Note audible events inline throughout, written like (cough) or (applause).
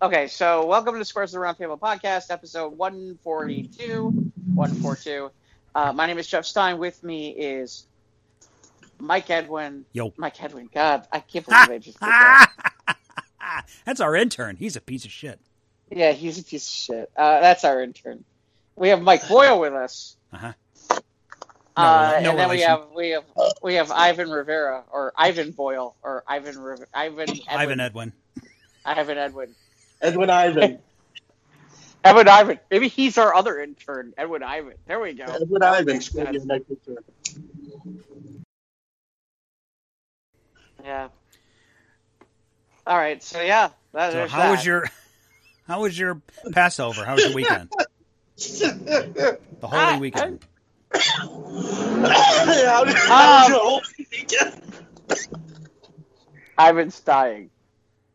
Okay, so welcome to Squares of the Roundtable podcast, episode 142. 142. Uh, my name is Jeff Stein. With me is Mike Edwin. Yo. Mike Edwin. God, I can't believe I just did that. (laughs) That's our intern. He's a piece of shit. Yeah, he's a piece of shit. Uh, that's our intern. We have Mike Boyle with us. Uh-huh. Uh, no and then we have we have we have Ivan Rivera or Ivan Boyle or Ivan Riv- Ivan Edwin, Ivan Edwin. Ivan Edwin Edwin Ivan. Edwin Ivan. Maybe he's our other intern, Edwin Ivan. There we go. Edwin Ivan. Makes Square sense. your next return. Yeah. All right. So yeah, that, So there's how was your how was your Passover? How was your weekend? (laughs) The holy Ah, weekend. How did- Um, was your whole weekend? Ivan's dying.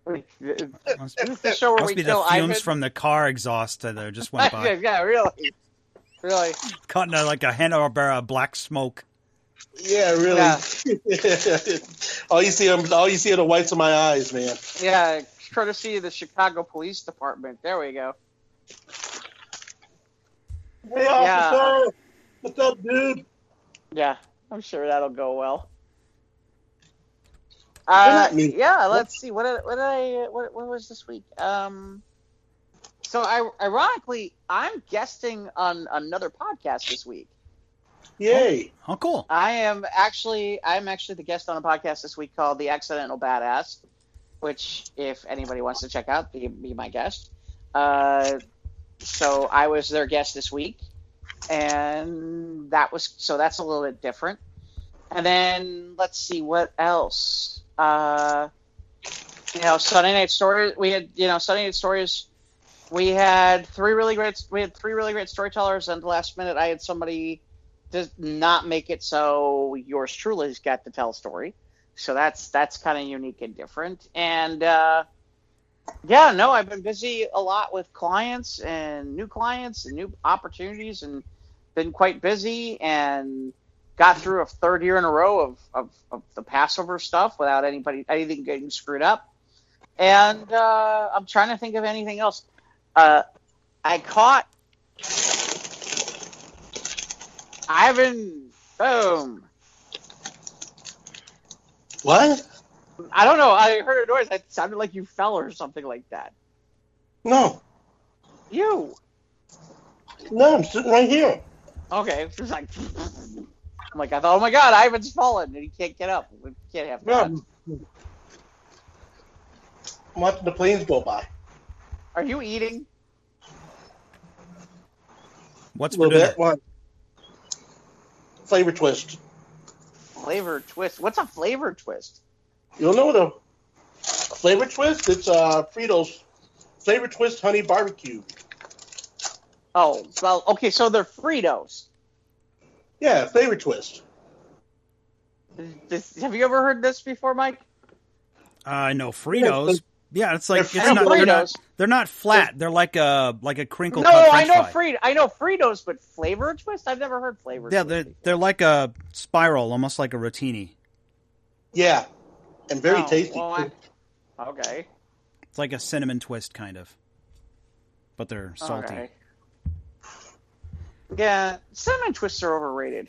This Must, is the show where must we be the fumes Ivan. from the car exhaust that just went (laughs) by. yeah, really, really. Caught in a, like a Hanna Barbera black smoke. Yeah, really. (laughs) all you see, are, all you see are the whites of my eyes, man. Yeah, courtesy of the Chicago Police Department. There we go. Hey, Yeah. officer. What's up, dude? Yeah, I'm sure that'll go well. Uh, yeah, let's see. What did, what did I what, what was this week? Um, so I ironically, I'm guesting on another podcast this week. Yay. Oh, cool. I am actually I'm actually the guest on a podcast this week called The Accidental Badass, which if anybody wants to check out, be, be my guest. Uh, so I was their guest this week, and that was so that's a little bit different. And then let's see what else. Uh, you know, Sunday Night Stories. We had you know Sunday Night Stories. We had three really great. We had three really great storytellers, and last minute I had somebody does not make it so yours truly's got to tell a story. So that's that's kind of unique and different. And uh, yeah, no, I've been busy a lot with clients and new clients and new opportunities, and been quite busy and got through a third year in a row of, of, of the Passover stuff without anybody anything getting screwed up. And uh, I'm trying to think of anything else. Uh, I caught Ivan. Boom. What? I don't know. I heard a noise. It sounded like you fell or something like that. No. You. No, I'm sitting right here. Okay. Was like. (laughs) I'm like, I thought, oh my god, Ivan's fallen and he can't get up. We can't have that. No. I'm watching the planes go by. Are you eating? What's A for little dinner? bit. One. Flavor twist. Flavor twist. What's a flavor twist? You don't know the flavor twist? It's uh Fritos flavor twist honey barbecue. Oh, well, okay, so they're Fritos. Yeah, flavor twist. This, have you ever heard this before, Mike? Uh, I know Fritos. Yeah, it's like They're it's not. They're not, Fritos. they're not flat. They're like a like a crinkle No, cut I know fry. Frit. I know Fritos, but flavor twist? I've never heard flavor. Yeah, twist they're before. they're like a spiral, almost like a rotini. Yeah. And very Oh, tasty. well, I- okay. It's like a cinnamon twist, kind of, but they're salty. Okay. Yeah, cinnamon twists are overrated.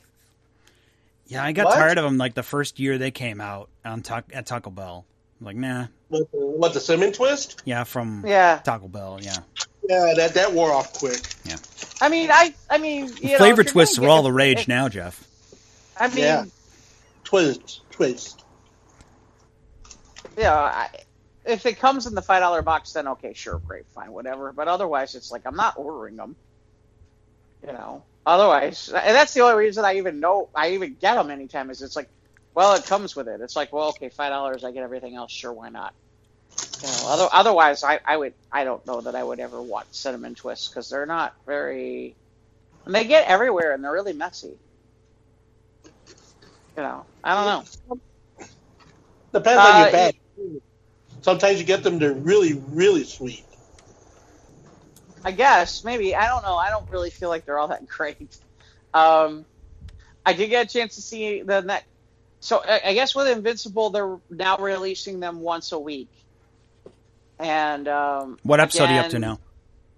Yeah, I got What? tired of them like the first year they came out on ta- at Taco Bell. Like, nah, What, the, what the cinnamon twist? yeah, from Yeah, Taco Bell, yeah. Yeah, that that wore off quick. Yeah. I mean, I, I mean, you know, Flavor twists are all the rage if- now, Jeff. I mean, Yeah. yeah, Twist, twist. I, if it comes in the five dollar box, then okay, sure, great, fine, whatever. But otherwise, it's like I'm not ordering them. You know, otherwise, and that's the only reason I even know I even get them anytime is it's like, well, it comes with it. It's like, well, okay, five dollars, I get everything else, sure, why not? You know, other, otherwise, I, I would, I don't know that I would ever want cinnamon twists because they're not very, and they get everywhere and they're really messy. You know, I don't know. Depends Uh, on your bag. Sometimes you get them, they're really, really sweet. I guess maybe I don't know. I don't really feel like they're all that great. Um, I did get a chance to see the net. So I, I guess with Invincible, they're now releasing them once a week. And um, What episode are you up to now?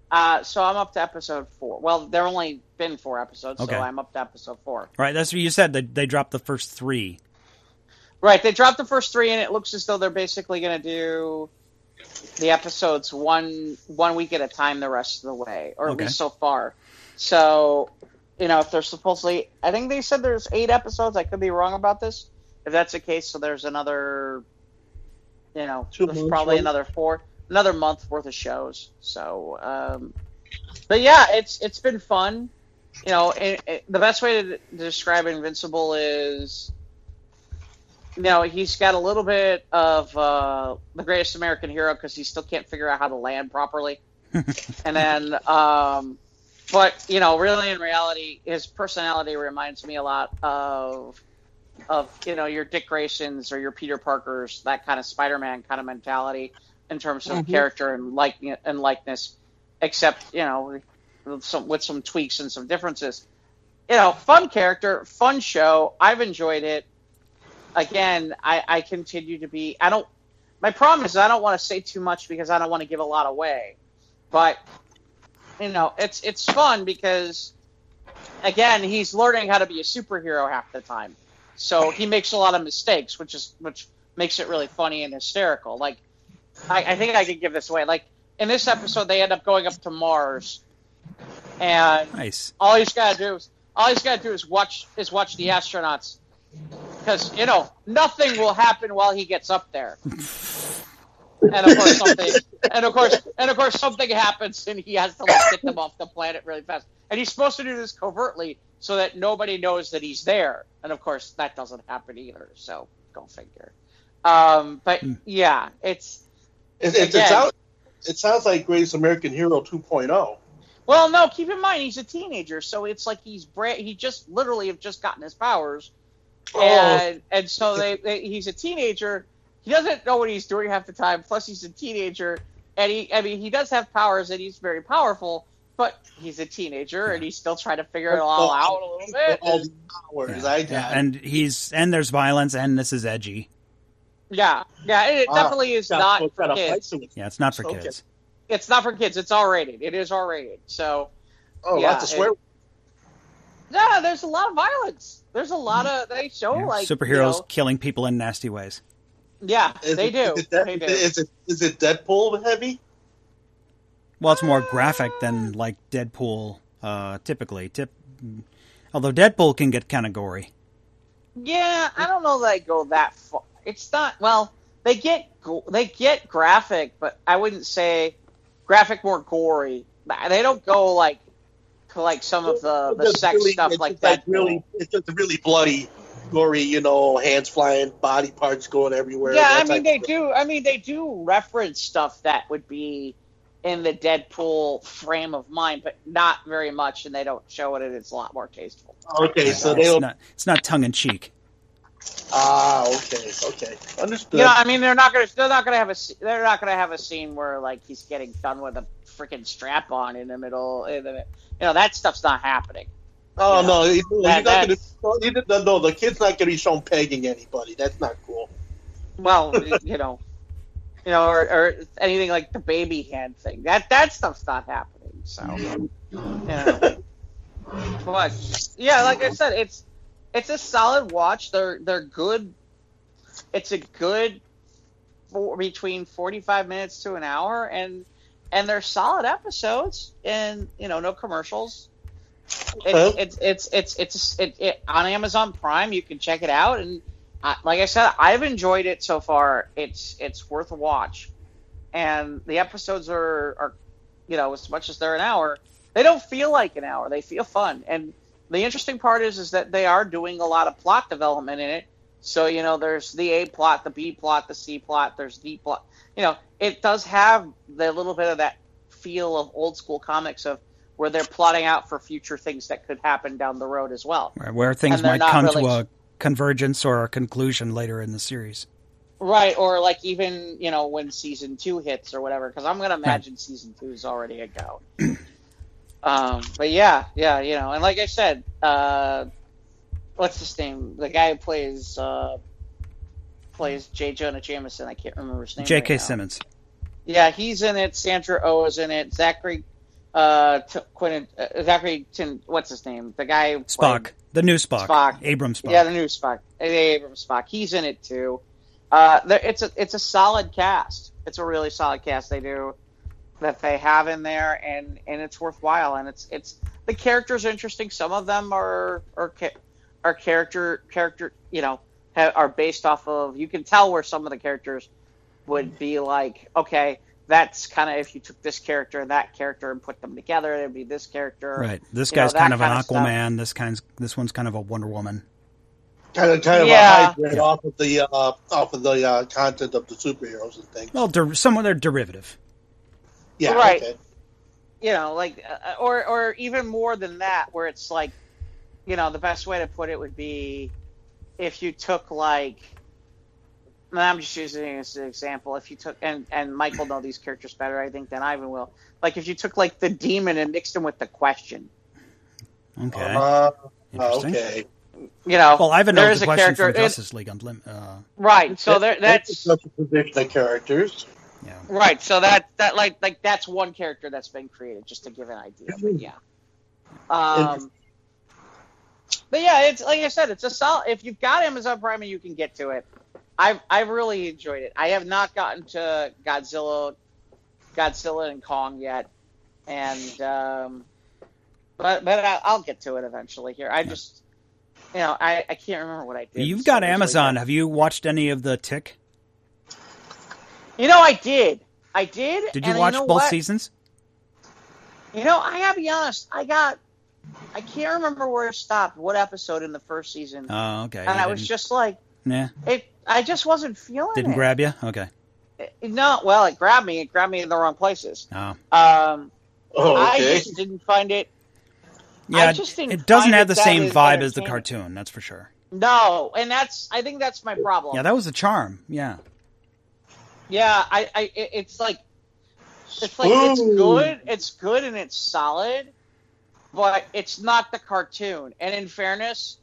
Uh, so I'm up to episode four. Well, there only been four episodes, Okay. so I'm up to episode four. Right, that's what you said. They, they dropped the first three. Right, they dropped the first three, and it looks as though they're basically going to do the episodes one one week at a time the rest of the way, or at least so far. So, you know, if they're supposedly, I think they said there's eight episodes. I could be wrong about this. If that's the case, so there's another, you know, Two there's months probably worth. another four, another month worth of shows. So, um, but yeah, it's it's been fun. You know, it, it, the best way to, to describe Invincible is know, he's got a little bit of uh, the greatest American hero because he still can't figure out how to land properly. (laughs) and then, um, but you know, really in reality, his personality reminds me a lot of of you know your Dick Graysons or your Peter Parkers, that kind of Spider-Man kind of mentality in terms of Mhm. character and like and likeness, except you know with some with some tweaks and some differences. You know, fun character, fun show. I've enjoyed it again, I, I continue to be. I don't. My problem is I don't want to say too much because I don't want to give a lot away. But you know, it's it's fun because again, he's learning how to be a superhero half the time. So he makes a lot of mistakes, which is which makes it really funny and hysterical. Like I, I think I could give this away. Like in this episode, they end up going up to Mars, and Nice. all he's got to do is all he's got to do is watch is watch the astronauts because you know nothing will happen while he gets up there and of course something and of course and of course something happens and he has to like get them off the planet really fast and he's supposed to do this covertly so that nobody knows that he's there and of course that doesn't happen either so go figure um, but Hmm. yeah it's It, it, it, sounds, it sounds like Greatest American Hero oh. 2.0. Well, no, keep in mind he's a teenager, so it's like he's bra- he just literally have just gotten his powers, Oh. and and so they, they he's a teenager. He doesn't know what he's doing half the time. Plus, he's a teenager, and he I mean he does have powers and he's very powerful, but he's a teenager and he's still trying to figure it all out a little bit. All the hours I got. Yeah, and he's and there's violence and this is edgy. Yeah, yeah, it, it Ah, definitely is Got not for kids. Yeah, it's not for Okay. kids. It's not for kids. It's R rated. It is R rated. So Oh, Yeah, lots of swear. Yeah, there's a lot of violence. There's a lot of they show Yeah, like Superheroes you know- killing people in nasty ways. yeah, Is they it- do. Is it, that- they do. is it is it Deadpool heavy? Well, it's more graphic than like Deadpool uh, typically. Tip, although Deadpool can get kind of gory. Yeah, I don't know that I go that far. It's not well. They get they get graphic, but I wouldn't say graphic more gory. They don't go like to like some of the, the sex really- stuff like just that. really, it's just really bloody, gory. You know, hands flying, body parts going everywhere. yeah, I mean they do. I mean they do reference stuff that would be in the Deadpool frame of mind, but not very much, and they don't show it, and it's a lot more tasteful. Okay, so they it's don't. not it's not tongue in cheek. Ah, okay, okay, understood. You know, I mean, they're not gonna they're not gonna have a s- they're not gonna have a scene where like he's getting done with a freaking strap on in the middle. In the, you know, that stuff's not happening. oh you no, you- that- you're not gonna. that's- No, the kid's not gonna be shown pegging anybody. That's not cool. Well, (laughs) you know, you know, or, or anything like the baby hand thing. That that stuff's not happening. So, you know. but yeah, like I said, it's it's a solid watch. They're they're good. It's a good for, between forty five minutes to an hour, and and they're solid episodes, and you know, no commercials. Okay. It's it's it's it's it's it, it, on Amazon Prime. You can check it out, and I, like I said, I've enjoyed it so far. It's it's worth a watch, and the episodes are are you know as much as they're an hour, they don't feel like an hour. They feel fun, and the interesting part is is that they are doing a lot of plot development in it. So you know, there's the A plot, the B plot, the C plot. There's D plot. You know, it does have the little bit of that feel of old school comics of where they're plotting out for future things that could happen down the road as well. Where, where things might come really- to a convergence or a conclusion later in the series. Right, or like even you know when season two hits or whatever, because I'm gonna imagine season two is already a go. (clears throat) um, but yeah, yeah, you know, and like I said, uh, what's his name? The guy who plays uh, plays J. Jonah Jameson. I can't remember his name. J.K. right. Simmons. Yeah, he's in it. Sandra Oh is in it. Zachary, uh, T- Quentin, uh, Zachary, Tin, what's his name? The guy who Spock, played- the new Spock, Spock. Abram Spock. Yeah, the new Spock, Abram Spock. He's in it too. Uh, there- it's a it's a solid cast. It's a really solid cast they do that they have in there, and and it's worthwhile. And it's it's the characters are interesting. Some of them are are are character character you know ha- are based off of. You can tell where some of the characters would be like, okay, that's kind of if you took this character and that character and put them together, it'd be this character. Right. This You know, guy's that kind of an kind of stuff. Aquaman. This kind's this one's kind of a Wonder Woman. Kind of, kind of Yeah. a hybrid off of the uh, off of the uh, content of the superheroes and things. Well, der- some of their derivative. Yeah, Right. okay. you know, like, uh, or or even more than that, where it's like, you know, the best way to put it would be if you took like, I'm just using it as an example. If you took, and and Mike will know these characters better, I think, than Ivan will. Like, if you took like the demon and mixed him with the question, Okay. Uh, Interesting. okay. you know, Well, Ivan there knows is the a question character, from it- Justice League Unlimited. Uh, right? So there, that's such a position of characters. yeah. Right. So that that like like that's one character that's been created just to give an idea. But yeah. Um. But yeah, it's like I said, it's a solid. If you've got Amazon Prime and you can get to it, I've I've really enjoyed it. I have not gotten to Godzilla, Godzilla and Kong yet, and um, but but I, I'll get to it eventually. Here, I just. You know, I, I can't remember what I did. You've got this Amazon. Have you watched any of the Tick? You know, I did. I did. Did you watch know both what? seasons? You know, I gotta be honest. I got, I can't remember where it stopped, what episode in the first season, Oh, okay. and You I was just like, yeah, it. I just wasn't feeling didn't it. grab you. Okay. It- No, well, it grabbed me. It grabbed me in the wrong places. Oh, Um, Oh, I just didn't find it. yeah. just didn't it doesn't find have the same vibe as the cartoon. That's for sure. No, and that's. I think that's my problem. Yeah, that was the charm. Yeah. Yeah, I, I, it- it's like, it's like it's good, it's good and it's solid, but it's not the cartoon. And in fairness,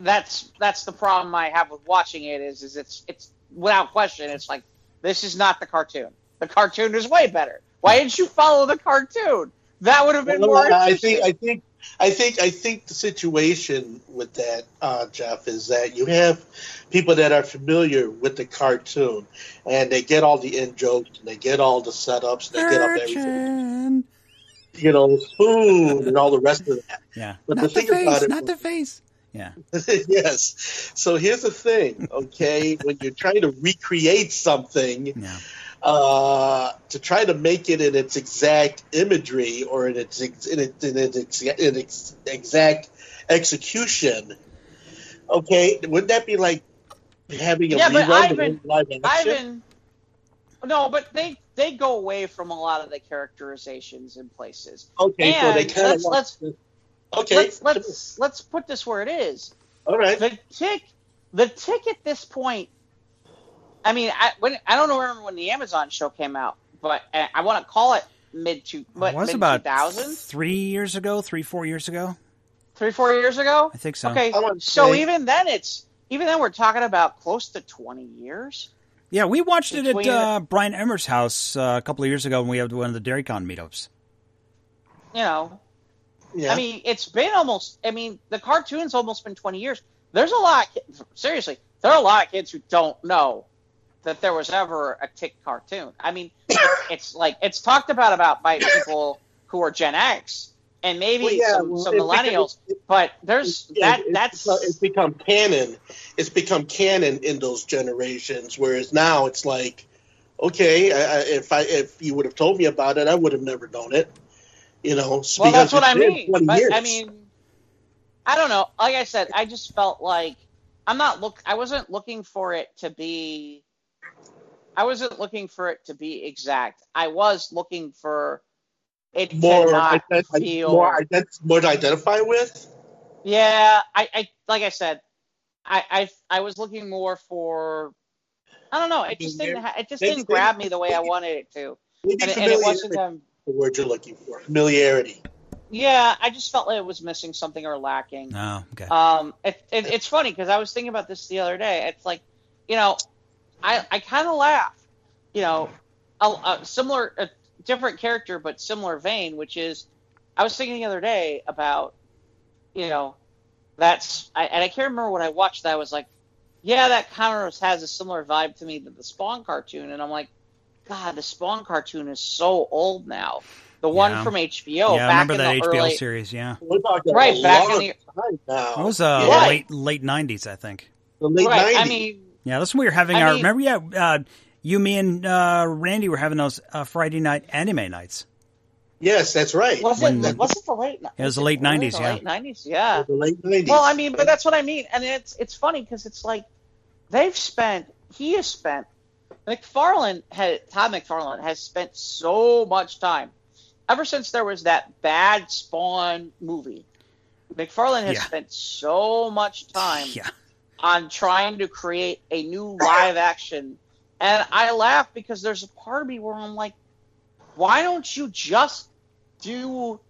that's that's the problem I have with watching it is is it's it's without question it's like this is not the cartoon. The cartoon is way better. Why didn't you follow the cartoon? That would have been Well, more. I think I think I think I think the situation with that, uh, Jeff, is that you have people that are familiar with the cartoon and they get all the in jokes and they get all the setups, and they get up everything, Urchin. You know, spoon and all the rest of that. Yeah. But not the the, thing face. about it not the face. Yeah. (laughs) yes. So here's the thing, okay? when you're trying to recreate something, Yeah. uh, to try to make it in its exact imagery or in its in its, in its, in its exact execution. Okay, wouldn't that be like having a Yeah, but rerun Ivan- of live action? Ivan. No, but they they go away from a lot of the characterizations in places. okay, so they and kind let's- of let's- okay. Let's let's let's put this where it is. all right. The tick, the tick at this point. I mean, I when I don't remember when the Amazon show came out, but uh, I want to call it mid two. what it was mid about two thousands, three years ago, three, four years ago. three four years ago. I think so. Okay, so say- even then it's even then we're talking about close to twenty years. Yeah, we watched it at uh, Brian Emmer's house uh, a couple of years ago when we had one of the DairyCon meetups. You know, Yeah. I mean, it's been almost. I mean, the cartoon's almost been twenty years. There's a lot. Of, ki- seriously, there are a lot of kids who don't know that there was ever a Tick cartoon. I mean, it, (coughs) it's like it's talked about about by people who are Gen X and maybe Well, yeah, some, well, some millennials. but there's Yeah, that. it's That's become- it's become canon. It's become canon in those generations. Whereas now it's like, okay, I, I, if I if you would have told me about it, I would have never known it. You know, well, that's what I mean. But years. I mean, I don't know. Like I said, I just felt like I'm not look. I wasn't looking for it to be. I wasn't looking for it to be exact. I was looking for it more to ident- feel. more, ident- more to identify with. yeah, I, I like I said, I, I I was looking more for. I don't know. It just didn't. Ha- it just Maybe- didn't grab me the way I wanted it to, and, and it wasn't. Um, the word you're looking for. Familiarity. yeah, I just felt like it was missing something or lacking. Oh, okay. Um, it, it, it's funny because I was thinking about this the other day. It's like, you know, I I kind of laugh. You know, a, a similar, a different character, but similar vein, which is, I was thinking the other day about, you know, that's, I, and I can't remember when I watched that. I was like, yeah, that kind of has a similar vibe to me to the Spawn cartoon, and I'm like, God, the Spawn cartoon is so old now. The one Yeah. from HBO yeah, I remember in that the HBO early, series. Yeah, We're Right, a back in the- time now. it was uh, Yeah. late late nineties, I think. the late right? 90s. I mean, Yeah, that's when we were having I our. mean- remember, yeah, uh, you, me, and uh, Randy were having those uh, Friday night anime nights. yes, that's right. was When- it was it the late? It was the late 90s, the yeah. Late nineties, yeah. the late 90s. Well, I mean, but that's what I mean, and it's it's funny because it's like they've spent, he has spent, McFarlane had Todd McFarlane has spent so much time ever since there was that bad Spawn movie. McFarlane has Yeah. spent so much time Yeah, on trying to create a new live action, and I laugh because there's a part of me where I'm like, why don't you just do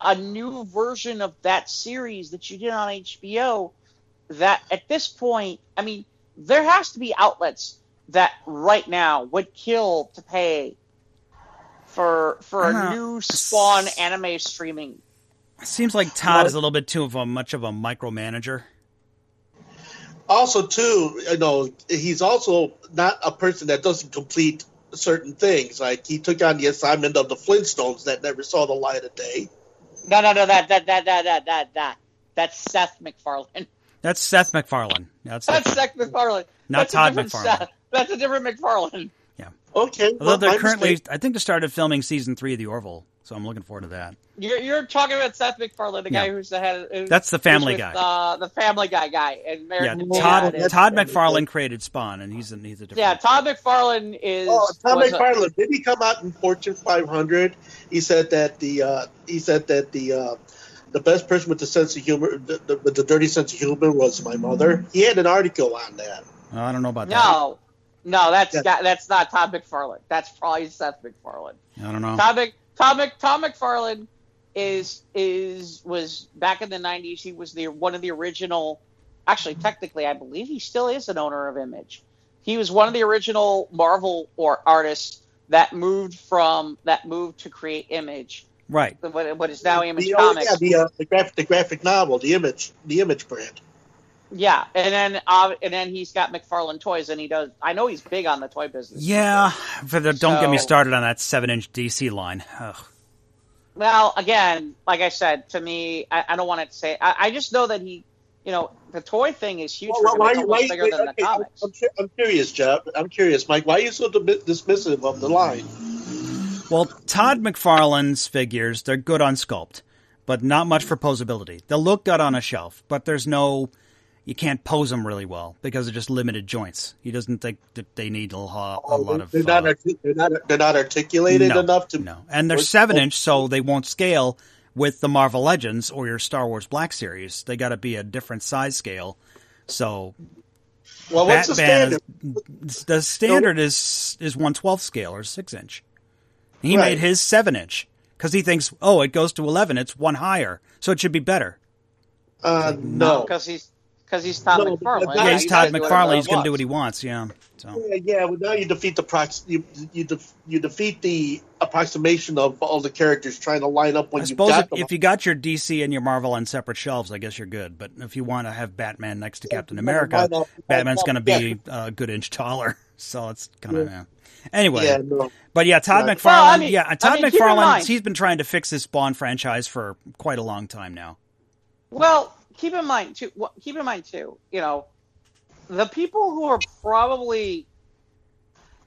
a new version of that series that you did on HBO that at this point, I mean, there has to be outlets that right now would kill to pay for for a Uh, new Spawn anime streaming. seems like Todd is a little bit too of a much of a micromanager. Also, too, you know, he's also not a person that doesn't complete certain things. Like he took on the assignment of the Flintstones that never saw the light of day. No, no, no, that that that that that that that that's Seth MacFarlane. That's Seth MacFarlane. That's, That's Seth MacFarlane. Not That's Todd different McFarlane. Seth. That's a different McFarlane. Yeah. Okay, Although well, they're my currently, mistake. I think they started filming season three of the Orville, so I'm looking forward to that. You're, you're talking about Seth MacFarlane, the guy who's the head. Who's, That's the Family who's with, Guy. Uh, the Family Guy guy. And Yeah, American Yeah, Todd Dad. that's- Todd that's- McFarlane created Spawn, and he's a, he's a different. Yeah, Todd McFarlane is. Oh, Tom was a- McFarlane did he come out in Fortune 500? He said that the uh, he said that the uh, the best person with the sense of humor, the, the, with the dirty sense of humor, was my mother. He had an article on that. I don't know about that. no, no, that's Yeah. that's not Todd McFarlane. That's probably Seth MacFarlane. I don't know. Tom, Mc, Tom, Mc, Tom McFarlane is is was back in the '90s. He was the one of the original. Actually, technically, I believe he still is an owner of Image. He was one of the original Marvel or artists that moved from that moved to create Image, Right. what, what is now Image the, Comics. yeah, the, uh, the graphic the graphic novel, the image, the image brand. Yeah, and then uh, and then he's got McFarlane Toys, and he does. I know he's big on the toy business. Yeah. For the, don't get me started on that seven-inch DC line. Ugh. Well, again, like I said, to me, I, I don't want to say. I, I just know that he, you know, the toy thing is huge Well, for why, It's why, almost bigger than the comics. I'm, I'm curious, Jeff. I'm curious, Mike. Why are you so dismissive of the line? Well, Todd McFarlane's figures, they're good on sculpt, but not much for posability. They'll look good on a shelf, but there's no, you can't pose them really well because they're just limited joints. He doesn't think that they need a, lo- a lot of. they're not, uh, artic- they're not they're not articulated no, enough to no, and they're seven inch, so they won't scale with the Marvel Legends or your Star Wars Black Series. They got to be a different size scale. So Well, what's the standard? is- the standard is is one twelfth scale or six inch. He Right. made his seven inch because he thinks, oh, it goes to eleven, it's one higher, so it should be better. Uh, no. because he's because he's Todd No, McFarlane. Yeah, Yeah, he's Todd can McFarlane. He's going to do what he wants. Yeah. So Yeah, yeah, well, now you defeat the prox- you you, def- you defeat the approximation of all the characters trying to line up when I you suppose got if, them. if you got your DC and your Marvel on separate shelves, I guess you're good. But if you want to have Batman next to Captain why America, not? Batman's going to not? be a good inch taller. (laughs) So it's kind of yeah. Anyway, yeah, no. but yeah, Todd Right. McFarlane. Well, I mean- yeah, I Todd mean, McFarlane. He's been trying to fix this Spawn franchise for quite a long time now. Well, keep in mind too. Keep in mind too. You know, the people who are probably.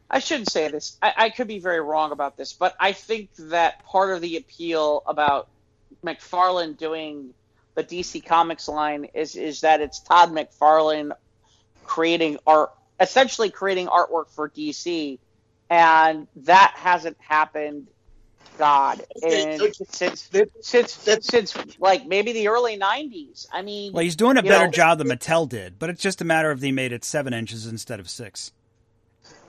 I shouldn't say this. I, I could be very wrong about this, but I think that part of the appeal about McFarlane doing the DC Comics line is is that it's Todd McFarlane creating art, essentially creating artwork for DC, and that hasn't happened. God, Okay, in, okay. since since since like maybe the early '90s. I mean, Well, he's doing a better know- job than Mattel did, but it's just a matter of they made it seven inches instead of six.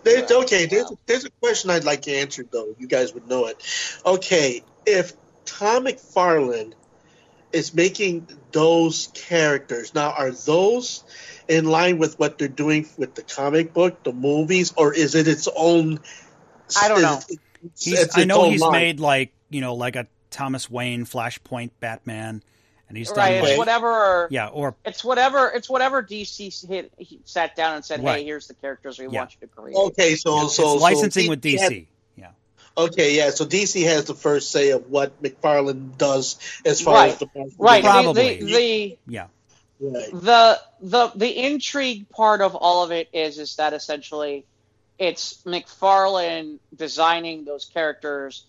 There's, okay, there's, there's a question I'd like to answer, though. You guys would know it. Okay, if Tom McFarlane is making those characters, now are those in line with what they're doing with the comic book, the movies, or is it its own I don't know. It's, it's, He's, it's I know he's line. made like you know like a Thomas Wayne Flashpoint Batman, and he's done right. like, It's whatever. yeah, or It's whatever. It's whatever DC hit. He sat down and said, Right. "Hey, here's the characters we Yeah. want you to create." Okay, so it's so so licensing with DC has- DC. Yeah, okay, yeah. So DC has the first say of what McFarlane does as far Right. as the Right. the- Probably. The, the, yeah, Right. the the the intrigue part of all of it is is that essentially it's McFarlane designing those characters,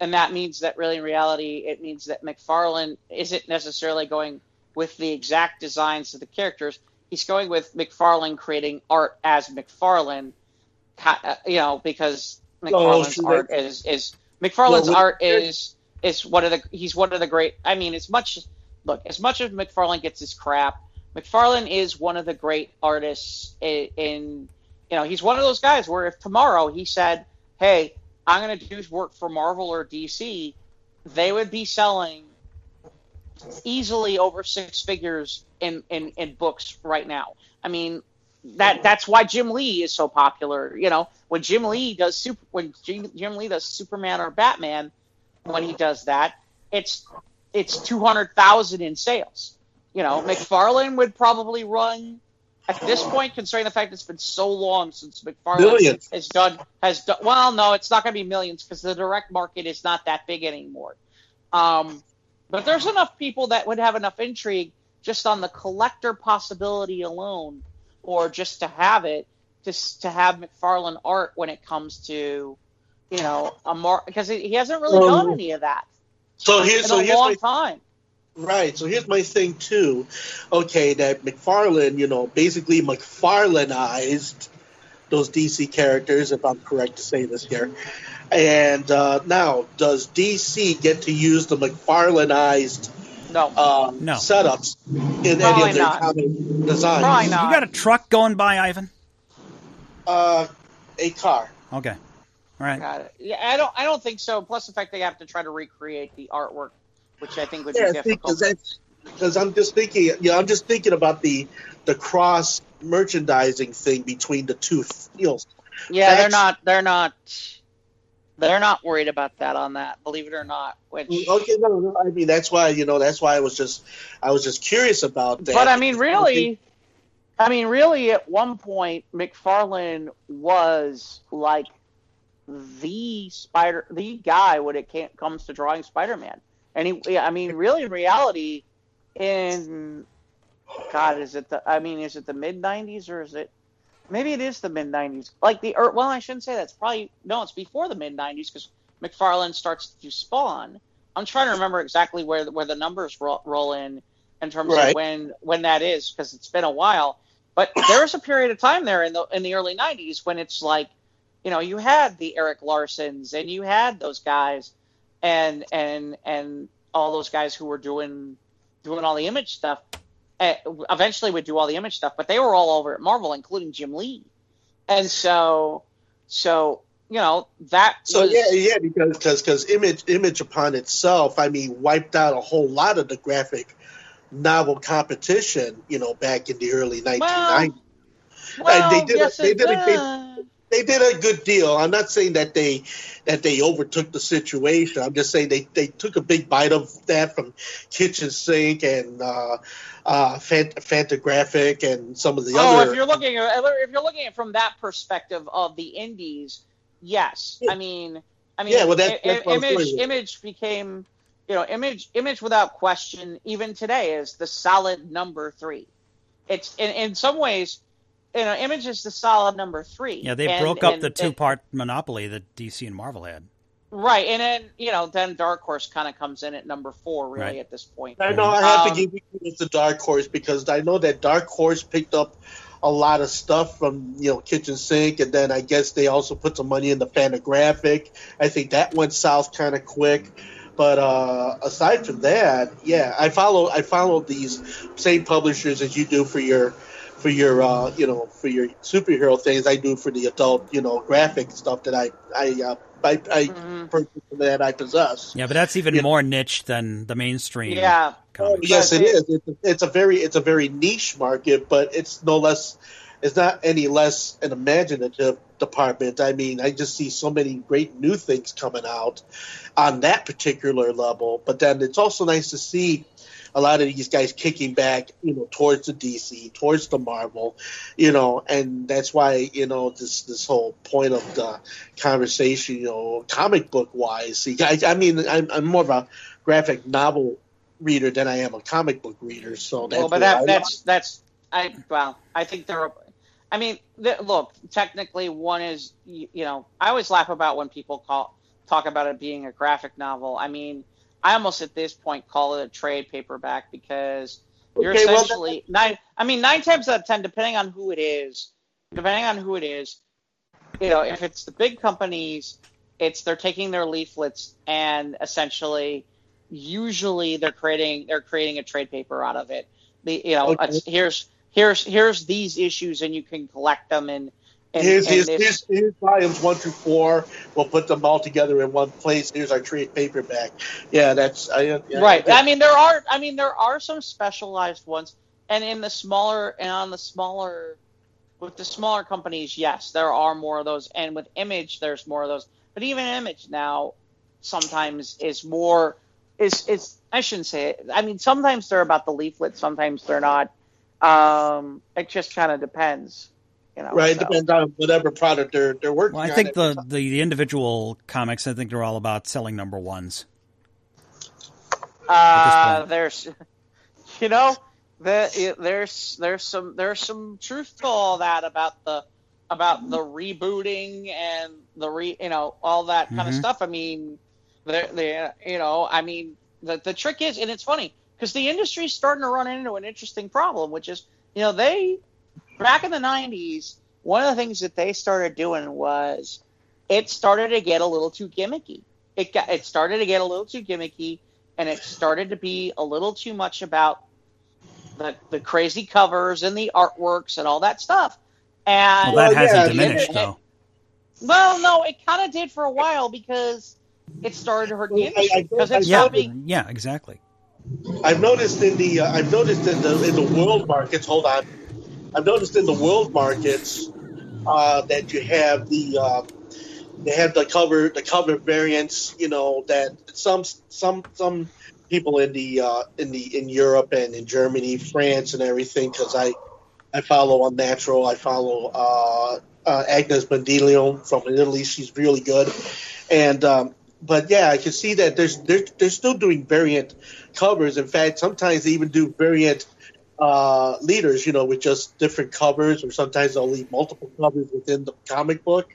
and that means that really in reality it means that McFarlane isn't necessarily going with the exact designs of the characters. He's going with McFarlane creating art as McFarlane, uh, you know, because McFarlane's so art is is McFarlane's Well, art is is one of the he's one of the great. I mean, as much look as much as McFarlane gets his crap, McFarlane is one of the great artists in, in you know he's one of those guys where if tomorrow he said, "Hey, I'm going to do work for Marvel or DC," they would be selling easily over six figures in, in, in books right now. I mean, that that's why Jim Lee is so popular. You know, when Jim Lee does super, when Jim, Jim Lee does Superman or Batman, when he does that, it's it's two hundred thousand in sales. You know, McFarlane would probably run at this point, considering the fact it's been so long since McFarlane Millions. has done has done. Well, no, it's not going to be millions because the direct market is not that big anymore. Um, but there's enough people that would have enough intrigue just on the collector possibility alone, or just to have it, just to have McFarlane art when it comes to, you know, a more because he hasn't really Well, done any of that So here's in so a here's long my time. Right. So here's my thing too. Okay, that McFarlane, you know, basically McFarlaneized those DC characters, if I'm correct to say this here. And uh, now, does DC get to use the McFarlaneized No, uh, No. setups in any Probably of their not. comic designs? Probably not. you got a truck going by, Ivan? Uh, a car. Okay, all right. Got it. Yeah, I don't. I don't think so. Plus, the fact they have to try to recreate the artwork, which I think would Yeah, be difficult. that's because I'm just thinking. You know, I'm just thinking about the the cross merchandising thing between the two fields. Yeah, they're not. They're not. They're not worried about that on that. Believe it or not. Which, mm, Okay, no, no, I mean that's why you know that's why I was just I was just curious about that. but I mean, really, I mean, really, at one point, McFarlane was like the Spider, the guy when it comes to drawing Spider-Man. And he, I mean, really, in reality, in God, is it the? I mean, is it the mid '90s or is it? Maybe it is the mid '90s. Like the, or, well, I shouldn't say that's probably no, it's before the mid '90s because McFarlane starts to Spawn. I'm trying to remember exactly where where the numbers roll, roll in in terms Right. of when when that is because it's been a while. But there was a period of time there in the in the early '90s when it's like, you know, you had the Erik Larsens and you had those guys, and and and all those guys who were doing doing all the image stuff. eh, Eventually, would do all the image stuff, but they were all over at Marvel, including Jim Lee. And so, so you know that. So was, yeah, yeah, because because because image image upon itself, I mean, wiped out a whole lot of the graphic novel competition, you know, back in the early 1990s. Well, they did a- they did a- they-. They did a good deal. I'm not saying that they that they overtook the situation. I'm just saying they, they took a big bite of that from Kitchen Sink and uh, uh, Fant- Fantagraphic and some of the oh, other. Oh, if you're looking at if you're looking at it from that perspective of the indies, yes. I mean, I mean, Yeah, well, that- i- that's what I'm image image became, you know, image image without question, even today is the solid number three. It's in in some ways, you know, image is the solid number three. Yeah, they And- broke up and- the two part monopoly that DC and Marvel had. right, and then you know, then Dark Horse kind of comes in at number four, really, Right. at this point. I know I have Um, to give you credit to Dark Horse because I know that Dark Horse picked up a lot of stuff from you know Kitchen Sink, and then I guess they also put some money in the Fantagraphic. I think that went south kind of quick. But uh, aside from that, yeah, I follow I follow these same publishers as you do for your for your uh, you know for your superhero things. I do for the adult you know graphic stuff that I I uh, I, I Mhm. purchase that I possess. Yeah, but that's even Yeah. more niche than the mainstream. Yeah, Oh, comics. yes, it it- is. It's a, it's a very it's a very niche market, but it's no less It's not any less an imaginative department. I mean, I just see so many great new things coming out on that particular level. But then it's also nice to see a lot of these guys kicking back, you know, towards the DC, towards the Marvel, you know, and that's why, you know, this this whole point of the conversation, you know, comic book wise. I, I mean, I'm, I'm more of a graphic novel reader than I am a comic book reader. So that's well, but that, that's that's I well, I think there are. I mean, the, look, technically, one is you, you know, I always laugh about when people call talk about it being a graphic novel. I mean, I almost at this point call it a trade paperback because you're Okay, well, essentially nine. I mean, nine times out of ten, depending on who it is, depending on who it is, you know, if it's the big companies, it's they're taking their leaflets and essentially, usually they're creating they're creating a trade paper out of it. The you know, Okay. it's, here's here's here's these issues and you can collect them and. And, Here's, and here's, here's, here's volumes one through four. We'll put them all together in one place. Here's our trade paperback. Yeah, that's I, yeah, right. I, I mean, there are. I mean, there are some specialized ones, and in the smaller and on the smaller, with the smaller companies, yes, there are more of those, and with Image, there's more of those. But even Image now, sometimes is more is is I shouldn't say it. I mean, sometimes they're about the leaflet, sometimes they're not. Um, it just kind of depends, you know. right. so. Depends on whatever product they're they're working. Well, I on think the, the, the individual comics, I think they're all about selling number ones. Uh, there's, (laughs) you know, the, it, there's there's some there's some truth to all that about the about the rebooting and the re you know all that kind of Mhm. stuff. I mean, the the you know I mean the the trick is and it's funny because the industry's starting to run into an interesting problem, which is you know they back in the '90s one of the things that they started doing was it started to get a little too gimmicky. It got it started to get a little too gimmicky and it started to be a little too much about the, the crazy covers and the artworks and all that stuff. And Well, that Well, hasn't yeah, diminished, it- though. well, no, it kind of did for a while because it started to hurt the industry because I- it Yeah, being yeah, exactly. I've noticed in the uh, I've noticed in the in the world markets. Hold on, I've noticed in the world markets uh, that you have the uh, they have the cover the cover variants. You know that some some some people in the uh, in the in Europe and in Germany, France, and everything. Because I I follow Unnatural. I follow uh, uh, Agnes Bandilion from Italy. She's really good, and um, but yeah, I can see that there's they're, they're still doing variant covers. In fact, sometimes they even do variant uh, leaders, you know, with just different covers, or sometimes they'll leave multiple covers within the comic book.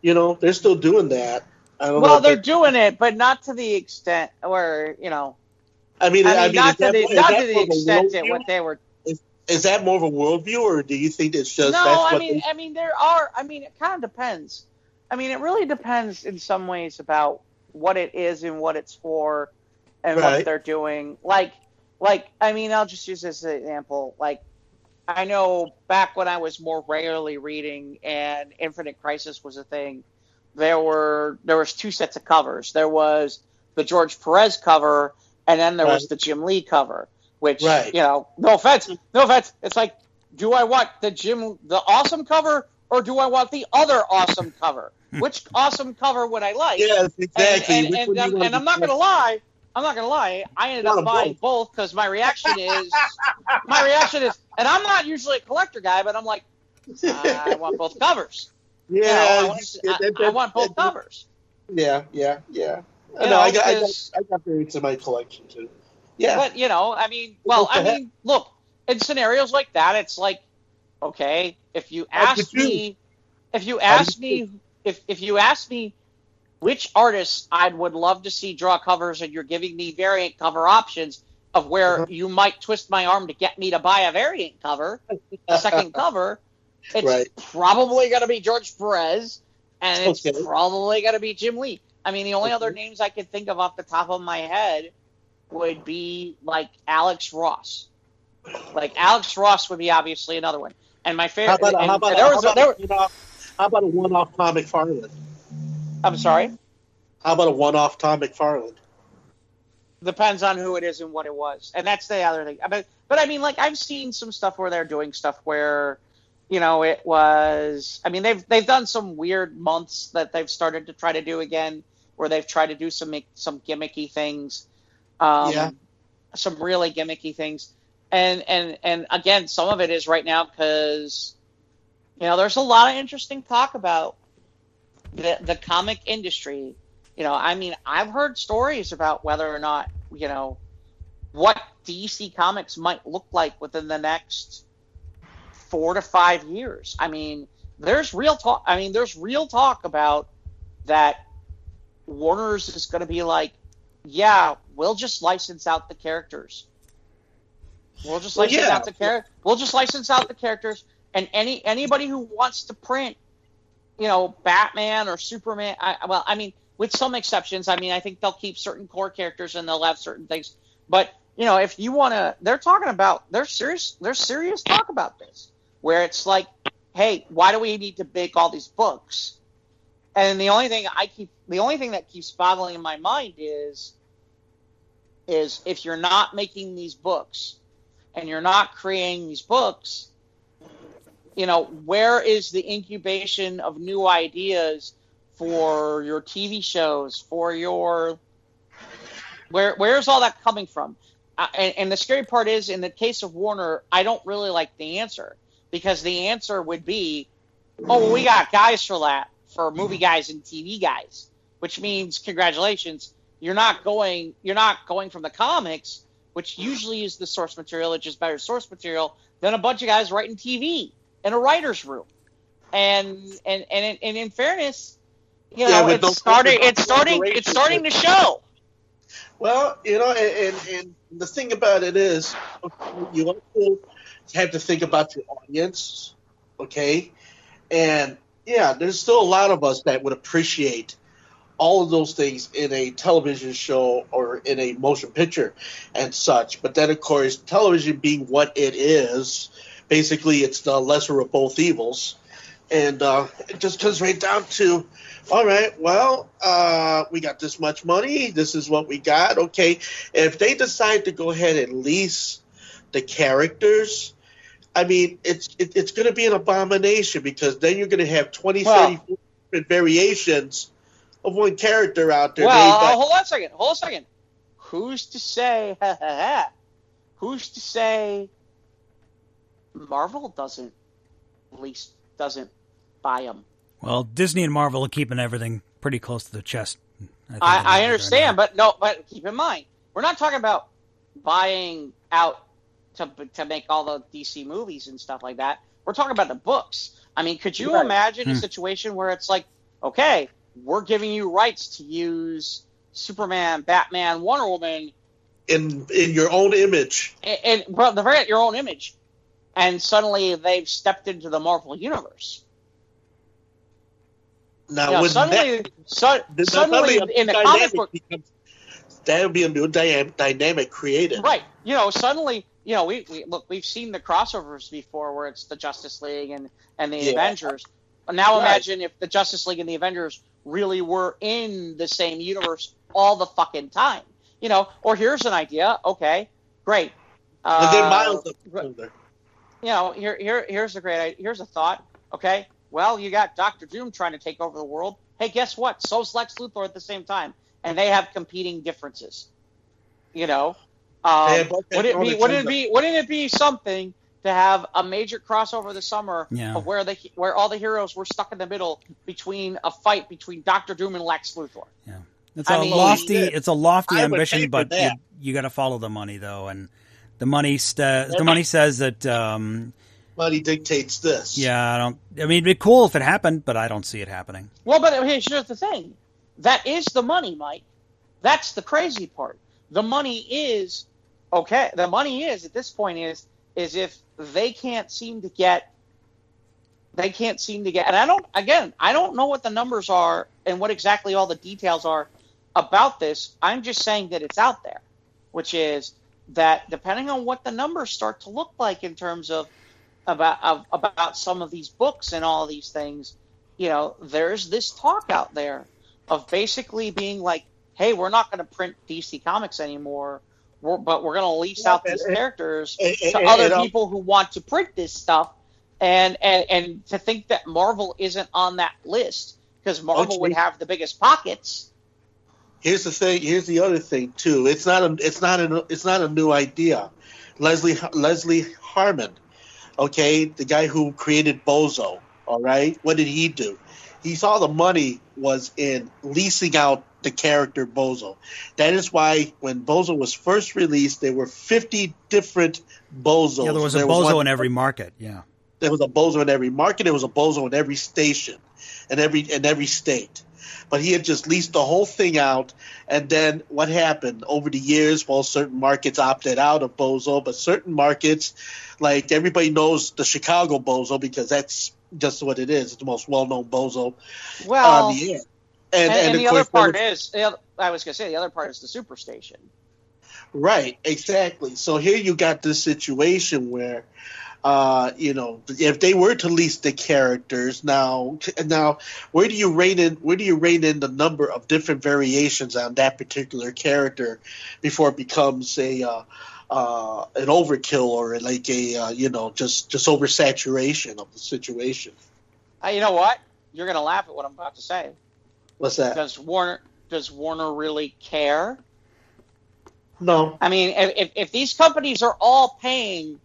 You know, they're still doing that. I don't well, they're they- doing it, but not to the extent where you know. I mean, I mean, I mean, not to the is not to the extent that what they were Is that more of a worldview, or do you think it's just no, I mean, they, I mean, there are. I mean, it kind of depends. I mean, it really depends in some ways about what it is and what it's for, and what they're doing. Like, like, I mean, I'll just use this as an example. Like, I know back when I was more regularly reading and Infinite Crisis was a thing, there were there was two sets of covers. There was the George Perez cover, and then there was the Jim Lee cover. Which Right. you know, no offense, no offense. It's like, do I want the Jim the awesome cover or do I want the other awesome cover? (laughs) Which awesome cover would I like? yes, exactly. And, and, and, I'm, and I'm not gonna lie. I'm not gonna lie. I ended up buying both. because my reaction is my reaction is, and I'm not usually a collector guy, but I'm like, I want both covers. You know, Yeah, I, want, I, that- I want both that- covers. Yeah, yeah, yeah. I You know, I got, I got, I got variants in my collection too. Yeah, But you know, I mean, well, I mean, look, in scenarios like that, it's like, okay, if you ask me, if you ask me, if if you ask me which artists I would love to see draw covers, and you're giving me variant cover options of where Uh-huh. you might twist my arm to get me to buy a variant cover, a second (laughs) cover, it's Right. probably going to be George Perez, and it's Okay. probably going to be Jim Lee. I mean, the only Okay. other names I could think of off the top of my head would be like Alex Ross. Like Alex Ross would be obviously another one. And my How favorite. about, and, how about, and there how about, there, a one-off, how about a one-off Tom McFarlane? I'm sorry. How about a one-off Tom McFarland? Depends on who it is and what it was, and that's the other thing. But but I mean, like I've seen some stuff where they're doing stuff where, you know, it was. I mean, they've they've done some weird months that they've started to try to do again, where they've tried to do some make, some gimmicky things, um, Yeah. some really gimmicky things, and and and again, some of it is right now because, you know, there's a lot of interesting talk about the the comic industry. You know, I mean, I've heard stories about whether or not you know what DC Comics might look like within the next four to five years. I mean, there's real talk. I mean, there's real talk about that. Warner's is going to be like, yeah, we'll just license out the characters. We'll just Well, license yeah. out the char- We'll just license out the characters, and any anybody who wants to print, you know, Batman or Superman. I, well, I mean, with some exceptions. I mean, I think they'll keep certain core characters and they'll have certain things. But you know, if you want to, they're talking about they're serious. They're serious talk about this, where it's like, hey, why do we need to make all these books? And the only thing I keep, the only thing that keeps boggling in my mind is, is if you're not making these books, and you're not creating these books, you know, where is the incubation of new ideas for your TV shows, for your where where's all that coming from? Uh, and, and the scary part is, in the case of Warner, I don't really like the answer because the answer would be, oh, well, we got guys for that for movie guys and TV guys, which means congratulations, you're not going you're not going from the comics, which usually is the source material, which is better source material than a bunch of guys writing TV in a writer's room. And and and, and in fairness, you know, with it's no- starting with no it's starting it's starting to show. Well, you know, and, and, and the thing about it is, you also have to think about your audience, okay? And yeah, there's still a lot of us that would appreciate all of those things in a television show or in a motion picture and such. But then, of course, television being what it is, basically it's the lesser of both evils. And uh, it just comes right down to, all right, well, uh, we got this much money. This is what we got. Okay. If they decide to go ahead and lease the characters, I mean, it's it, it's going to be an abomination because then you're going to have 20, Well- 30 different variations of one character out there. Well, uh, hold on a second. Hold on a second. Who's to say? (laughs) who's to say? Marvel doesn't at least doesn't buy them. Well, Disney and Marvel are keeping everything pretty close to the chest. think, I, I understand, now. but no. But keep in mind, we're not talking about buying out to to make all the DC movies and stuff like that. We're talking about the books. I mean, could you Right. imagine a Hmm. situation where it's like, okay, we're giving you rights to use Superman, Batman, Wonder Woman, in in your own image. and, and well, the very your own image, and suddenly they've stepped into the Marvel universe. Now, You know, suddenly, that, su- suddenly that'd be a in the comic book, becomes- that would be a new dy- dynamic created. right? You know, suddenly, you know, we, we look, we've seen the crossovers before, where it's the Justice League and and the Yeah. Avengers. But now Right. imagine if the Justice League and the Avengers really were in the same universe all the fucking time. You know, or here's an idea. Okay, great. And then Uh, Miles up right. further. You know, here, here, here's a great, idea. here's a thought. Okay, well, you got Doctor Doom trying to take over the world. Hey, guess what? So's Lex Luthor at the same time, and they have competing differences. You know, um, They would it be, wouldn't it be? Wouldn't it be something to have a major crossover this summer Yeah. of where the where all the heroes were stuck in the middle between a fight between Doctor Doom and Lex Luthor? Yeah, it's I a mean- lofty, it's a lofty I ambition, but you, you got to follow the money though, and the money sta- the money says that. Um, Money dictates this. yeah, I don't. I mean, it'd be cool if it happened, but I don't see it happening. Well, but here's here's the thing. That is the money, Mike. That's the crazy part. The money is okay. The money is at this point is is if they can't seem to get they can't seem to get and I don't again, I don't know what the numbers are and what exactly all the details are about this. I'm just saying that it's out there, which is that depending on what the numbers start to look like in terms of about of, about some of these books and all these things, you know, there's this talk out there of basically being like, "Hey, we're not going to print DC Comics anymore, we're, but we're going to lease Yeah, out these and- characters And- to and- other um, people who want to print this stuff." and and and to think that Marvel isn't on that list because Marvel would have the biggest pockets. Here's the thing. Here's the other thing too. It's not a. It's not a. It's not a new idea. Leslie Leslie Harmon, okay, the guy who created Bozo. All right, what did he do? He saw the money was in leasing out the character Bozo. That is why when Bozo was first released, there were 50 different Bozos. Yeah, there was a There bozo one- in every market. Yeah. there was a bozo in every market. There was a bozo in every station, and every in every state. But he had just leased the whole thing out, and then what happened over the years? Well, certain markets opted out of bozo, but certain markets, like everybody knows the Chicago bozo because that's just what it is. It's the most well-known bozo Well, on the air. and, And, and of the other part there is, the other, I was going to say, the other part is the Superstation. Right, exactly. So here you got this situation where, uh, you know, if they were to lease the characters now, now where do you rein in? Where do you rein in the number of different variations on that particular character before it becomes a uh, uh, an overkill or like a uh, you know just just oversaturation of the situation? You know what? You're going to laugh at what I'm about to say. What's that? Does Warner does Warner really care? No, I mean, if, if, if these companies are all paying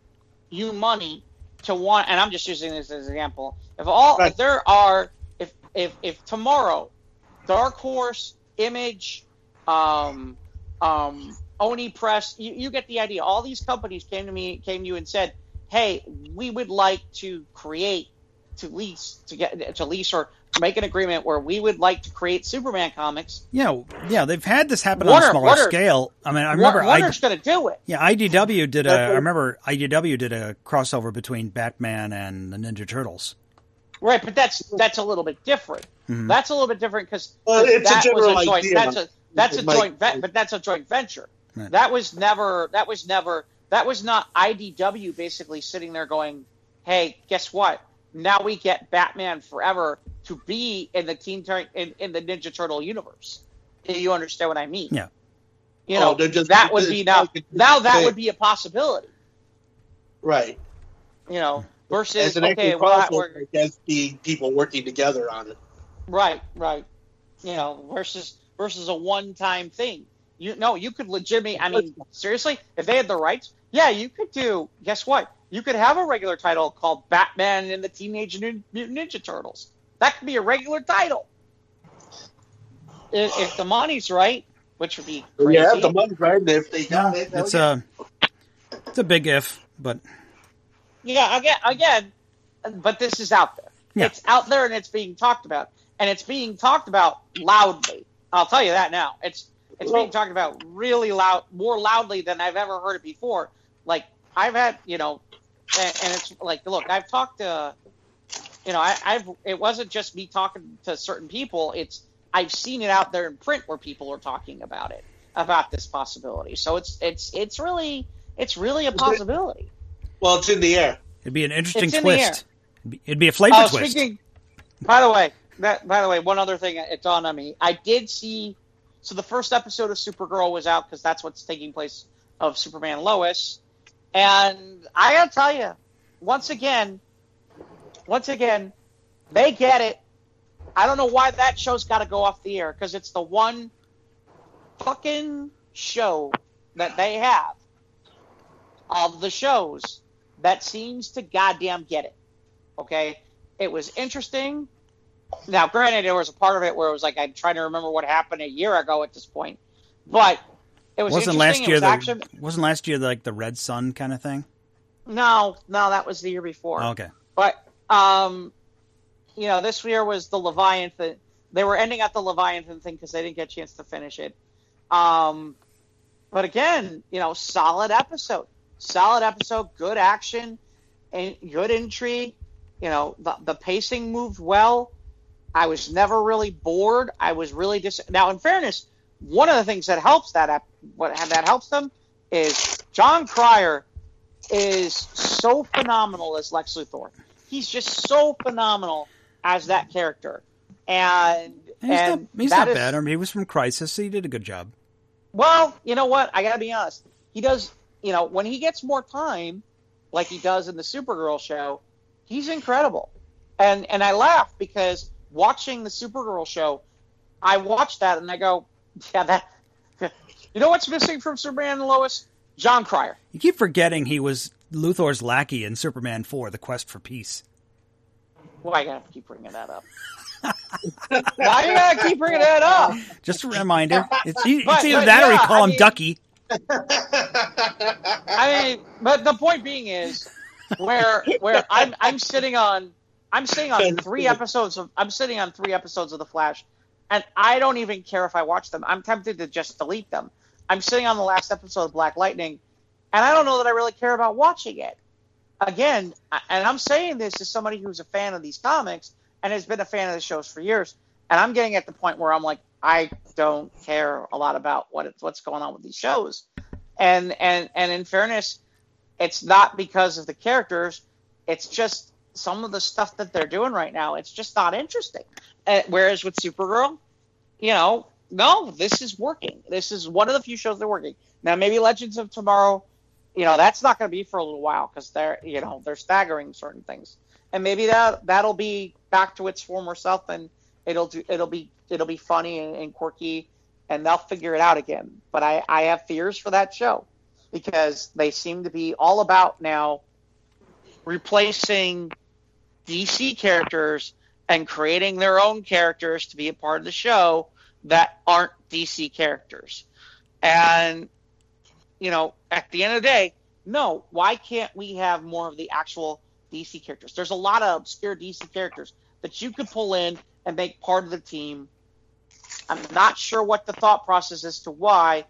you money to want, and I'm just using this as an example, if all Right. if there are if if if tomorrow, Dark Horse, Image, um, um, Oni Press, you, you get the idea. All these companies came to me came to you and said, "Hey, we would like to create to lease to get to lease or make an agreement where we would like to create Superman comics." Yeah, yeah, they've had this happen Warner- on a smaller Warner- scale. I mean, I remember I, Warner's going to do it. yeah, IDW did a That's I remember IDW did a crossover between Batman and the Ninja Turtles. Right, but that's that's a little bit different. Mhm. That's a little bit different because Well, it's a that general was a joint. idea. That's a that's a It might- joint. Ve- but that's a joint venture. Right. That was never. That was never. That was not IDW basically sitting there going, "Hey, guess what? Now we get Batman Forever to be in the Teen Tur- in, in the Ninja Turtle universe." Do you understand what I mean? Yeah. You Oh, know they're just- that would be now. Now that would be a possibility. right. You know, versus As an okay, well, crossover, we're, I guess people working together on it. Right, right. You know, versus versus a one time thing. You no, you could legitimately. I mean, (laughs) seriously, if they had the rights, yeah, you could do. Guess what? You could have a regular title called Batman and the Teenage Nin- Mutant Ninja Turtles. That could be a regular title if, if the money's right, which would be crazy. Yeah, the money's right. and If they Yeah, got it, it's hell a it's a big if, but Yeah, again, again, but this is out there. Yeah. It's out there and it's being talked about, and it's being talked about loudly. I'll tell you that now. It's it's being talked about really loud, more loudly than I've ever heard it before. Like I've had, you know, and, and it's like, look, I've talked to, you know, I, I've it wasn't just me talking to certain people. It's I've seen it out there in print where people are talking about it, about this possibility. So it's it's it's really it's really a possibility. well, it's in the air. it'd be an interesting It's in the air. twist. It'd be, it'd be a flavor Oh, twist. speaking. By the way, that by the way, one other thing it dawned on me. I did see. So the first episode of Supergirl was out because that's what's taking place of Superman Lois, and I gotta tell you, once again, once again, they get it. I don't know why that show's got to go off the air because it's the one fucking show that they have of the shows that seems to goddamn get it. Okay, it was interesting. Now, granted, there was a part of it where it was like I'm trying to remember what happened a year ago at this point, but it was wasn't last year was the action. wasn't last year like the Red Sun kind of thing? No, no, that was the year before. Okay. But um, you know, this year was the Leviathan. They were ending at the Leviathan thing because they didn't get a chance to finish it. Um, but again, you know, solid episode, solid episode, good action, and good intrigue. You know, the the pacing moved well. I was never really bored. I was really dis. Now, in fairness, one of the things that helps that what that helps them is Jon Cryer is so phenomenal as Lex Luthor. He's just so phenomenal as that character, and And he's and not, he's not is- bad. I mean, he was from Crisis. So he did a good job. Well, you know what? I gotta be honest. He does. You know, when he gets more time, like he does in the Supergirl show, he's incredible, and and I laugh because watching the Supergirl show, I watch that and I go, (laughs) yeah, that. You know what's missing from Superman and Lois? Jon Cryer. You keep forgetting he was Luthor's lackey in Superman 4, The Quest for Peace. Why you gotta keep bringing that up? (laughs) Why you gotta keep bringing that up? Just a reminder. It's, it's But- either but that or we call I him mean- Ducky. (laughs) I mean, but the point being is where where I'm I'm sitting on I'm sitting on three episodes of I'm sitting on three episodes of The Flash, and I don't even care if I watch them. I'm tempted to just delete them. I'm sitting on the last episode of Black Lightning, and I don't know that I really care about watching it. Again, and I'm saying this as somebody who's a fan of these comics and has been a fan of the shows for years, and I'm getting at the point where I'm like, I don't care a lot about what what's going on with these shows and and and in fairness, it's not because of the characters. It's just some of the stuff that they're doing right now. It's just not interesting. Uh, whereas with Supergirl, you know, no, this is working. This is one of the few shows that are working. Now maybe Legends of Tomorrow, you know, that's not going to be for a little while because they're you know they're staggering certain things, and maybe that that'll be back to its former self and it'll do it'll be it'll be funny and, and quirky and they'll figure it out again. But I, I have fears for that show because they seem to be all about now replacing DC characters and creating their own characters to be a part of the show that aren't DC characters. And, you know, at the end of the day, no, why can't we have more of the actual DC characters? There's a lot of obscure DC characters that you could pull in and make part of the team I'm not sure what the thought process is to why.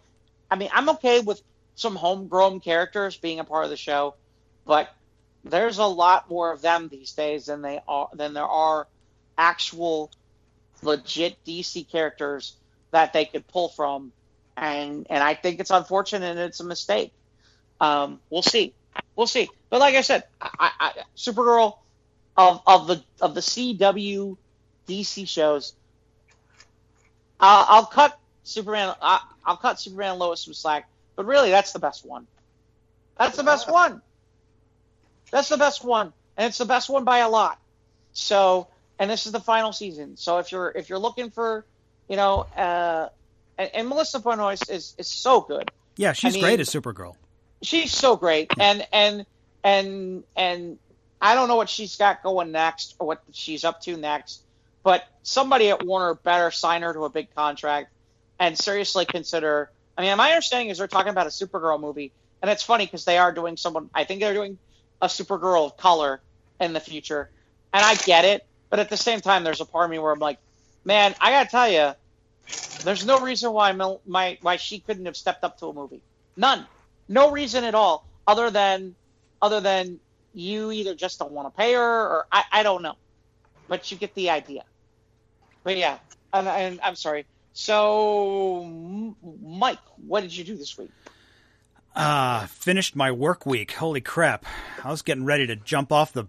I mean, I'm okay with some homegrown characters being a part of the show, but there's a lot more of them these days than they are than there are actual legit DC characters that they could pull from, and and I think it's unfortunate and it's a mistake. Um, we'll see, we'll see. But like I said, I, I, Supergirl of of the of the CW DC shows. I'll, I'll cut Superman. I'll, I'll cut Superman Lois some slack, but really, that's the best one. That's the best one. That's the best one, and it's the best one by a lot. So, and this is the final season. So if you're if you're looking for, you know, uh, and, and Melissa Benoist is is so good. Yeah, she's mean- great as Supergirl. She's so great, and and and and I don't know what she's got going next or what she's up to next, but somebody at Warner better sign her to a big contract and seriously consider. I mean, my understanding is they're talking about a Supergirl movie, and it's funny because they are doing someone. I think they're doing a Supergirl of color in the future, and I get it, but at the same time, there's a part of me where I'm like, man, I gotta tell you, there's no reason why my why she couldn't have stepped up to a movie. None, no reason at all, other than other than you either just don't want to pay her or I, I don't know, but you get the idea. But yeah, and, and I'm sorry. So, Mike, what did you do this week? Uh, finished my work week. Holy crap. I was getting ready to jump off the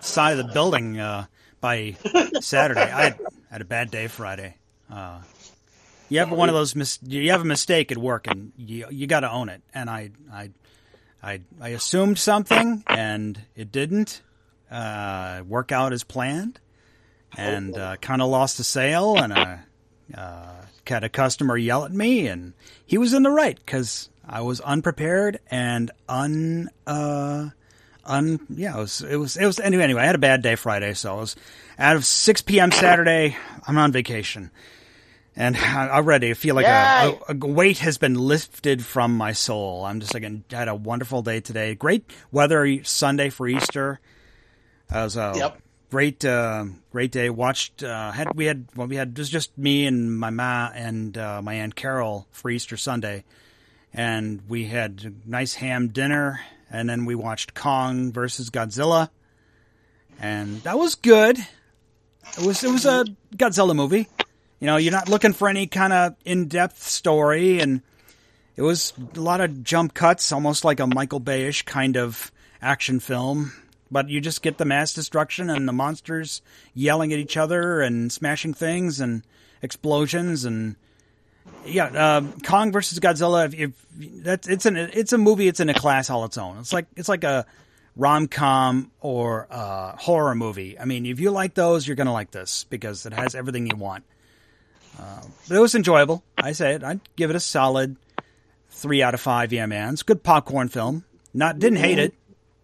side of the building uh, by Saturday. I had, had a bad day Friday. Uh, you have one of those mis- you have a mistake at work and you you got to own it. And I I I I assumed something and it didn't uh, work out as planned and uh, kind of lost a sale and I uh, had a customer yell at me and he was in the right because I was unprepared and un uh un yeah it was it was it was anyway anyway I had a bad day Friday so I was out of 6 p.m. Saturday I'm on vacation. And (laughs) I- I'm ready I feel like a, a, a weight has been lifted from my soul. I'm just like I had a wonderful day today. Great weather Sunday for Easter. I was a Yep. great uh, great day. Watched uh, had we had well we had it was just me and my ma and uh, my aunt Carol for Easter Sunday and we had a nice ham dinner. And then we watched Kong versus Godzilla. And that was good. It was it was a Godzilla movie. You know you're not looking for any kind of in-depth story. And it was a lot of jump cuts almost like a Michael Bayish kind of action film. But you just get the mass destruction and the monsters yelling at each other and smashing things and explosions and yeah, uh, Kong versus Godzilla. If, if that's it's an it's a movie. It's in a class all its own. It's like it's like a rom com or uh, horror movie. I mean, if you like those, you're going to like this because it has everything you want. Uh, but it was enjoyable. I say it. I'd give it a solid three out of five. Yeah, man, it's a good popcorn film. Not didn't hate it.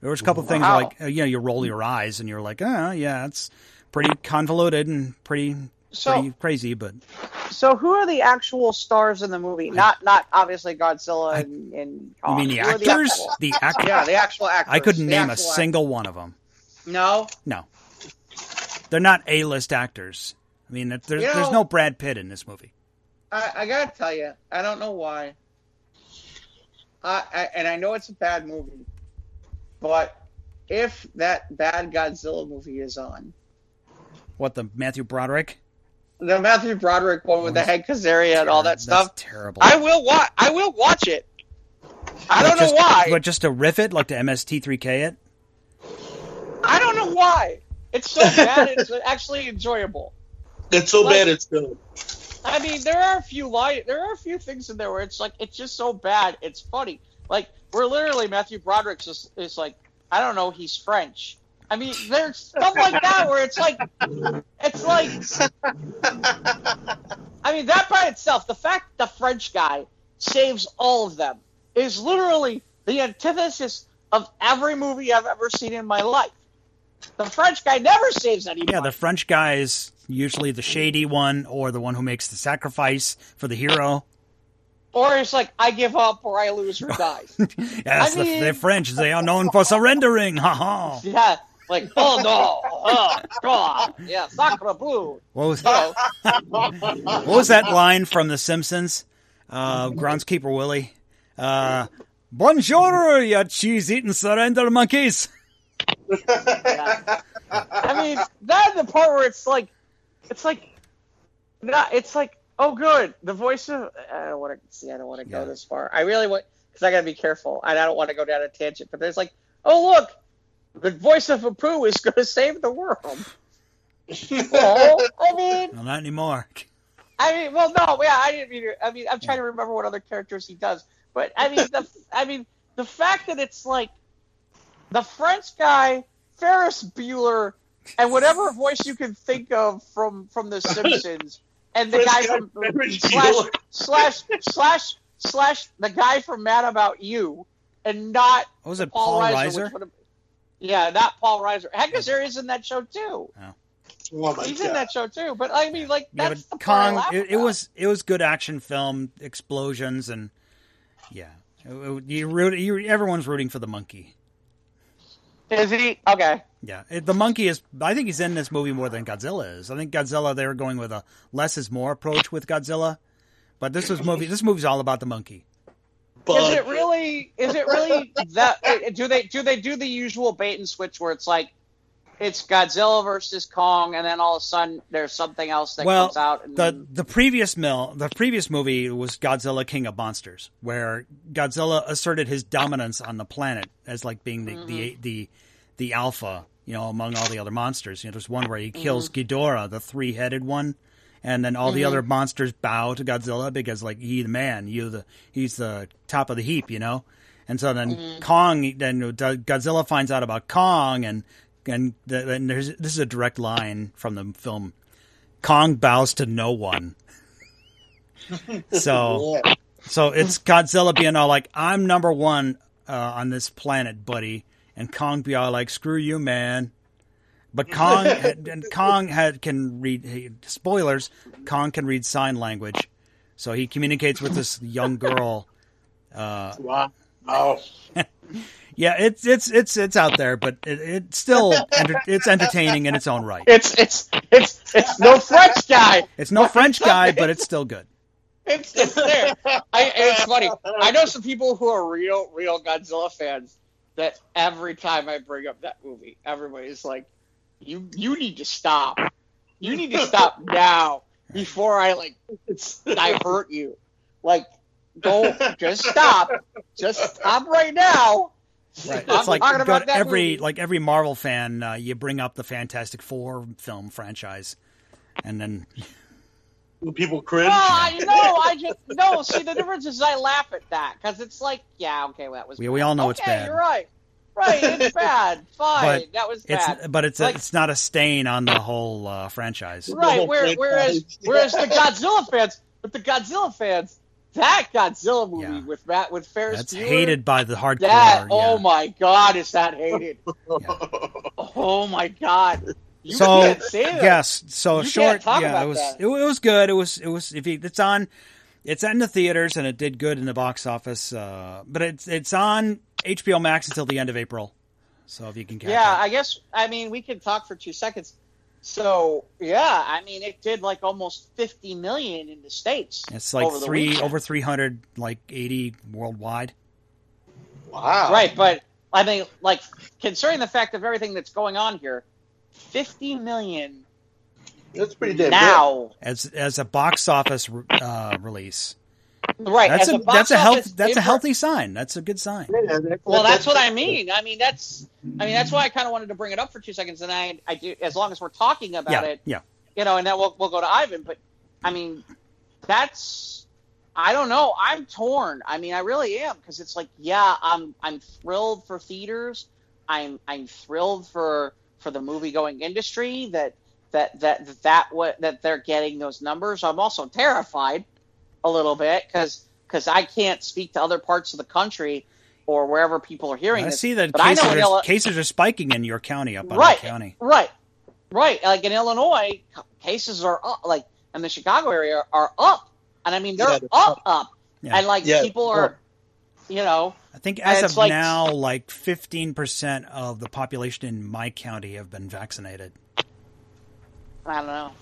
There was a couple things Wow. like uh, you know you roll your eyes and you're like, oh yeah, it's pretty convoluted and pretty So- crazy, but So who are the actual stars in the movie? Not not obviously Godzilla I- and, and you mean the actors? actual- The actors. yeah, the actual actors. I couldn't The name a single one of them. No. No, they're not A-list actors. I mean, there- You there's no Brad Pitt in this movie. I, I gotta tell you, I don't know why. I, I and I know it's a bad movie, but if that bad Godzilla movie is on, What the Matthew Broderick? The Matthew Broderick one with the Hank Azaria and all that That's stuff, terrible. I will watch. I will watch it. I But don't just, know why. But just to riff it, like to MST3K it. I don't know why. It's so bad. it's (laughs) actually enjoyable. It's so Like- bad it's good. I mean, there are a few line, there are a few things in there where it's like it's just so bad, it's funny. Like we're literally Matthew Broderick's is, is like I don't know, he's French. I mean, there's stuff like that where it's like it's like I mean that by itself, the fact the French guy saves all of them is literally the antithesis of every movie I've ever seen in my life. The French guy never saves anybody. Yeah, the French guy is usually the shady one or the one who makes the sacrifice for the hero. or it's like I give up or I lose or (laughs) die. Yes, I the, mean- the French, they are known for surrendering. Ha ha. (laughs) Yeah, like oh no, oh god, yeah, sacre bleu. What was, Oh, what was that line from The Simpsons? Uh, Groundskeeper Willie. Uh, Bonjour, you cheese-eating surrender monkeys. yeah. I mean, that's the part where it's like, it's like, not. It's like, oh, good. The voice of I don't want to see. I don't want to go this far. I really want because I got to be careful, and I don't want to go down a tangent. But there's like, oh look, the voice of Apu is (laughs) going to save the world. well, I mean, Well, not anymore. I mean, well, no, yeah, I didn't mean. To, I mean, I'm trying to remember what other characters he does, but I mean, the, (laughs) I mean, the fact that it's like the French guy, Ferris Bueller, and whatever voice you can think of from from The Simpsons, and the guy guy, from Ferris (laughs) slash slash slash slash the guy from Mad About You, and not What was it, Paul, Paul Reiser. Reiser? Which would've- yeah, not Paul Reiser. Hank Azaria's in that show too. Oh my He's god. in that show too. But I mean, like Yeah, that's but the part I Kong, it, it was it was good action film, explosions, and yeah, It- it- you root, you, everyone's rooting for the monkey. Is he okay? Yeah, it, the monkey is. I think he's in this movie more than Godzilla is. I think Godzilla they were going with a less is more approach with Godzilla, but this was movie. This movie's all about the monkey. Is it really? Is it really that? Do they do they do the usual bait and switch where it's like it's Godzilla versus Kong, and then all of a sudden there's something else that well, comes out? And the the previous mill, the previous movie was Godzilla King of Monsters, where Godzilla asserted his dominance on the planet as like being the the, mm-hmm. the the alpha, you know, among all the other monsters. You know, there's one where he kills mm-hmm. Ghidorah, the three headed one, and then all the other monsters bow to Godzilla because like he the man, you the he's the top of the heap, you know. And so then Kong, then Godzilla finds out about Kong, and and then there's this is a direct line from the film. Kong bows to no one. so (laughs) Yeah. so it's Godzilla being all like, "I'm number one uh, on this planet, buddy," and Kong be all like, "Screw you, man." But (laughs) Kong and Kong had can read he, spoilers. Kong can read sign language, so he communicates with this young girl. Uh, Wow. Oh. (laughs) yeah, it's it's it's it's out there, but it, it's still enter, it's entertaining in its own right. it's it's it's it's no French guy. It's no French guy, but it's still good. It's it's there. I, it's funny. I know some people who are real real Godzilla fans that every time I bring up that movie, everybody's like, "You you need to stop. You need to stop (laughs) now before I like I hurt you. Like, go just stop. Just stop right now." Right. I'm It's like talking go about every movie. like every Marvel fan, uh, you bring up the Fantastic Four film franchise, and then (laughs) People cringe. No, I no, I just no. See, the difference is I laugh at that because it's like, yeah, okay, well, that was. We- bad. we all know it's bad. You're right. Right. It's (laughs) bad. Fine, But that was It's bad. but it's Like- a, it's not a stain on the whole uh, franchise. Right. whole Where, whereas, franchise. whereas the Godzilla fans, but the Godzilla fans, that Godzilla movie Yeah. with Matt with Ferris That's Bueller, hated by the hardcore. That oh my god, is that hated? (laughs) Oh my god. You so can't say that. yes, so You short. can't talk yeah, about it was that. it, it was good. It was it was if you, it's on, it's in the theaters and it did good in the box office. Uh, but it's it's on HBO Max until the end of April. So if you can catch Yeah, it. I guess I mean we can talk for two seconds. So yeah, I mean it did like almost fifty million in the states. it's like over three weekend. over three hundred, like eighty worldwide. wow. Right, but I mean, like considering the fact of everything that's going on here, fifty million That's pretty damn now. as as a box office uh, release. Right, That's as a, box that's a health office that's a healthy sign. That's a good sign. Yeah, that- Well, that- that's what I mean. I mean, that's I mean that's why I kind of wanted to bring it up for two seconds, and I I do as long as we're talking about Yeah, it, yeah. you know, and then we'll we'll go to Ivan. But I mean, that's I don't know. I'm torn. I mean, I really am because it's like, yeah, I'm I'm thrilled for theaters. I'm I'm thrilled for for the movie going industry that that that that what that they're getting those numbers. I'm also terrified a little bit because because I can't speak to other parts of the country or wherever people are hearing I this. see that but I know cases are, Illi- cases are spiking in your county up on Right. the county. Right, right. Like in Illinois, cases are up. Like in the Chicago area are up, and I mean they're Yeah, they're up, up, Yeah. and like Yeah, people they're are, up. you know, I think as of like- now, like fifteen percent of the population in my county have been vaccinated. I don't know.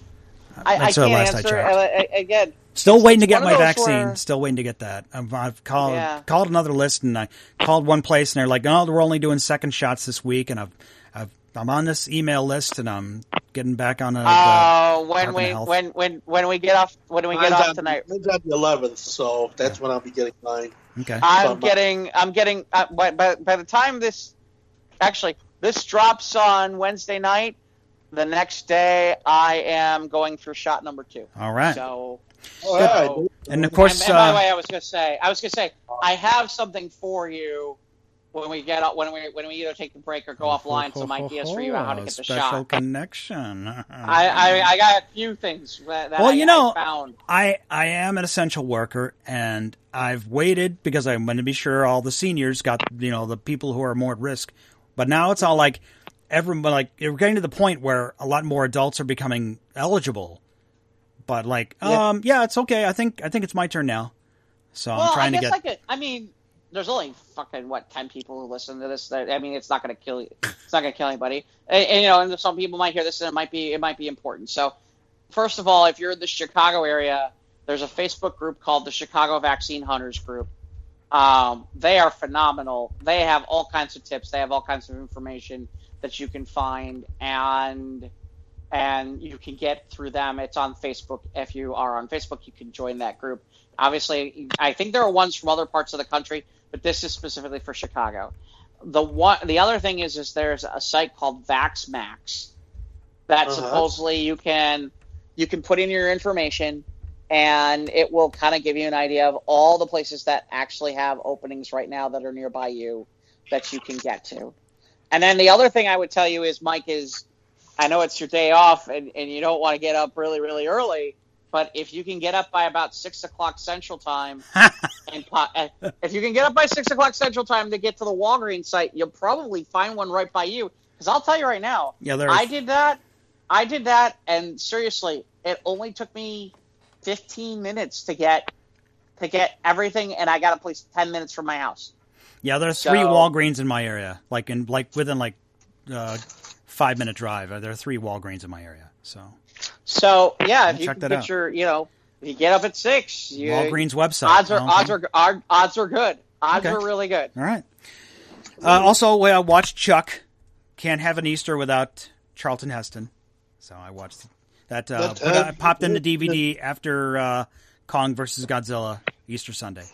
I, I That's the can't last answer checked. uh, a- again. Still waiting to get my vaccine. where- Still waiting to get that. I've, I've called Yeah. called another list, and I called one place, and they're like, "Oh, we're only doing second shots this week." And I've, I've I'm on this email list, and I'm getting back on a. Uh, when Department we when when when we get off when we get off on- tonight, mine's on the 11th, so that's when I'll be getting mine. okay. I'm Some- getting I'm getting uh, by, by by the time this actually this drops on Wednesday night, the next day I am going through shot number two. All right. So All right. So- and of course, and, and by the uh, way, I was gonna say, I was gonna say, I have something for you when we get when we when we either take the break or go offline. Some ideas for you on how to (laughs) get the special shot. connection. I, I I got a few things that, that Well, I, you know- I found. I I am an essential worker, and I've waited because I'm going to be sure all the seniors got you know the people who are more at risk. But now it's all like everyone like we're getting to the point where a lot more adults are becoming eligible. But like, Yeah. um, yeah, it's okay. I think I think it's my turn now. So well, I'm trying to get. I could. I mean, there's only fucking what ten people who listen to this. That- I mean, it's not gonna kill you. It's not gonna kill anybody. And, and, you know, and some people might hear this and it might be it might be important. So, first of all, if you're in the Chicago area, there's a Facebook group called the Chicago Vaccine Hunters Group. Um, they are phenomenal. They have all kinds of tips. They have all kinds of information that you can find and and you can get through them. It's on Facebook. If you are on Facebook, you can join that group. Obviously, I think there are ones from other parts of the country, but this is specifically for Chicago. The one, the other thing is, is there's a site called VaxMax that Uh-huh. supposedly you can you can put in your information and it will kind of give you an idea of all the places that actually have openings right now that are nearby you that you can get to. And then the other thing I would tell you is, Mike, is I know it's your day off and, and you don't want to get up really, really early, but if you can get up by about six o'clock Central Time, (laughs) and po- if you can get up by six o'clock Central Time to get to the Walgreens site, you'll probably find one right by you. Because I'll tell you right now, yeah, there's. I did that. I did that, and seriously, it only took me 15 minutes to get to get everything, and I got a place 10 minutes from my house. Yeah, there's three Walgreens in my area. Like in like within like uh, five minute drive. There are three Walgreens in my area. So So yeah, if you Check can that get out. your, you know, if you get up at six, you, Walgreens website. odds are Okay. odds are, are odds are good. Odds Okay. are really good. All right. Uh, also, I watched Chuck. Can't have an Easter without Charlton Heston. So I watched that. Uh, But, uh, I popped in the DVD after uh, Kong versus Godzilla Easter Sunday.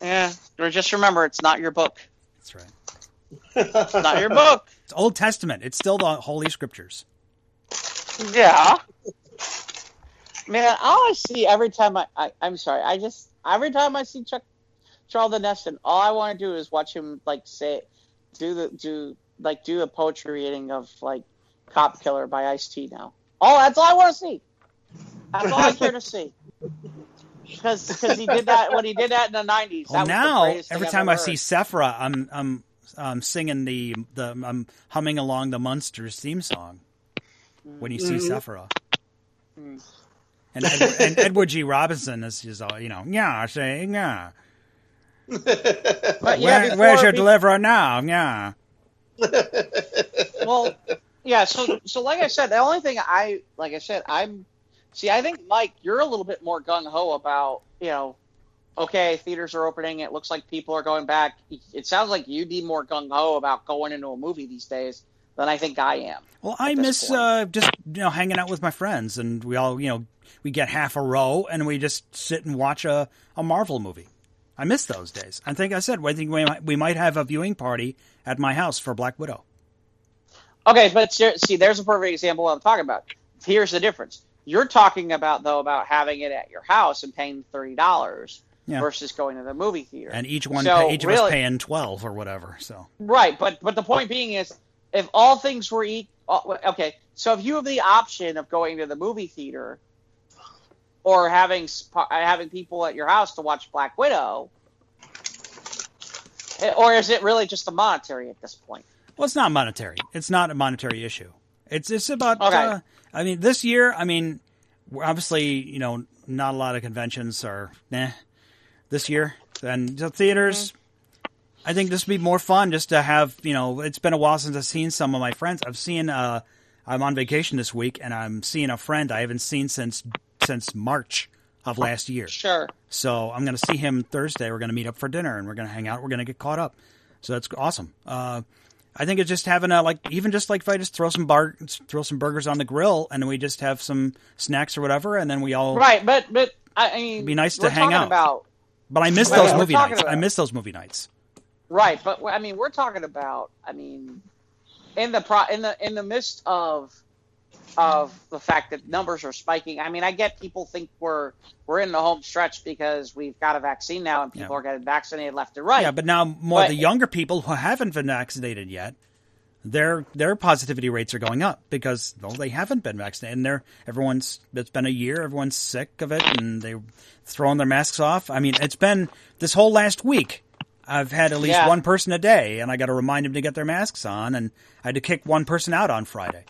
Yeah, or just remember, it's not your book. That's right. It's not your book. Old Testament. It's still the Holy Scriptures. Yeah. Man, all I see every time I, I I'm sorry, I just every time I see Chuck Charlton Heston, all I want to do is watch him like say do the do like do a poetry reading of like Cop Killer by Ice T now. Oh, that's all I want to see. That's all I care to see. Because he did that when he did that in the nineties. Well, now every time I see Sephora, I'm I'm I'm singing the the I'm humming along the Munsters theme song when you see mm-hmm. Sephora. Mm. And, Edward, and Edward G. Robinson is just all you know, yeah, saying (laughs) yeah. But yeah, Where, where's your people... deliverer now? Yeah. (laughs) well, yeah. So, so like I said, the only thing I like I said, I'm see. I think Mike, you're a little bit more gung ho about you know. Okay, theaters are opening. It looks like people are going back. It sounds like you'd be more gung ho about going into a movie these days than I think I am. Well, I miss uh, just you know hanging out with my friends, and we all you know we get half a row and we just sit and watch a, a Marvel movie. I miss those days. I think I said I think we might, we might have a viewing party at my house for Black Widow. Okay, but see, there's a perfect example I'm talking about. Here's the difference. You're talking about though about having it at your house and paying thirty dollars yeah. versus going to the movie theater. And each one, so, each really, of us paying twelve or whatever. So right, but but the point being is, if all things were equal, okay, so if you have the option of going to the movie theater or having having people at your house to watch Black Widow, eh, or is it really just a monetary at this point? Well, it's not monetary. It's not a monetary issue. It's it's about. Okay. Uh, I mean, this year, I mean, obviously, you know, not a lot of conventions are nah, this year, and the theaters. Mm-hmm. I think this would be more fun just to have. You know, it's been a while since I've seen some of my friends. I've seen. Uh, I'm on vacation this week, and I'm seeing a friend I haven't seen since since March of last year. Sure. So I'm going to see him Thursday. We're going to meet up for dinner and we're going to hang out. We're going to get caught up. So that's awesome. Uh, I think it's just having a like even just like if I just throw some bar throw some burgers on the grill and we just have some snacks or whatever and then we all right. But but I mean, it'd be nice to hang out. About, but I miss those movie nights. About, I miss those movie nights. Right, but I mean, we're talking about. I mean, in the pro in the in the midst of of the fact that numbers are spiking. I mean, I get people think we're we're in the home stretch because we've got a vaccine now and people yeah. are getting vaccinated left and right. Yeah, but now more but, the younger people who haven't been vaccinated yet, their their positivity rates are going up because well, they haven't been vaccinated. And they're everyone's it's been a year, everyone's sick of it, and they throwing their masks off. I mean, it's been this whole last week. I've had at least yeah. one person a day, and I got to remind them to get their masks on, and I had to kick one person out on Friday.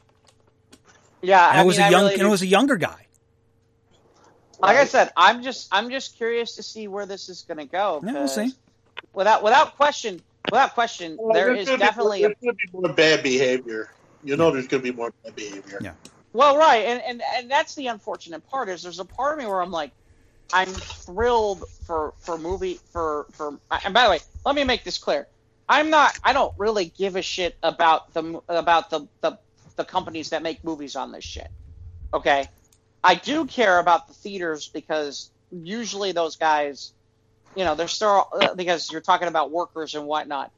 Yeah, and it was mean, a young, really and it was a younger guy. Like I said, I'm just I'm just curious to see where this is going to go. Yeah, we'll see. Without without question, without question, well, there is definitely more, there's going to be more bad behavior. You know, there's going to be more bad behavior. Yeah. Well, right, and, and and that's the unfortunate part is there's a part of me where I'm like, I'm thrilled for for movie for for. And by the way, let me make this clear. I'm not. I don't really give a shit about the about the the the companies that make movies on this shit. Okay, I do care about the theaters because usually those guys, you know, they're still because you're talking about workers and whatnot,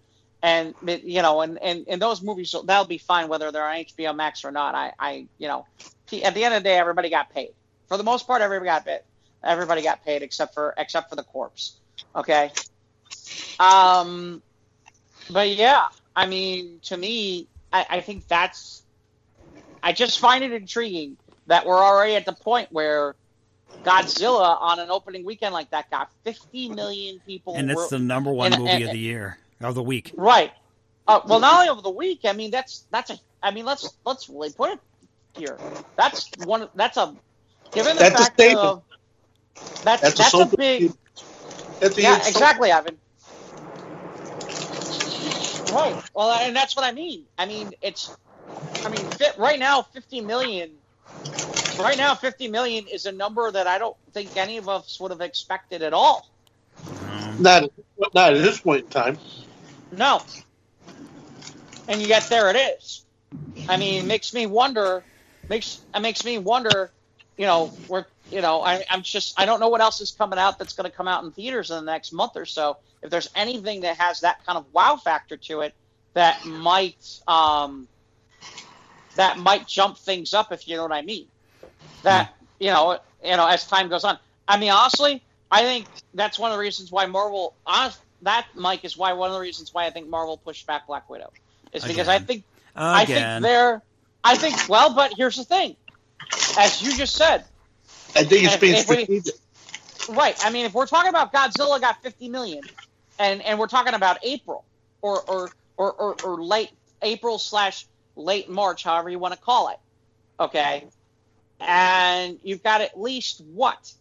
and you know, and and, and those movies that'll be fine whether they're on HBO Max or not. I I you know, at the end of the day, everybody got paid for the most part. Everybody got paid. Everybody got paid except for except for the corpse. Okay. Um, but yeah, I mean, to me, I, I think that's I just find it intriguing that we're already at the point where Godzilla on an opening weekend like that got 50 million people. And it's the number one and, movie and, of the year of the week. Right. Uh, well, not only of the week. I mean, that's that's a. I mean, let's let's really put it here. That's one. That's a. Given the that's fact a of that's that's, that's a, a big. yeah, exactly, Ivan. Right. Well, and that's what I mean. I mean, it's I mean, fit, right now, 50 million. Right now, 50 million is a number that I don't think any of us would have expected at all. Not, not at this point in time. No. And yet there it is. I mean, it makes me wonder. Makes it makes me wonder. You know, we're you know, I, I'm just I don't know what else is coming out that's going to come out in theaters in the next month or so. If there's anything that has that kind of wow factor to it, that might um, that might jump things up if you know what I mean. That you know, you know, as time goes on. I mean, honestly, I think that's one of the reasons why Marvel. Honest, that Mike is why one of the reasons why I think Marvel pushed back Black Widow is because I Again. think I think they're. I think well, but here's the thing, as you just said, I think it's If- being strategic. right? I mean, if we're talking about Godzilla got 50 million, and and we're talking about April or or or or, or late April slash late March, however you want to call it, okay, and you've got at least what,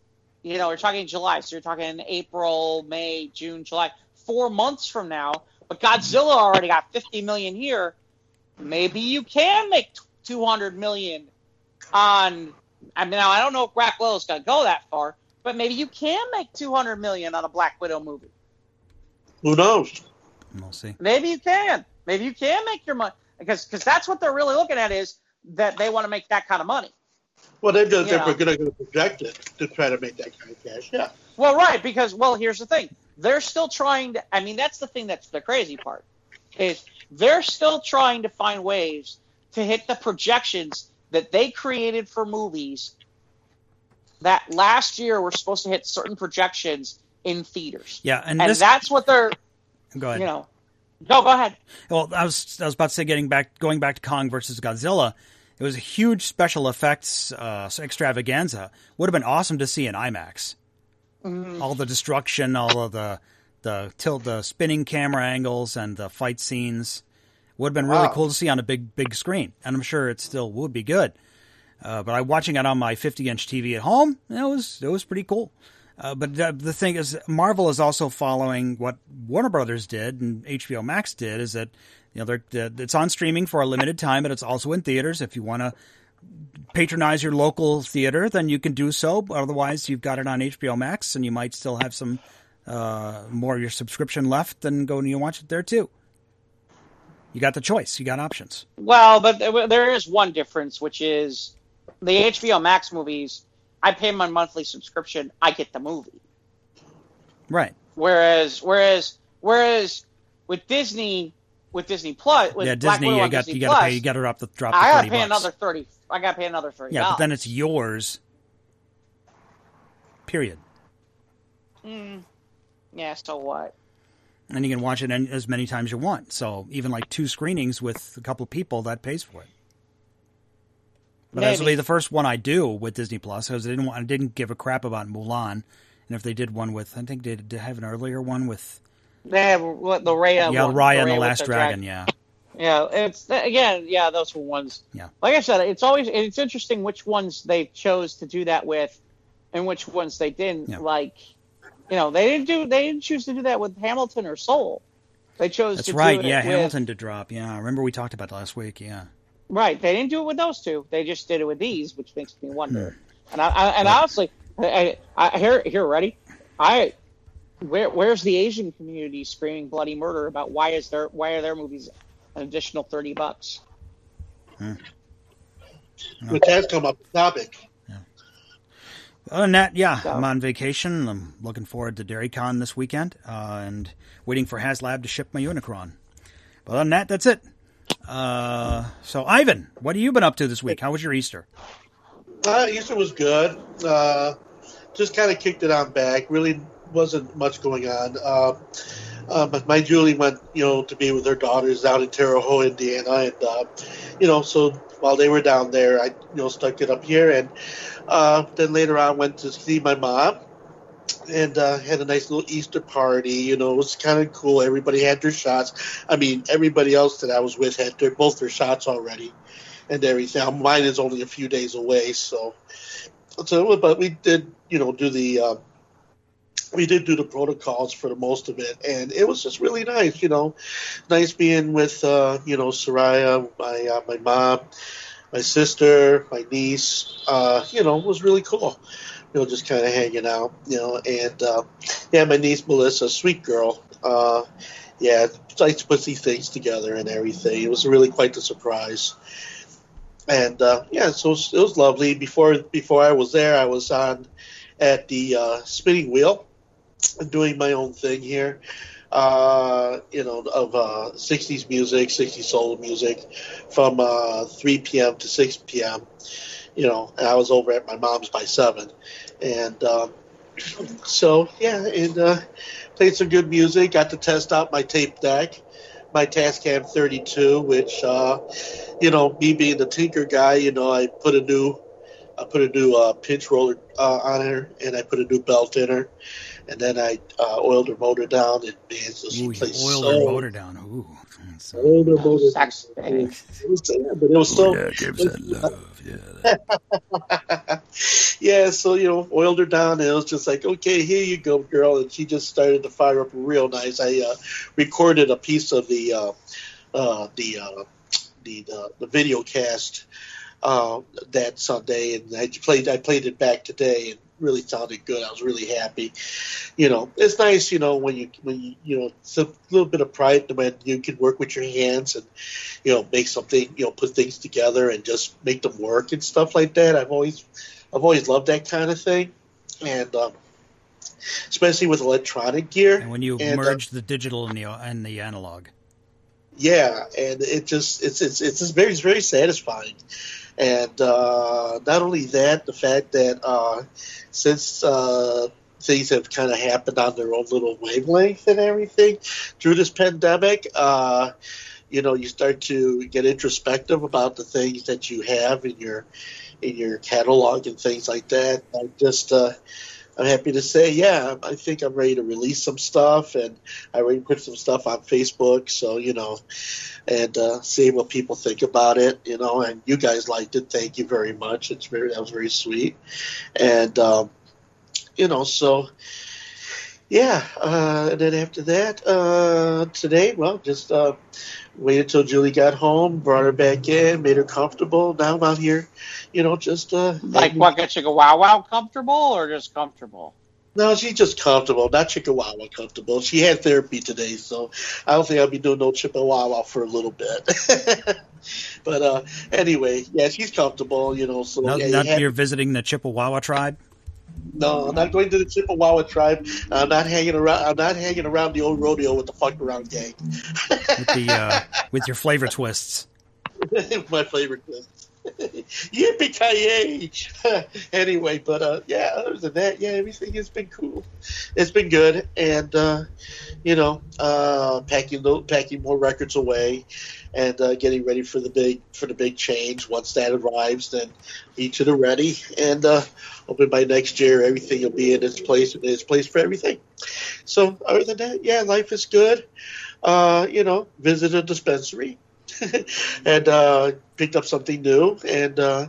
you know, we're talking July, so you're talking April, May, June, July, four months from now. But Godzilla already got 50 million here. Maybe you can make 200 million on. I mean, now I don't know if Black Widow's going to go that far, but maybe you can make 200 million on a Black Widow movie. Who knows? We'll see. Maybe you can. Maybe you can make your money because because that's what they're really looking at is that they want to make that kind of money. Well, they're, they're, going to project it to try to make that kind of cash. Yeah. Well, right, because well, here's the thing. They're still trying to I mean, that's the thing that's the crazy part. Is they're still trying to find ways to hit the projections that they created for movies that last year were supposed to hit certain projections in theaters. Yeah, and, And this. that's what they're, go ahead. you know. Go go ahead. Well, I was I was about to say getting back going back to Kong versus Godzilla. It was a huge special effects uh, extravaganza. Would have been awesome to see in IMAX. All the destruction, all of the the tilt, the spinning camera angles, and the fight scenes would have been really Wow. cool to see on a big big screen. And I'm sure it still would be good. Uh, but I'm watching it on my 50 inch TV at home, it was it was pretty cool. Uh, but the, the thing is, Marvel is also following what Warner Brothers did and HBO Max did. Is that you know they're, they're- it's on streaming for a limited time, but it's also in theaters. If you want to patronize your local theater, then you can do so. Otherwise, you've got it on HBO Max, and you might still have some uh, more of your subscription left, and go and you watch it there too. You got the choice. You got options. Well, but there is one difference, which is the HBO Max movies. I pay my monthly subscription. I get the movie. Right. Whereas, whereas, whereas with Disney, with Disney Plus, with yeah, Black Disney. Widow You got Disney you got to pay. You got to drop the drop the I gotta pay bucks. another thirty. I gotta pay another thirty. yeah, but then it's yours. Period. Mm. yeah. So what? and you can watch it as many times you want. So even like two screenings with a couple people, that pays for it. But this will be the first one I do with Disney Plus because I didn't want, I didn't give a crap about Mulan, and if they did one with, I think they did have an earlier one with They have what the Raya. yeah, one, Raya and the with Last Dragon. Yeah, Yeah, it's again, yeah, those were ones. Yeah. Like I said, it's always it's interesting which ones they chose to do that with, and which ones they didn't. Yeah. Like, you know, they didn't do they didn't choose to do that with Hamilton or Soul. They chose that's to right. Yeah, with, Hamilton did drop. Yeah, I remember we talked about that last week. Yeah, Right, they didn't do it with those two. They just did it with these, which makes me wonder. Hmm. And I, I and honestly, I, I, I here here ready. I where where's the Asian community screaming bloody murder about why is there why are their movies an additional thirty bucks? Which has come up topic. Other than that, yeah, So- I'm on vacation. I'm looking forward to DairyCon this weekend, uh, and waiting for HasLab to ship my Unicron. But other than that, that's it. Uh, so, Ivan, what have you been up to this week? How was your Easter? Uh, Easter was good. Uh, just kind of kicked it on back. Really wasn't much going on. Uh, uh, but my Julie went, you know, to be with her daughters out in Terre Haute, Indiana, and uh, you know, so while they were down there, I, you know, stuck it up here, and uh, then later on went to see my mom. And uh, had a nice little Easter party. You know, it was kind of cool. Everybody had their shots. I mean, everybody else that I was with had their, both their shots already and everything. Mine is only a few days away, so so but we did you know do the uh, we did do the protocols for the most of it, and it was just really nice. You know, nice being with uh, you know Soraya, my uh, my mom, my sister, my niece. Uh, you know, was really cool. You know, just kind of hanging out. You know, and uh, yeah, my niece Melissa, sweet girl. Uh, yeah, nice to put these things together and everything. It was really quite the surprise and uh, yeah, so it was, it was lovely. Before before I was there, I was on at the uh, spinning wheel, doing my own thing here. Uh, you know, of uh, 60s music, 60s soul music, from uh, 3 p.m. to 6 p.m. You know, and I was over at my mom's by seven, and um, (clears throat) so yeah, and uh, played some good music. Got to test out my tape deck, my Tascam 32, which uh, you know, me being the tinker guy, you know, I put a new, I put a new uh, pinch roller uh, on her, and I put a new belt in her, and then I uh, oiled her motor down, and man, so she Ooh, you oiled so. her motor down. Ooh. That's, Oiled her motor. Sex, baby. It was sad, but it was so. yeah, gives that (laughs) love. Yeah. yeah, so you know, oiled her down, and it was just like, okay, here you go, girl, and she just started to fire up real nice. I uh, recorded a piece of the uh, uh, the, uh, the the the video cast uh, that Sunday, and I played I played it back today, and really sounded good. I was really happy. You know, it's nice, you know, when you when you you know, it's a little bit of pride when you can work with your hands and you know make something, you know, put things together and just make them work and stuff like that. I've always I've always loved that kind of thing, and um, especially with electronic gear. And when you And, uh, merge the digital and the and the analog. Yeah, and it just it's it's it's just very very satisfying, and uh, not only that, the fact that uh, since uh, things have kind of happened on their own little wavelength and everything through this pandemic, uh, you know, you start to get introspective about the things that you have in your in your catalog and things like that. I just uh, I'm happy to say, yeah, I think I'm ready to release some stuff, and I already put some stuff on Facebook. So you know, and uh, see what people think about it. You know, and you guys liked it. Thank you very much. It's very that was very sweet, and um, you know, so yeah. Uh, and then after that, uh, today, well, just uh, waited till Julie got home, brought her back in, made her comfortable. Now I'm out here, you know, just uh, Like what gets you go wow wow comfortable or just comfortable? No, she's just comfortable, not Chihuahua comfortable. She had therapy today, so I don't think I'll be doing no Chihuahua for a little bit. (laughs) but uh, anyway, yeah, she's comfortable, you know. So Now, yeah, now you have- you're visiting the Chippewa tribe. No, I'm not going to the Chippewa tribe. I'm not hanging around. I'm not hanging around the old rodeo with the fuck around gang. with the uh, with your flavor twists. (laughs) My favorite list. (laughs) Yippee ki (laughs) Anyway, but uh, yeah, other than that, yeah, everything has been cool. It's been good, and uh, you know, uh, packing packing more records away, and uh, getting ready for the big for the big change. Once that arrives, then each of the ready, and uh, hoping by next year everything will be in its place and in its place for everything. So other than that, yeah, life is good. Uh, you know, visit a dispensary (laughs) and uh, picked up something new, and uh,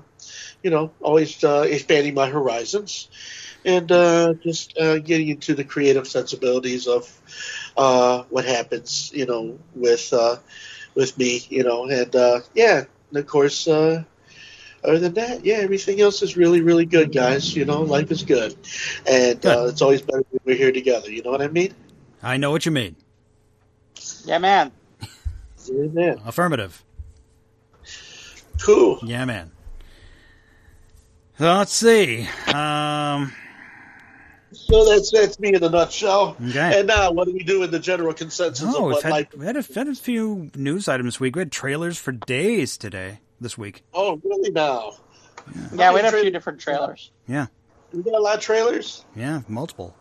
you know, always uh, expanding my horizons, and uh, just uh, getting into the creative sensibilities of uh, what happens, you know, with uh, with me, you know, and uh, yeah, and of course. Uh, other than that, yeah, everything else is really, really good, guys. You know, life is good, and uh, it's always better when we're here together. You know what I mean? I know what you mean. Yeah, man. Yeah. man. Affirmative. Cool. Yeah, man. So let's see. Um, So that's that's me in a nutshell. Okay. And now, what do we do in the general consensus of oh, we've what had, life? we had, a, had a few news items this week. We had trailers for days today, this week. Oh, really? Now, Yeah, we had a few different trailers. Yeah, we got a lot of trailers. yeah, multiple.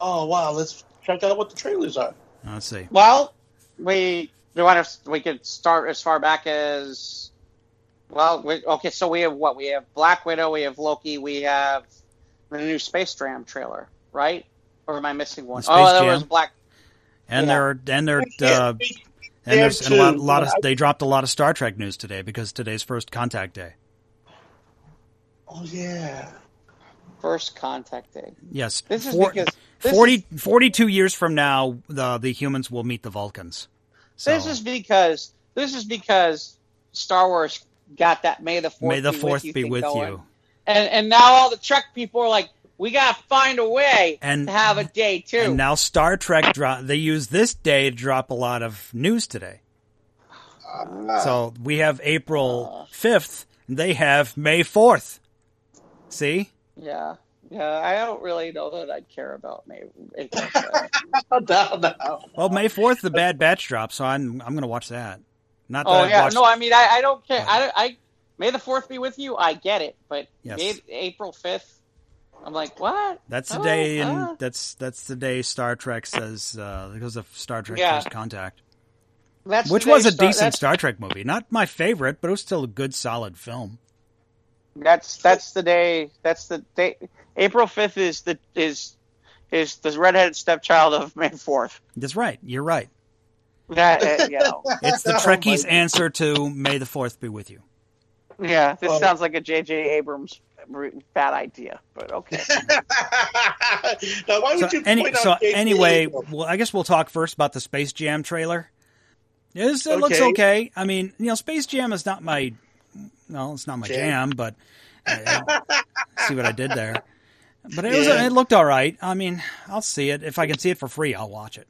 Oh wow, let's check out what the trailers are. Let's see. Well, we we want to we could start as far back as well. We, okay, so we have what we have: Black Widow, we have Loki, we have the new Space Jam trailer, right? Or am I missing one? The Space oh, that Jam? was Black. And Yeah. they're and they're uh, and there's and a lot, too, lot of they dropped a lot of Star Trek news today because today's first contact day. Oh yeah. First Contact Day. Yes, This is four- because this 40, 42 years from now, the the humans will meet the Vulcans. So This is because this is because Star Wars got that May the Fourth may the be fourth with you be thing with you. And and now all the Trek people are like, we gotta find a way And- to have a day too. And now Star Trek drop. They use this day to drop a lot of news today. Ah. So we have April fifth. They have May fourth. See, yeah, yeah. I don't really know that I'd care about May. April Fool's. (laughs) no, no. well, May fourth, the Bad Batch drops, So I'm I'm going to watch that. Not that oh I've yeah, watched- no. I mean, I, I don't care. I, I May the Fourth be with you. I get it, but Yes. May, April fifth. I'm like, what? That's the Oh, day, and uh. that's that's the day Star Trek says uh, because of Star Trek Yeah. First Contact, That's which was a Star- decent that's- Star Trek movie. Not my favorite, but it was still a good, solid film. That's that's the day. That's the day. April fifth is the is is the redheaded stepchild of May fourth. That's right. You're right. That uh, you know, It's the (laughs) Oh Trekkies' answer to "May the Fourth be with you." Yeah. This Well- sounds like a J.J. Abrams bad idea, but okay. (laughs) now, why So, would you any, point so out anyway, Abrams? well, I guess we'll talk first about the Space Jam trailer. It's, it looks Okay. okay. I mean, you know, Space Jam is not my, well, it's not my jam, Jam. but uh, (laughs) see what I did there. But it was, it looked all right. I mean, I'll see it if I can see it for free. I'll watch it.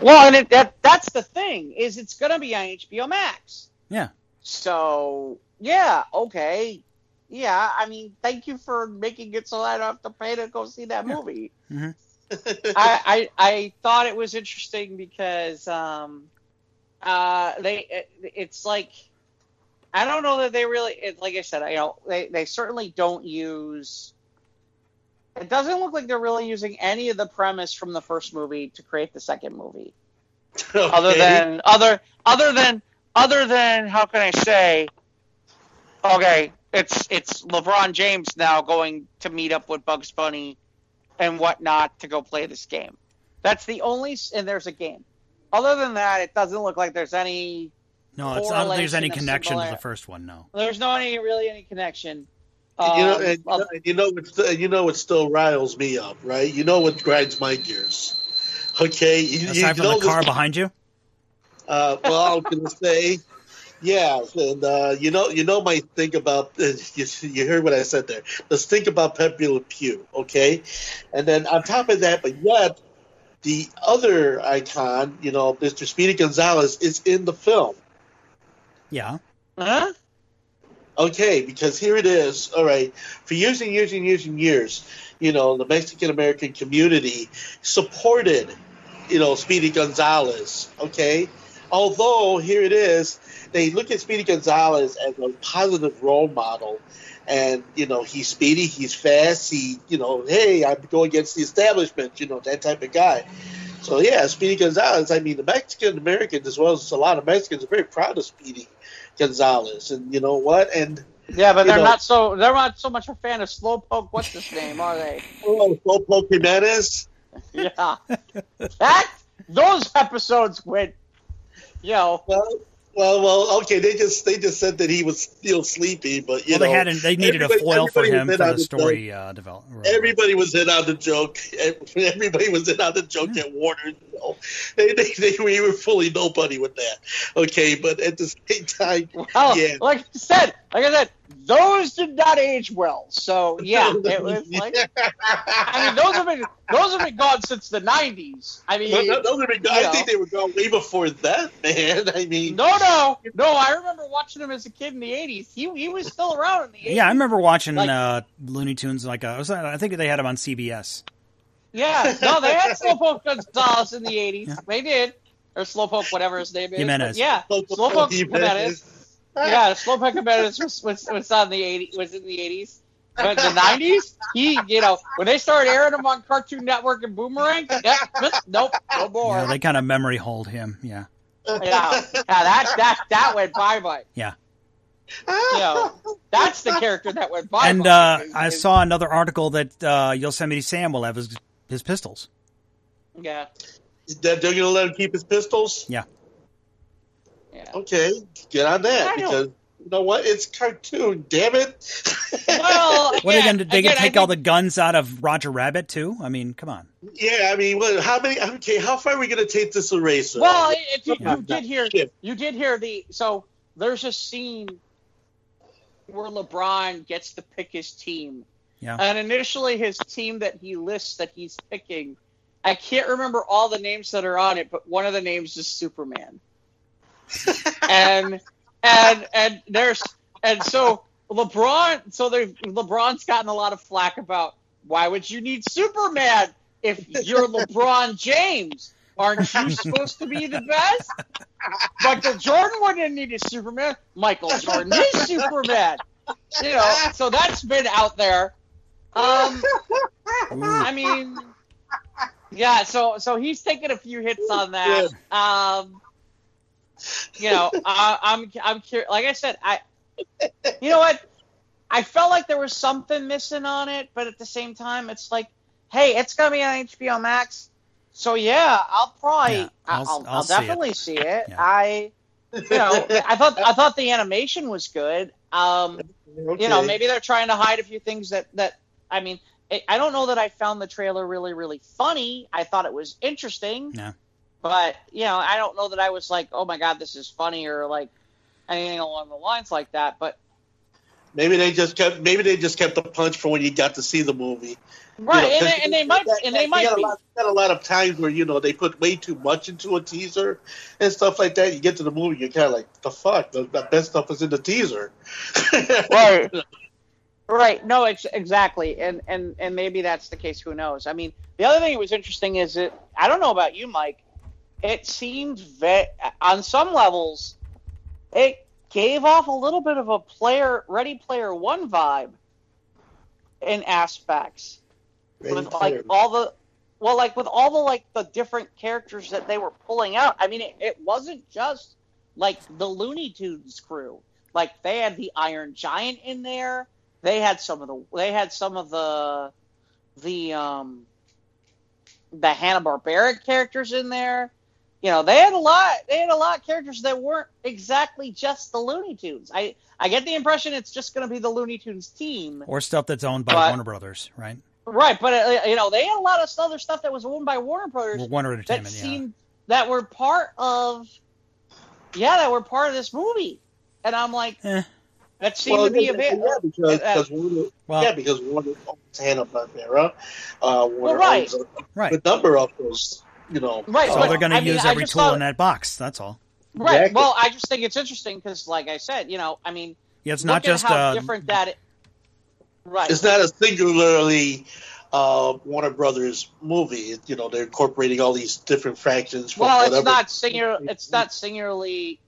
well, and it, that that's the thing is it's gonna be on HBO Max. Yeah. So yeah, okay, yeah. I mean, thank you for making it so I don't have to pay to go see that Yeah. movie. Mhm. (laughs) I, I I thought it was interesting because um, uh, they it, it's like I don't know that they really it, like I said you know they they certainly don't use. It doesn't look like they're really using any of the premise from the first movie to create the second movie (laughs) other than other other than other than how can I say? Okay, it's it's LeBron James now going to meet up with Bugs Bunny and whatnot to go play this game. That's the only and there's a game. Other than that, it doesn't look like there's any. No, it's, don't there's any Correlation of connection to the first one. No. There's no any really any connection. And you know, Um, and, of- and you know, what, you know what still riles me up, right? You know what grinds my gears. Okay, you, you from know the car this- behind you. Uh, well, I was gonna say, yeah, and uh, you know, you know my thing about (laughs) you, you heard what I said there. Let's think about Pepe Le Pew, okay? And then on top of that, but yet the other icon, you know, Mr. Speedy Gonzalez, is in the film. Yeah. huh? Okay, because here it is. All right, for years and years and years and years, you know, the Mexican American community supported, you know, Speedy Gonzalez. Okay, although here it is, they look at Speedy Gonzalez as a positive role model, and you know, he's speedy, he's fast, he, you know, hey, I'm going against the establishment, you know, that type of guy. So yeah, Speedy Gonzalez. I mean, the Mexican Americans, as well as a lot of Mexicans, are very proud of Speedy Gonzalez, and you know what? And Yeah, but they're know- not so they're not so much a fan of Slowpoke. What's his name? Are they? (laughs) oh, Slowpoke Jimenez. (laughs) Yeah, that those episodes went. You know, Well, well, well. Okay, they just they just said that he was still sleepy, but you Well, they know, hadn't. They needed a foil for him for the the story uh, development. Everybody was in on the joke. Everybody was in on the joke at Warner. You know. They, they, they, we were fully nobody with that. Okay, but at the same time, well, Yeah. like I said, like I said, those did not age well. So yeah, (laughs) it was like I mean, those have been those have been gone since the '90s. I mean, No, no, those have been you I know. think they were gone way before that, man. (laughs) I mean, no, no, no. I remember watching him as a kid in the '80s. He he was still around in the '80s. Yeah, I remember watching Like- uh, Looney Tunes. Like uh, was that- I think they had him on CBS. Yeah, no, they had Slowpoke Gonzalez in the '80s. Yeah. They did, or Slowpoke, whatever his name is. Jimenez. But yeah, Slowpoke Jimenez. Yeah, Slowpoke Jimenez was, was was on the '80s. Was in the '80s. But the '90s, he, you know, when they started airing him on Cartoon Network and Boomerang, yeah, nope, no more. Yeah, they kind of memory hold him. Yeah. yeah, yeah, that that that went bye bye. Yeah. You know, that's the character that went bye. and uh, I saw another article that uh, Yosemite Sam will have his his pistols. Yeah, That they're gonna let him keep his pistols. yeah. Okay, get on that I don't- because you know what? It's cartoon. Damn it. Well, (laughs) What are they going to? They again, can I take all the guns out of Roger Rabbit too? I mean, come on. yeah, I mean, what, how many? Okay, how far are we gonna take this eraser? Well, if you, Yeah. you did hear, Shit. you did hear the. So there's a scene where LeBron gets to pick his team, Yeah. and initially his team that he lists that he's picking, I can't remember all the names that are on it, but one of the names is Superman, and and and there's and so LeBron, so they LeBron's gotten a lot of flack about why would you need Superman if you're LeBron James? Aren't you supposed to be the best? Michael Jordan wouldn't need a Superman. Michael Jordan is Superman. You know, so that's been out there. Um, I mean, yeah. So so he's taking a few hits on that. Um, you know, (laughs) I, I'm I'm curious. Like I said, I, you know what? I felt like there was something missing on it, but at the same time, it's like, hey, it's gonna be on HBO Max. So yeah, I'll probably, Yeah, I'll, I'll- I'll, I'll see it. definitely see it. Yeah. I, you know, (laughs) I thought I thought the animation was good. Um, you know, maybe they're trying to hide a few things that that I mean, I I don't know that I found the trailer really really funny. I thought it was interesting. Yeah. But you know, I don't know that I was like, oh my god, this is funny or like anything along the lines like that. But Maybe they just kept. Maybe they just kept the punch for when you got to see the movie. right, You know, and, they, and they might got- and they might got a lot, got a lot of times where you know they put way too much into a teaser and stuff like that. You get to the movie, you're kind of like, the fuck, the, the best stuff is in the teaser. (laughs) Right. Right. No, it's exactly, and and and maybe that's the case. Who knows? I mean, the other thing that was interesting is that I don't know about you, Mike. It seemed ve- on some levels, it gave off a little bit of a player Ready Player One vibe in aspects Ready with Player like all the well, like with all the like the different characters that they were pulling out. I mean, it, it wasn't just like the Looney Tunes crew. Like they had the Iron Giant in there. They had some of the they had some of the the um the Hanna Barbera characters in there. You know, they had a lot they had a lot of characters that weren't exactly just the Looney Tunes. I I get the impression it's just going to be the Looney Tunes team. or stuff that's owned by But- Warner Brothers, right? Right, but uh, you know, they had a lot of other stuff that was owned by Warner Brothers Or Warner that Entertainment, yeah. seemed that were part of yeah that were part of this movie and i'm like Eh. that seemed Well, to be yeah, a bit yeah, because, uh, because Warner, Well, yeah, because Warner owns Hanna Barbera. Uh, Warner right. owns a right. good number of those. You know, Right, So but- they're going to I mean, use every tool thought- in that box. That's all. right Exactly. well i just think it's interesting because like i said you know i mean Yeah, it's look not at just how uh, different that it, right it's not a singularly uh, Warner Brothers movie. You know, they're incorporating all these different fractions. From well whatever. it's not singular it's not singularly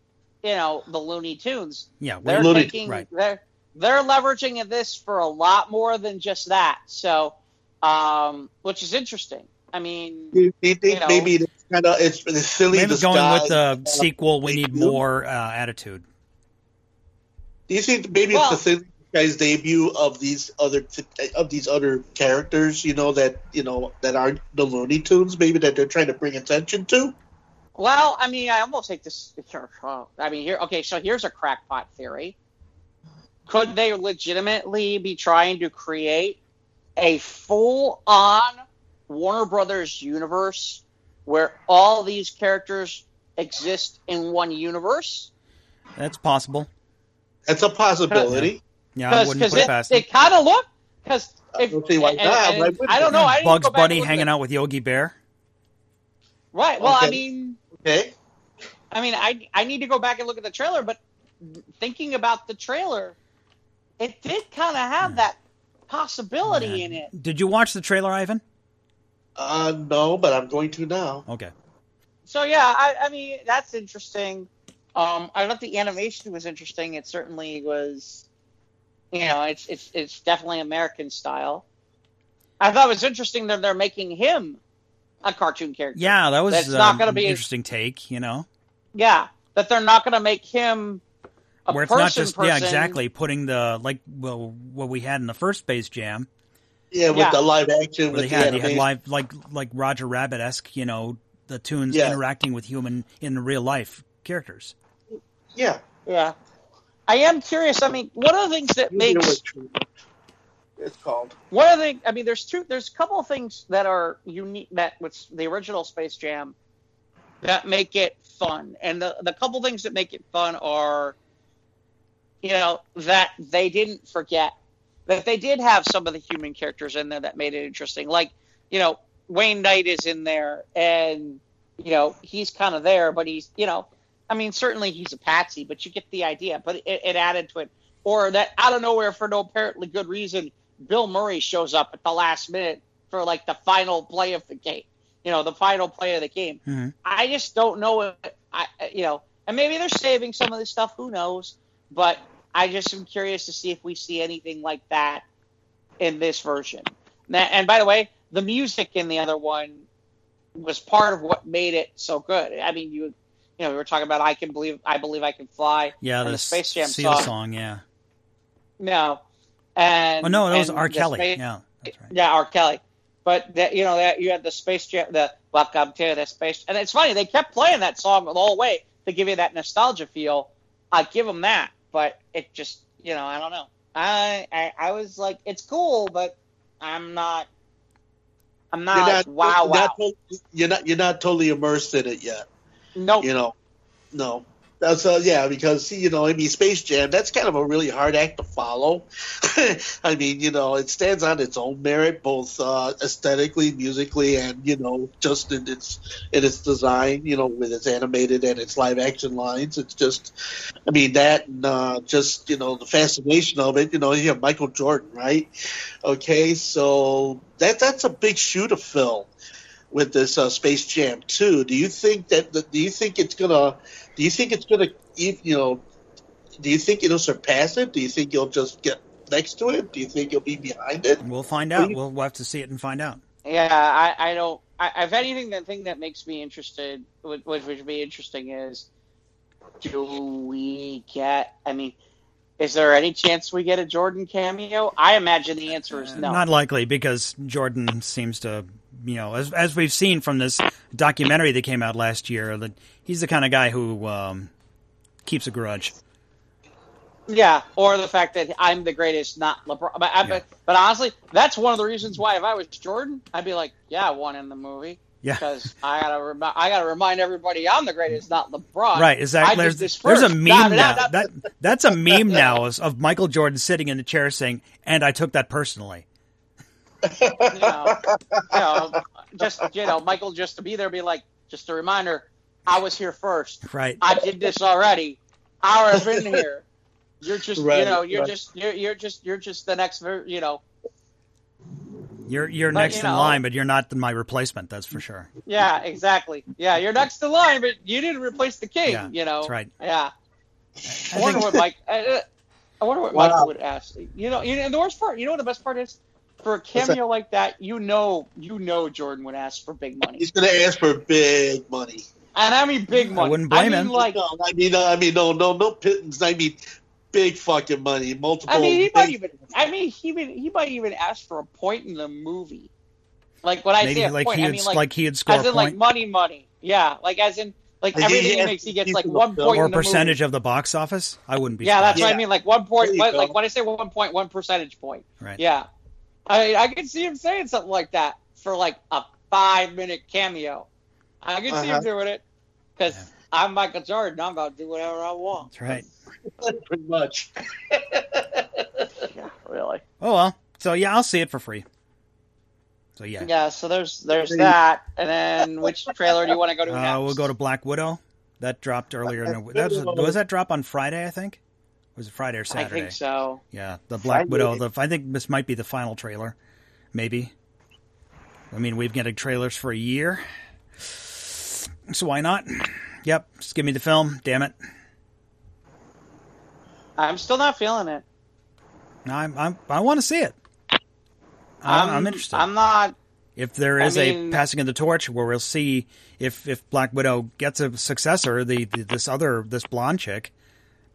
you know the looney tunes yeah. they're we're- Looney- taking right. they're they're leveraging this for a lot more than just that so um which is interesting i mean Do you think you know. maybe it's kind of it's, it's silly Maybe going with the sequel, we need more uh, attitude. Do you think maybe Well- it's the silly disguise debut of these other of these other characters? You know that you know that aren't the Looney Tunes. Maybe that they're trying to bring attention to. Well, I mean, I almost take this. I mean, here. Okay, so here's a crackpot theory. Could they legitimately be trying to create a full-on Warner Brothers universe where all these characters exist in one universe? That's possible. That's a possibility. Yeah, I wouldn't put it it, past them. it kind of looked because I don't see why not. Why wouldn't I don't know. I didn't Bugs go back Bunny and hanging at- out with Yogi Bear. Right. Well, I mean, Okay. I mean, I I need to go back and look at the trailer, but thinking about the trailer, it did kind of have hmm. that possibility Yeah. in it. Did you watch the trailer, Ivan? Uh, no, but I'm going to now. Okay. So yeah, I, I mean that's interesting. Um, I thought the animation was interesting. It certainly was, you know, it's it's it's definitely American style. I thought it was interesting that they're making him a cartoon character. Yeah, that was That's not um, gonna be- an interesting take. You know, Yeah, that they're not going to make him a where it's person. not just person. yeah, exactly putting the like well what we had in the first Space Jam, Yeah, with Yeah. the live action where with they the they had live like like Roger Rabbit esque, you know, the tunes Yeah. interacting with human in real life characters. Yeah. Yeah, I am curious. I mean, one of the things that You makes It's called. one of the I mean, there's two. There's a couple of things that are unique that with the original Space Jam that make it fun, and the the couple things that make it fun are, you know, that they didn't forget that they did have some of the human characters in there that made it interesting. Like, you know, Wayne Knight is in there, and you know he's kind of there, but he's you know, I mean, certainly he's a patsy, but you get the idea. But it, it added to it, or that out of nowhere for no apparently good reason, Bill Murray shows up at the last minute for like the final play of the game. You know, the final play of the game. Mhm. I just don't know. If, I you know, and maybe they're saving some of this stuff. Who knows? But I just am curious to see if we see anything like that in this version. And by the way, the music in the other one was part of what made it so good. I mean, you you know, we were talking about I can believe I believe I can fly. Yeah, the, the Space Jam Seal song. song. Yeah. No, and Oh no, that was R. Kelly. Space- yeah, that's right. Yeah, R. Kelly. But that you know that you had the Space Jam, the Welcome to the Space, and it's funny they kept playing that song all the whole way to give you that nostalgia feel. I give them that, but it just you know I don't know. I I, I was like it's cool, but I'm not. I'm not, You're like, wow you're wow. Not, you're not. You're not totally immersed in it yet. nope. You know. No. That's uh, yeah, because you know, I mean, Space Jam. That's kind of a really hard act to follow. (laughs) I mean, you know, it stands on its own merit, both uh, aesthetically, musically, and you know, just in its in its design. You know, with its animated and its live action lines. It's just, I mean, that and uh, just you know the fascination of it. You know, you have Michael Jordan, right? Okay, so that that's a big shoe to fill with this uh, Space Jam too. Do you think that? Do you think it's gonna? Do you think it's gonna? You know, do you think it'll surpass it? Do you think you'll just get next to it? Do you think you'll be behind it? We'll find out. you- We'll, we'll have to see it and find out. Yeah, I, I don't. I, if anything, the thing that makes me interested, which which would be interesting, is do we get? I mean, is there any chance we get a Jordan cameo? I imagine the answer is no. Not likely because Jordan seems to, you know, as as we've seen from this documentary that came out last year, that he's the kind of guy who um, keeps a grudge. Yeah, or the fact that I'm the greatest, not LeBron. But, I, Yeah. but, but honestly, that's one of the reasons why if I was Jordan, I'd be like, yeah, I won in the movie. Yeah. Because I gotta I gotta remind everybody I'm the greatest, not LeBron. Right, exactly. There's, there's a meme now. That that's a meme now of- of Michael Jordan sitting in the chair saying, "And I took that personally." You know, you know, just you know, Michael just to be there, be like, just a reminder, I was here first. Right. I did this already. I have been here. You're just, you know, you're right. just, you're, you're just, you're just the next, you know, You're you're But, next you in line, but you're not my replacement. That's for sure. yeah, exactly. Yeah, you're next in line, but you didn't replace the king. Yeah, you know, That's right. Yeah. I I wonder think- what Mike. I, I wonder what Wow. Michael would ask. You know, you know, the worst part. You know what the best part is? For a What's that? cameo like that, you know, you know, Jordan would ask for big money, He's going to ask for big money. and I mean big money. I wouldn't blame mean, him. Like, no, I mean, uh, I mean, no, no, no pittance. I mean, big fucking money. Multiple. I mean, he might big- even. I mean, he even he might even ask for a point in the movie. Like when I Maybe say a like point, he I mean like, like, he'd score as a in like money, money. Yeah, like as in like Like, everything he he makes, he gets like one point or in the movie. percentage of the box office. I wouldn't be. Yeah, that's surprised. what I mean. Like one point, There you like, go. like when I say one point, one percentage point. Right. Yeah, I I could see him saying something like that for like a five minute cameo. I could see Uh-huh. him doing it because Yeah. I'm Michael Jordan. I'm about to do whatever I want. That's right. (laughs) pretty much. (laughs) Yeah, really. Oh well. So yeah, I'll see it for free. So yeah. Yeah. So there's there's that, and then which trailer do you want to go to next? Uh, we'll go to Black Widow. That dropped earlier. In the, that was, was that drop on Friday? I think. Was it Friday or Saturday? I think so. Yeah, the Black Friday. Widow. The, I think this might be the final trailer. Maybe. I mean, we've getting trailers for a year, so why not? Yep, just give me the film. Damn it! I'm still not feeling it. I'm, I'm I want to see it. I'm, I'm interested. I'm not. if there is I mean- a passing of the torch, where we'll see if if Black Widow gets a successor, the, the this other this blonde chick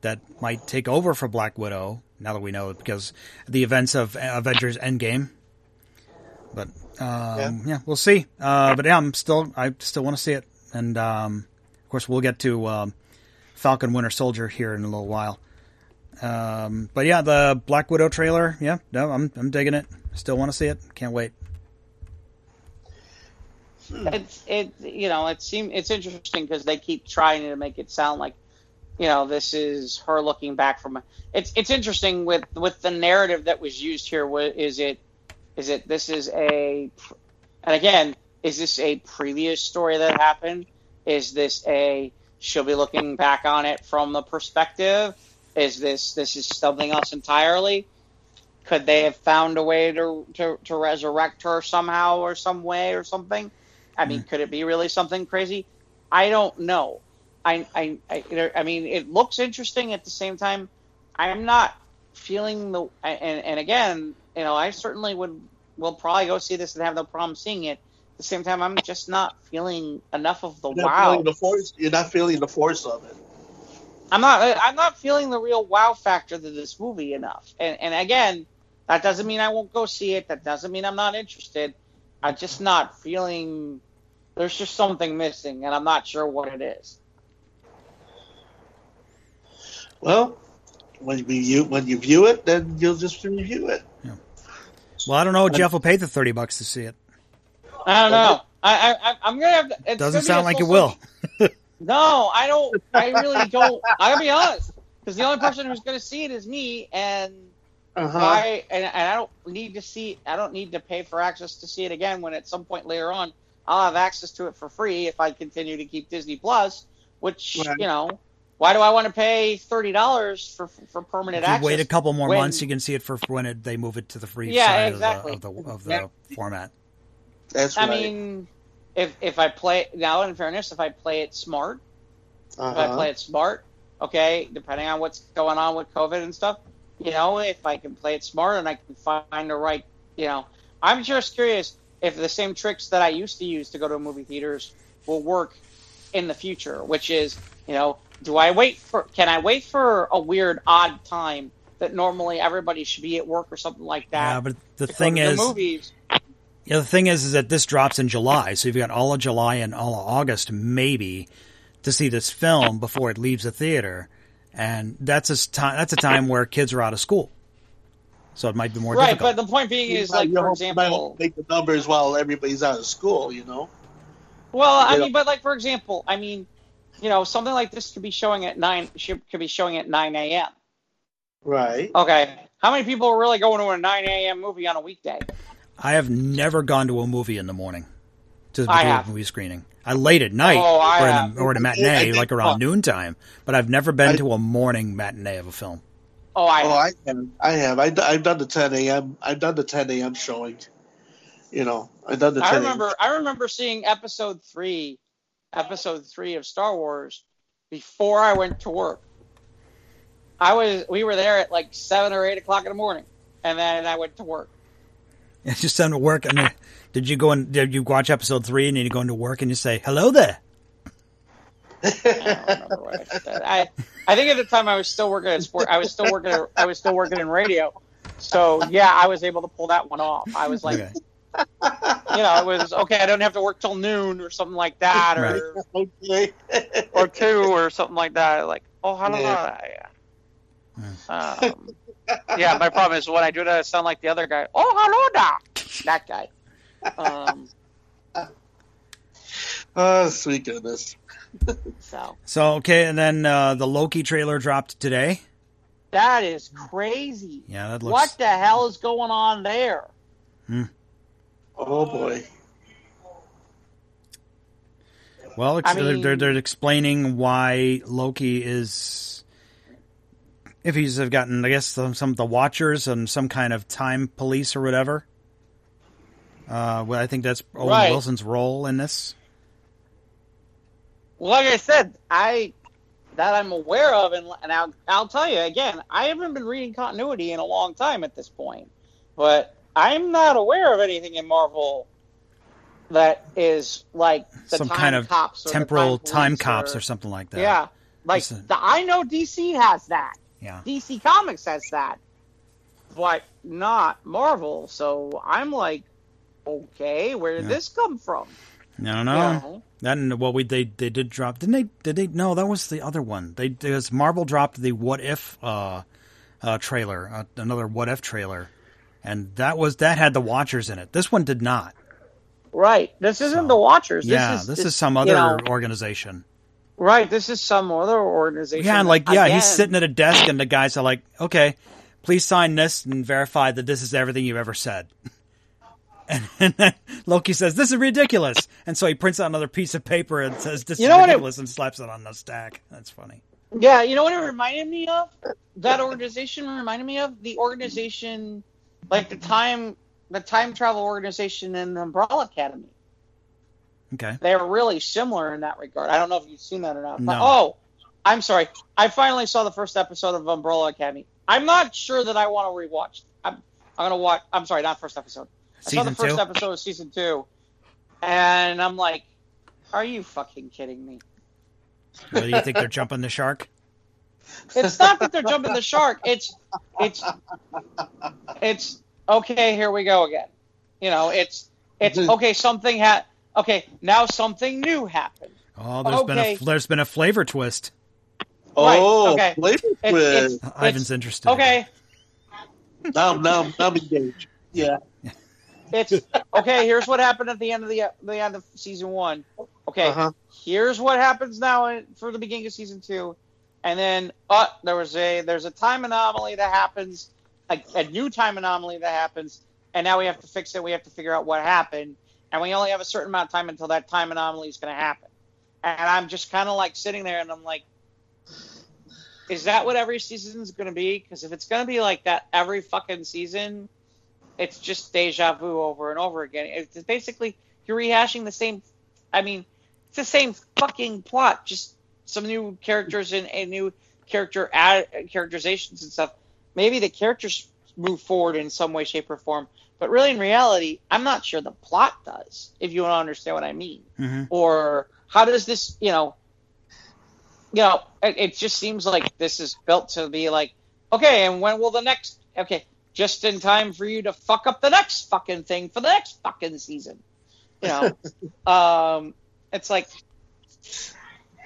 that might take over for Black Widow. Now that we know it, because the events of Avengers Endgame. But um, yeah. we'll see. Uh, but yeah, I'm still I still want to see it, and um, of course we'll get to um, Falcon Winter Soldier here in a little while. Um, but yeah, the Black Widow trailer, yeah, no, I'm I'm digging it. Still want to see it. Can't wait. It's it. You know, it seems it's interesting because they keep trying to make it sound like, you know, this is her looking back from. It's it's interesting with with the narrative that was used here. wa- Is it is it this is a, and again, is this a previous story that happened? Is this a she'll be looking back on it from the perspective? Is this this is something else entirely? Could they have found a way to to, to resurrect her somehow or some way or something? I mean, hmm. could it be really something crazy? I don't know. I I I, I mean, it looks interesting at the same time. I'm not feeling the and and again, you know, I certainly would will probably go see this and have no problem seeing it. At the same time, I'm just not feeling enough of the You're wow. feeling the force. You're not feeling the force of it. I'm not I'm not feeling the real wow factor to this movie enough. And and again, that doesn't mean I won't go see it. That doesn't mean I'm not interested. I'm just not feeling there's just something missing and I'm not sure what it is. Well, when you view when you view it, then you'll just review it. Well, I don't know. Jeff will pay the thirty bucks to see it. I don't know. I, I I'm gonna have to, it's Doesn't gonna sound like it will. (laughs) No, I don't. I really don't. I gotta be honest, because the only person who's gonna see it is me, and Uh-huh. I and, and I don't need to see. I don't need to pay for access to see it again. When at some point later on, I'll have access to it for free if I continue to keep Disney Plus. Which Right. you know, why do I want to pay thirty dollars for for permanent If you access? wait a couple more when- months, you can see it for when it, they move it to the free Yeah, side exactly. of the of the, of the Yeah. format. That's I right. mean, if if I play now, in fairness, if I play it smart, if I uh-huh. play it smart, okay, depending on what's going on with COVID and stuff, you know, if I can play it smart and I can find the right, you know, I'm just curious if the same tricks that I used to use to go to movie theaters will work in the future, which is, you know, do I wait for, can I wait for a weird, odd time that normally everybody should be at work or something like that? Yeah, but the thing to the is, movies. yeah, the thing is, is that this drops in July, so you've got all of July and all of August, maybe, to see this film before it leaves the theater, and that's a time that's a time where kids are out of school, so it might be more difficult. Right, difficult. but the point being is, You like, might- for you might example, make the numbers while everybody's out of school. You know. Well, I mean, but like for example, I mean, you know, something like this could be showing at nine. Should, could be showing at nine a.m. Right. Okay, how many people are really going to a nine a.m. movie on a weekday? I have never gone to a movie in the morning to I do a movie screening. I late at night Oh, or, in have. a, or at a I matinee, think- like around well, noontime, but I've never been I- to a morning matinee of a film. Oh, I. Oh, I have. I have. I, have done the 10 a.m. I've done the 10 a.m. showing. You know, I've done the 10 I remember. I remember seeing episode three, episode three of Star Wars before I went to work. I was. We were there at like seven or eight o'clock in the morning, and then I went to work. (laughs) It's just time to work. And then, did you go and did you watch episode three and then you go into work and you say hello there? I don't what I said. I I think at the time I was still working at sport. I was still working. At, I was still working in radio. So yeah, I was able to pull that one off. I was like, Okay. You know, it was okay. I don't have to work till noon or something like that, or (laughs) okay. or two or something like that. Like, oh, hello. Yeah. Yeah. Um, yeah, my problem is when I do that, I sound like the other guy. Oh, hello, there. That guy. Um, oh, (laughs) sweet goodness. so So okay, and then uh, the Loki trailer dropped today. that is crazy. Yeah, that looks. What the hell is going on there? Oh, boy. Well, ex- I mean- they're, they're explaining why Loki is. If he's have gotten, I guess, some, some of the Watchers and some kind of time police or whatever. Uh, well, I think that's Owen Right. Wilson's role in this. Well, like I said, I that I'm aware of, and, and I'll, I'll tell you again, I haven't been reading continuity in a long time at this point, but I'm not aware of anything in Marvel that is like the some kind of or temporal time, time cops or, something like that. yeah, like Listen. the, I know DC has that. Yeah. DC Comics has that, but not Marvel. So I'm like, okay, where did Yeah. this come from? I don't know. know? That and well, we they they did drop. Didn't they? Did they? No, that was the other one. They because Marvel dropped the What If uh, uh, trailer, uh, another What If trailer, and that was that had the Watchers in it. This one did not. Right. This isn't So, the Watchers. This yeah, is, this is some you other know, organization. Right, this is some other organization. Yeah, and like yeah, Again, he's sitting at a desk, and the guys are like, "Okay, please sign this and verify that this is everything you've ever said." And, (laughs) and then Loki says, "This is ridiculous," and so he prints out another piece of paper and says, "This You is know what it- and slaps it on the stack. That's funny. Yeah, you know what it reminded me of? That organization reminded me of the organization, like the time, the time travel organization in the Umbrella Academy. Okay. They are really similar in that regard. I don't know if you've seen that or not. But, No. oh, I'm sorry. I finally saw the first episode of Umbrella Academy. I'm not sure that I want to rewatch. I'm, I'm gonna watch. I'm sorry, not first episode. I saw the Season first two? episode of season two, and I'm like, "Are you fucking kidding me?" Do you think they're jumping the shark? It's not that they're jumping the shark. It's it's it's okay. Here we go again. You know, it's it's okay. Something had okay. Now something new happened. Oh, there's been Okay. a there's been a flavor twist. Right, Oh, okay. flavor It's, twist. it's, Ivan's interested. okay. Now, now, now I'm engaged. Yeah. (laughs) It's okay. Here's what happened at the end of the the end of season one. Okay, Uh-huh. here's what happens now for the beginning of season two, and then uh, there was a there's a time anomaly that happens, a, a new time anomaly that happens, and now we have to fix it. We have to figure out what happened, and we only have a certain amount of time until that time anomaly is going to happen. And I'm just kind of like sitting there, and I'm like, is that what every season is going to be? Because if it's going to be like that every fucking season, it's just deja vu over and over again. It's basically you're rehashing the same. I mean, it's the same fucking plot, just some new characters and, and new character ad, characterizations and stuff. Maybe the characters move forward in some way, shape, or form, but really, in reality, I'm not sure the plot does. If you want to understand what I mean, hmm or how does this, you know, you know, it, it just seems like this is built to be like, okay, and when will the next? Okay, just in time for you to fuck up the next fucking thing for the next fucking season. You know, (laughs) um, it's like,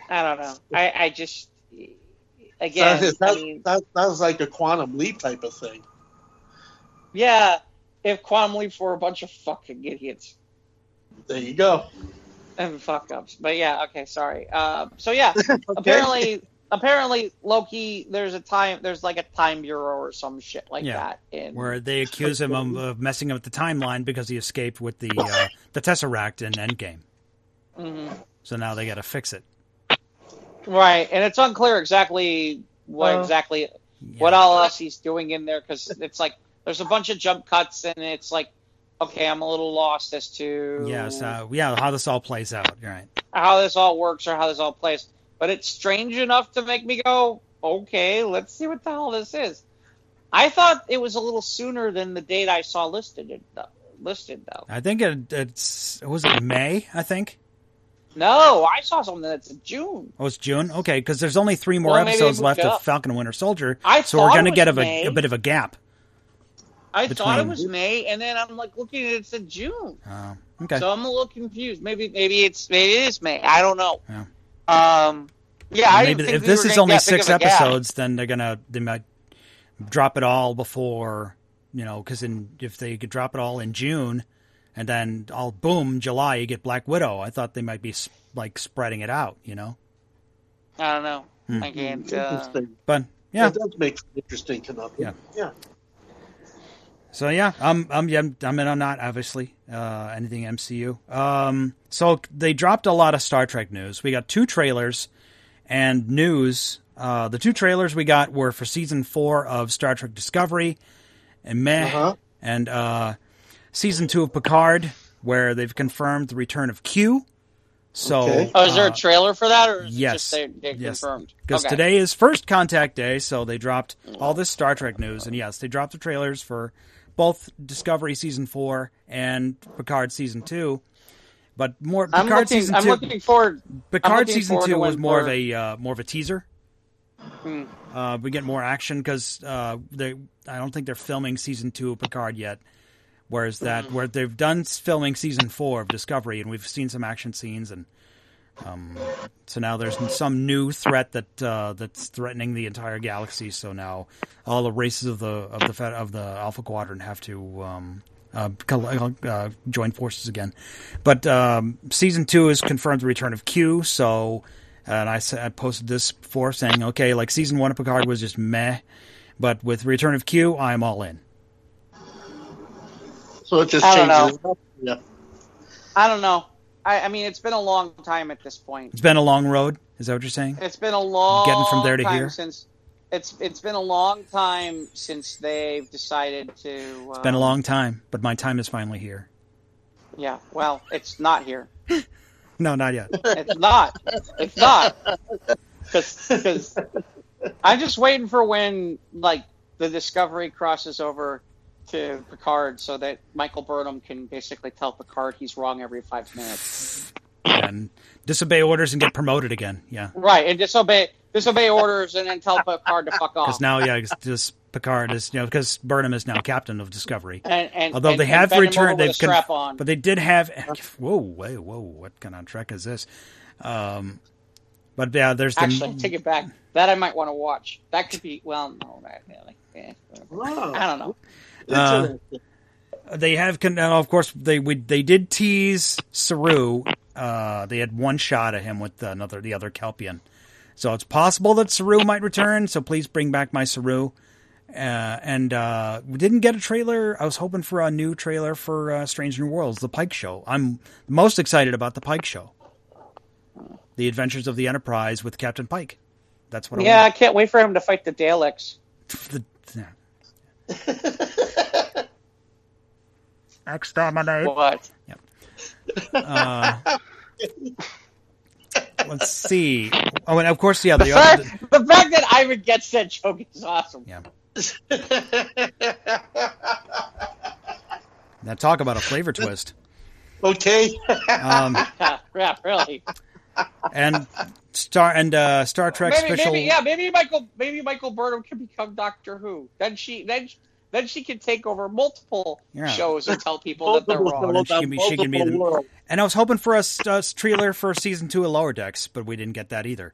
I don't know. I, I just, again, that, I mean, that, that was like a quantum leap type of thing. yeah, if Quantum Leap were a bunch of fucking idiots. There you go. and fuck ups. But yeah, okay, sorry. Um, so yeah, (laughs) Okay. apparently, apparently Loki, there's a time, there's like a time bureau or some shit like Yeah. that. In Where they accuse him of, of messing up the timeline because he escaped with the uh, the Tesseract in Endgame. Mm-hmm. So now they got to fix it. Right, and it's unclear exactly what Uh, exactly Yeah. what all else he's doing in there because it's like there's a bunch of jump cuts and it's like, okay, I'm a little lost as to Yeah, so yeah, how this all plays out. You're right. how this all works or how this all plays. But it's strange enough to make me go, okay, let's see what the hell this is. I thought it was a little sooner than the date I saw listed. It, though. listed though. I think it, it's was it May? I think No, I saw something that's in June. oh, it's June. Okay, because there's only three more Well, episodes left of. Falcon and Winter Soldier. I so we're going to get a, a bit of a gap. I thought it was May, and then I'm like looking at it, it's in June. Oh, okay. So I'm a little confused. Maybe maybe it's maybe it is May. I don't know. Yeah. Um. Yeah, I Maybe think if we this is only six of a gap. episodes, then they're gonna they might drop it all before you know because if they could drop it all in June and then all boom July you get Black Widow. I thought they might be s- like spreading it out, you know. I don't know. Hmm. I can't. Uh, Interesting. But yeah, It does make it interesting to know. Yeah. Yeah. So yeah, I'm I'm yeah, I'm in on that. Obviously, uh, anything MCU. Um, so they dropped a lot of Star Trek news. We got two trailers and news. Uh, the two trailers we got were for season four of Star Trek Discovery, and meh, Uh-huh. and uh, season two of Picard, where they've confirmed the return of Q. So, Okay. oh, is there uh, a trailer for that, or is yes. it just they, they Yes. confirmed? because Okay. today is first contact day, so they dropped all this Star Trek news, and yes, they dropped the trailers for both Discovery season four and Picard season two. But more I'm Picard looking. season I'm two. looking forward. Picard looking season forward two was when more of a uh, more of a teaser. Hmm. Uh, we get more action because uh, they. I don't think they're filming season two of Picard yet. Whereas that Hmm. where they've done filming season four of Discovery, and we've seen some action scenes, and um, so now there's some new threat that uh, that's threatening the entire galaxy. So now all the races of the of the of the Alpha Quadrant have to um, uh, uh, join forces again. But um, season two is confirmed the return of Q. So, and I, I posted this before saying, okay, like season one of Picard was just meh, but with return of Q, I'm all in. So it just I don't changes. it up. Yeah. I don't know. I, I mean, it's been a long time at this point. It's been a long road. Is that what you're saying? It's been a long Getting from there to here? since it's it's been a long time since they've decided to. Uh, It's been a long time, but my time is finally here. Yeah. Well, it's not here. (laughs) No, not yet. It's not. It's not. Because I'm just waiting for when like the Discovery crosses over to Picard so that Michael Burnham can basically tell Picard he's wrong every five minutes. and disobey orders and get promoted again. Yeah, Right, and disobey disobey orders and then tell Picard to fuck off. because now, yeah, it's just Picard is you know because Burnham is now captain of Discovery. and, and, Although and- they have bend returned, they've a strap con- on. but they did have. Whoa, whoa, whoa! What kind of trek is this? Um, but yeah, there's the Actually, take it back. That I might want to watch. That could be well, no, that, yeah, eh, whatever. Wow. I don't know. Uh, they have con- of course they we, they did tease Saru. Uh, they had one shot at him with another the other Kelpian, so it's possible that Saru might return. So please bring back my Saru. Uh, and uh, we didn't get a trailer. I was hoping for a new trailer for uh, Strange New Worlds, the Pike Show. I'm most excited about the Pike Show, the Adventures of the Enterprise with Captain Pike. That's what. Yeah, I I can't wait for him to fight the Daleks. (laughs) The, yeah. Exterminate. What? Uh, let's see. Oh, and of course, yeah. The The, fact, other, the fact that Ivan gets that joke is awesome. yeah. (laughs) Now talk about a flavor twist. okay. Um, Yeah, (laughs) yeah, really. and Star and uh, Star Trek Maybe, special. maybe, yeah, maybe Michael, maybe Michael Burnham can become Doctor Who. Then she, then, then she can take over multiple Yeah. shows and tell people that they're wrong. and she can be- she can be the- Multiple. And I was hoping for a, s- a s- trailer for season two of Lower Decks, but we didn't get that either.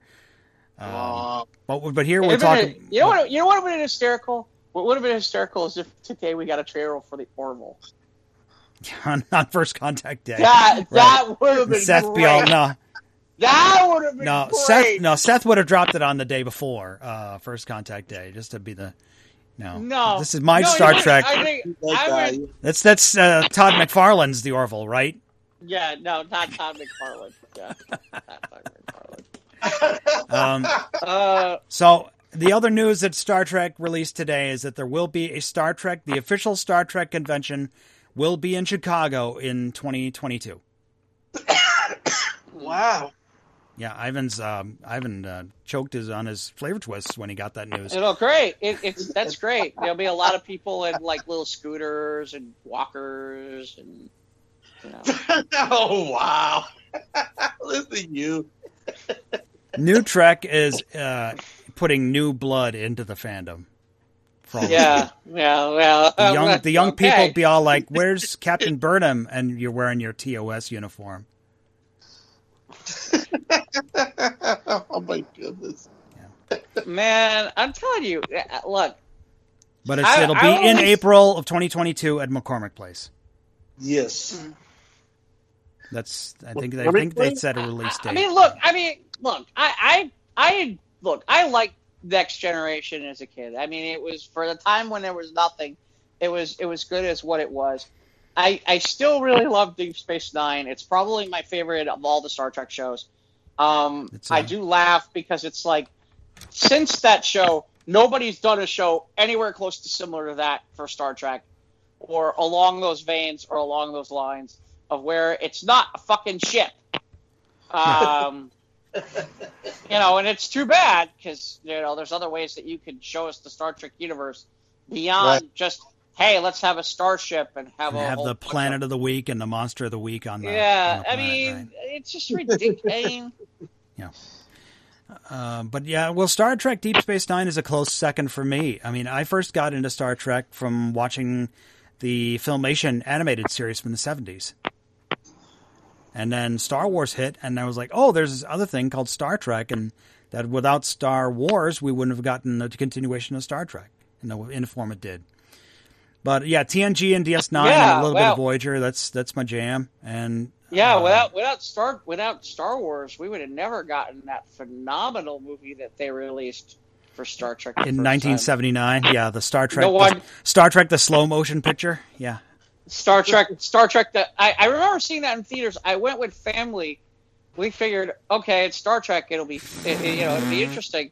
Um, Aw. but but here we're It'd been talking. you know what? You know what would have been hysterical? What would have been hysterical is if today we got a trailer for the Orville. (laughs) on, on first contact day. That that would have been Seth great. be all no That would have been no great. Seth no Seth would have dropped it on the day before uh, first contact day just to be the no No, this is my No, Star you- Trek I think I guy. would, that's that's uh, Todd McFarlane's the Orville right yeah, no, not Todd McFarlane. Yeah, not Todd McFarlane. (laughs) um, Uh, so the other news that Star Trek released today is that there will be a Star Trek the official Star Trek convention will be in Chicago in 2022 (coughs) Wow. Yeah Ivan's um, Ivan uh, choked his on his flavor twists when he got that news it'll great. It, it's that's great. There'll be a lot of people in like little scooters and walkers and you know. (laughs) oh wow. (laughs) Listen to you. New Trek is uh, putting new blood into the fandom. From Yeah, yeah, well, the young, the young okay. people be all like, "Where's Captain Burnham?" and you're wearing your TOS uniform. (laughs) oh my goodness. Man, I'm telling you, uh, look, But it's, I- it'll be I in always- April of 2022 at McCormick Place. Yes. That's I think they I think they set a release date. I mean, look, I mean, look, I, I, I, look, I liked Next Generation as a kid. I mean, it was for the time when there was nothing, it was, it was good as what it was. I, I still really love Deep Space Nine. It's probably my favorite of all the Star Trek shows. Um, It's, uh, I do laugh because it's like, since that show, nobody's done a show anywhere close to similar to that for Star Trek, or along those veins, or along those lines of where it's not a fucking ship. Um, (laughs) you know, and it's too bad because you know there's other ways that you can show us the Star Trek universe beyond Right. just hey, let's have a starship and have and a have the Planet of, of the Week and the Monster of the Week on the. yeah. on the I mean, right. it's just ridiculous. (laughs) yeah. Uh, but yeah, well, Star Trek Deep Space Nine is a close second for me. I mean, I first got into Star Trek from watching the Filmation animated series from the 70s. And then Star Wars hit, and I was like, oh, there's this other thing called Star Trek, and that without Star Wars, we wouldn't have gotten a continuation of Star Trek in the, in the form it did. But yeah, TNG and DS9 and a little bit of Voyager, that's that's my jam. And yeah, uh, without without Star without Star Wars, we would have never gotten that phenomenal movie that they released for Star Trek in first time. 1979, yeah, the Star Trek, No one- the, Star Trek, the slow motion picture, yeah. Star Trek, Star Trek. That I, I remember seeing that in theaters. I went with family. We figured, okay, it's Star Trek. It'll be, it- you know, it'll be interesting.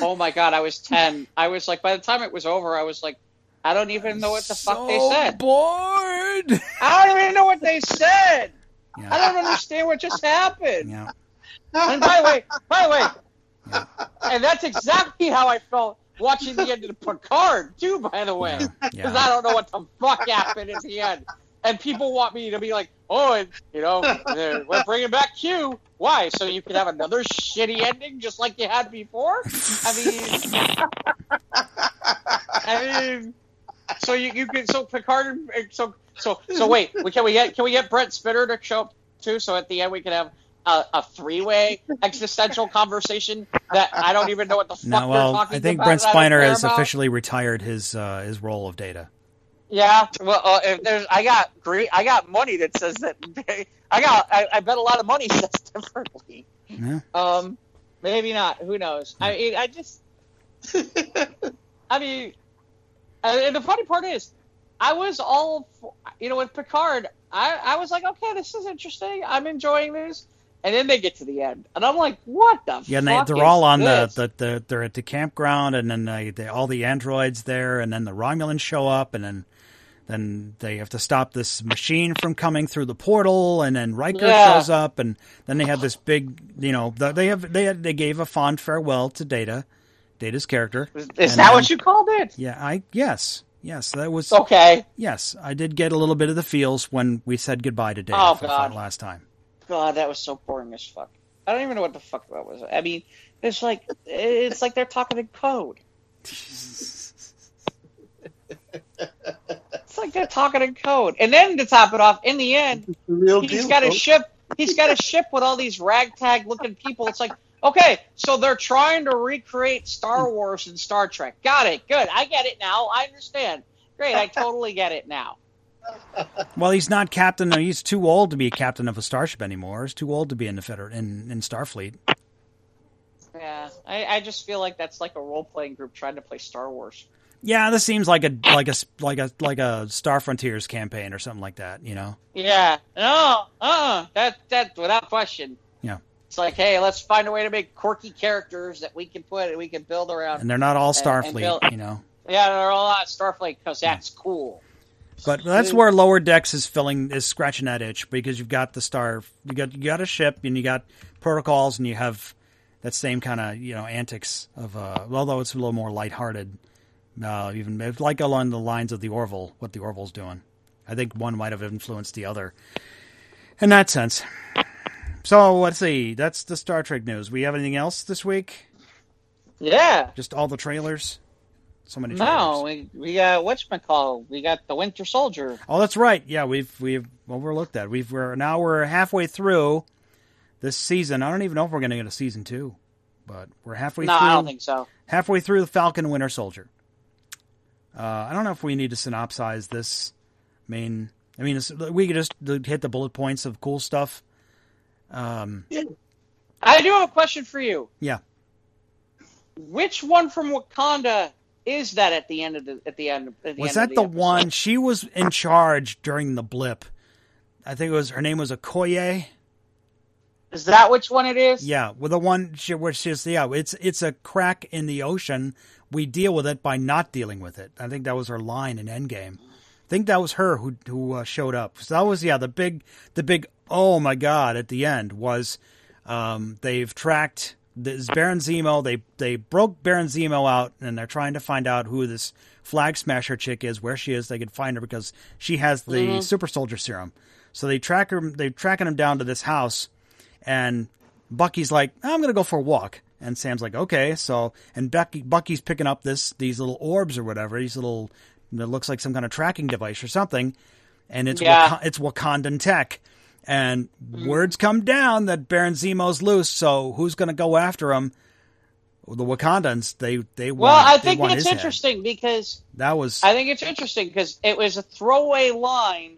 Oh my god, I was ten. I was like, by the time it was over, I was like, I don't even know what the fuck they said. bored. I don't even know what they said. I don't understand what just happened. yeah. And by the way, by the way, and that's exactly how I felt watching the end of the Picard too. By the way, because Yeah. I don't know what the fuck happened at the end, and people want me to be like, "Oh, and, you know, we're bringing back Q. Why? So you can have another shitty ending just like you had before? I mean, I mean, so you you can so Picard and- so so so wait, we can we get can we get Brent Spiner to show up too? So at the end we can have a, a three way existential conversation that I don't even know what the fuck No, they're well, talking I think about. Brent Spiner has about. officially retired his uh, his role of Data. Yeah, well, uh, if there's I got great, I got money that says that I got I, I bet a lot of money (laughs) says differently. Yeah. Um, maybe not. Who knows? I I just, I mean, and the funny part is, I was all, for, you know, with Picard, I I was like, okay, this is interesting. I'm enjoying this. And then they get to the end, and I'm like, "What the Yeah, and they, fuck they're all on the, the, the they're at the campground, and then they, they all the androids there, and then the Romulans show up, and then then they have to stop this machine from coming through the portal, and then Riker Yeah. shows up, and then they have this big, you know, the, they have they had, they gave a fond farewell to Data, Data's character. Is, is that then- what you called it? Yeah, I yes, yes, that was Okay. yes, I did get a little bit of the feels when we said goodbye to Data Oh, for the God. last time. God, that was so boring as fuck. I don't even know what the fuck that was. I mean, it's like it's like they're talking in code. It's like they're talking in code. And then to top it off, in the end, The real he's deal, got a ship. He's got a ship with all these ragtag looking people. It's like, okay, so they're trying to recreate Star Wars and Star Trek. Got it. Good. I get it now. I understand. Great. I (laughs) totally get it now. Well, he's not captain. He's too old to be a captain of a starship anymore. He's too old to be in the Feder- in, in Starfleet. Yeah. I, I just feel like that's like a role playing group trying to play Star Wars. Yeah, this seems like a like a like a like a Star Frontiers campaign or something like that. You know? Yeah. No. Uh. That that without question. Yeah. It's like, hey, let's find a way to make quirky characters that we can put and we can build around. And they're not all Starfleet. Bill- you know? yeah, they're all on Starfleet because that's cool. But that's where Lower Decks is filling is scratching that itch because you've got the star, you got you got a ship and you got protocols and you have that same kind of you know antics of uh, although it's a little more lighthearted, uh, even like along the lines of the Orville, what the Orville's doing. I think one might have influenced the other in that sense. So let's see. That's the Star Trek news. We have anything else this week? Yeah. Just all the trailers. So many. No, trailers. we we got whatchamacallit? We got the Winter Soldier. Oh, that's right. Yeah, we've we've overlooked that. We've we're now we're halfway through this season. I don't even know if we're going to get a season two, but we're halfway No, through. I don't think so. halfway through the Falcon Winter Soldier. Uh, I don't know if we need to synopsize this. I mean, I mean, it's, we could just hit the bullet points of cool stuff. Um, I do have a question for you. Yeah. Which one from Wakanda is that at the end of the at the end? At the was end that the episode? one? She was in charge during the blip. I think it was her name was Okoye. Is that which one it is? Yeah, well, the one she, where she's yeah, it's it's a crack in the ocean. We deal with it by not dealing with it. I think that was her line in Endgame. I think that was her who who uh, showed up. So that was yeah, the big the big oh my god at the end was um, they've tracked this Baron Zemo. They they broke Baron Zemo out and they're trying to find out who this flag smasher chick is, where she is. They could find her because she has the super soldier serum. So they track her. They're tracking him down to this house and Bucky's like, I'm gonna go for a walk. And Sam's like, okay. So, and Becky, Bucky's picking up this these little orbs or whatever, these little that looks like some kind of tracking device or something, and it's Yeah. Wak- it's Wakandan tech. And mm-hmm. words come down that Baron Zemo's loose. So who's gonna go after him? The Wakandans, they they Well, want, I think it's his head. interesting because That was I think it's interesting because it was a throwaway line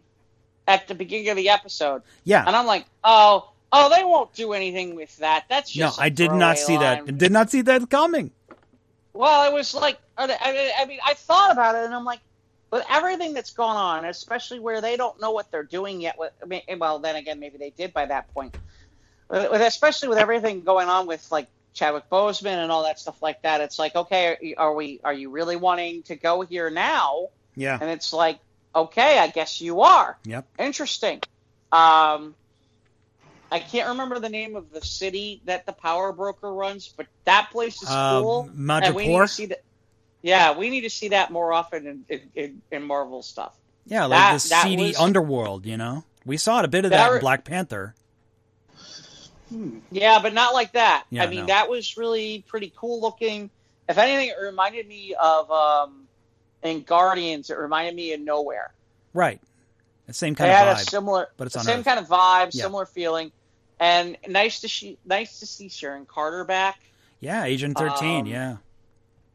at the beginning of the episode, yeah. and I'm like, oh, oh, they won't do anything with that. That's No, I did not see that. line. Did not see that coming. Well, it was like, I mean, I thought about it, and I'm like, with everything that's gone on, especially where they don't know what they're doing yet. With, I mean, well, then again, maybe they did by that point. With, especially with everything going on with like Chadwick Boseman and all that stuff like that, it's like, okay, are, are we? Are you really wanting to go here now? Yeah. And it's like, okay, I guess you are. Yep. Interesting. Um, I can't remember the name of the city that the power broker runs, but that place is Uh, cool. And we need to see Yeah, we need to see that more often in in, in, in Marvel stuff. Yeah, like That- this that seedy was- underworld, you know? We saw a bit of That that in Black Panther. Yeah, but not like that. Yeah, I mean, no. that was really pretty cool looking. If anything, it reminded me of um, in Guardians. It reminded me of Nowhere. Right. The same kind had of a vibe. similar, but it's the on same Earth. kind of vibe, Yeah. similar feeling, and nice to see nice to see Sharon Carter back. yeah, Agent 13, Um, yeah.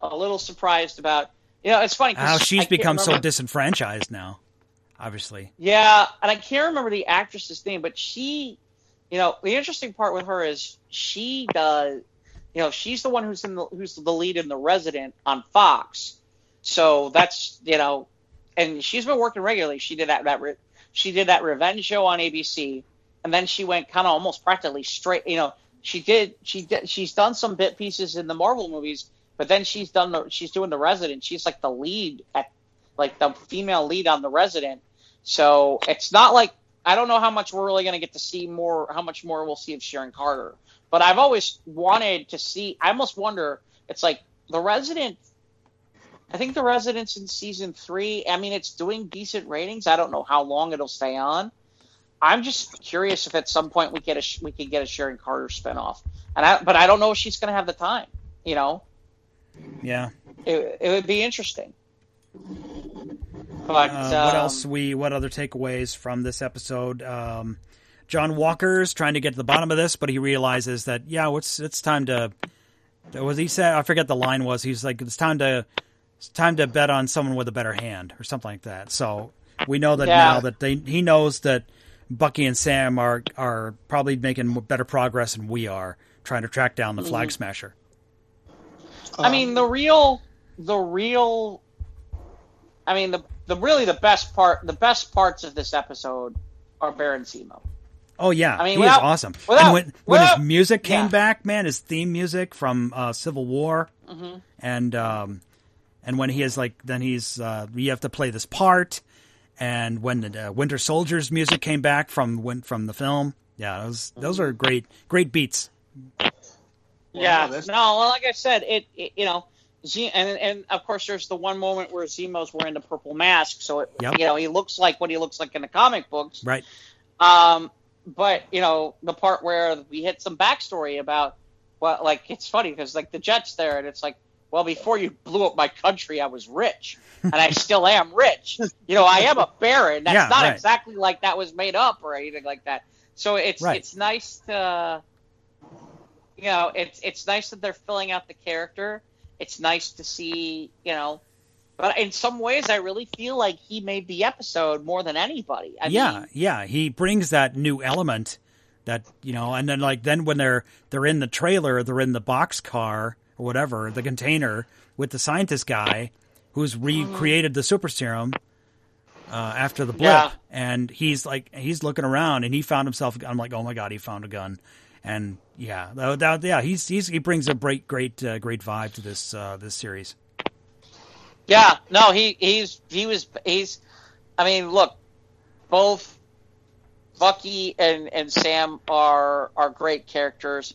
A little surprised about. You know, it's funny. How she's can't become so disenfranchised now, obviously. Yeah, and I can't remember the actress's name, but she, you know, the interesting part with her is she does, you know, she's the one who's in the who's the lead in The Resident on Fox. So that's you know, and she's been working regularly. She did that that re- she did that Revenge show on ABC, and then she went kind of almost practically straight. You know, she did she did she's done some bit pieces in the Marvel movies, but then she's done the she's doing The Resident. She's like the lead at like the female lead on The Resident. So it's not like I don't know how much we're really going to get to see more, how much more we'll see of Sharon Carter. But I've always wanted to see. I almost wonder. It's like the Resident. I think the Resident's in season three. I mean, it's doing decent ratings. I don't know how long it'll stay on. I'm just curious if at some point we get a we could get a Sharon Carter spinoff, and I but I don't know if she's going to have the time. You know, Yeah. it, it would be interesting. But Uh, what um, else? We what other takeaways from this episode? Um, John Walker's trying to get to the bottom of this, but he realizes that yeah, it's it's time to. What was he said? I forget the line was. He's like, it's time to it's time to bet on someone with a better hand or something like that. So we know that Yeah. now that they he knows that Bucky and Sam are are probably making better progress than we are trying to track down the Mm-hmm. Flag Smasher. I mean, the real, the real. I mean, the the really the best part, the best parts of this episode are Baron Zemo. Oh yeah, I mean, he without- is awesome. without- and when when without- his music came yeah. back, man, his theme music from uh, Civil War, Mm-hmm. and um, and when he is like, then he's uh, you have to play this part, and when the uh, Winter Soldier's music came back from when from the film, yeah, those those are great great beats. Yeah, no, like I said, it, it you know, Z, and and of course, there's the one moment where Zemo's wearing the purple mask, so it, Yep. you know, he looks like what he looks like in the comic books. Right? Um, but you know, the part where we hit some backstory about well, like it's funny because like the Jets there, and it's like, well, before you blew up my country, I was rich, and I still am rich. (laughs) You know, I am a baron. That's Yeah, not right. exactly like that was made up or anything like that. So it's Right. it's nice to, you know, it's it's nice that they're filling out the character. It's nice to see, you know. But in some ways, I really feel like he made the episode more than anybody. I yeah, mean, yeah. He brings that new element that you know, and then like then when they're they're in the trailer, they're in the box car or whatever, the container with the scientist guy who's recreated the super serum uh, after the blip, Yeah. and he's like he's looking around and he found himself. I'm like, oh my god, he found a gun, and yeah, that, that- yeah, he's, he's he brings a great great uh, great vibe to this uh, this series. Yeah, no, he he's he was he's. I mean, look, both Bucky and and Sam are are great characters,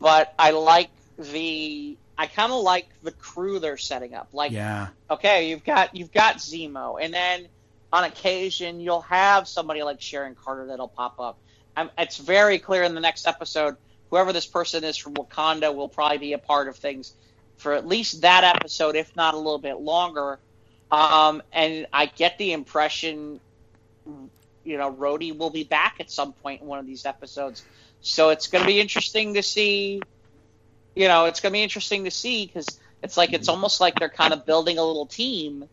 but I like the I kind of like the crew they're setting up. Like, Yeah, okay, you've got you've got Zemo, and then on occasion you'll have somebody like Sharon Carter that'll pop up. Um it's very clear in the next episode, whoever this person is from Wakanda will probably be a part of things for at least that episode, if not a little bit longer. Um, and I get the impression, you know, Rhodey will be back at some point in one of these episodes. So it's going to be interesting to see. You know, it's going to be interesting to see because it's like it's almost like they're kind of building a little team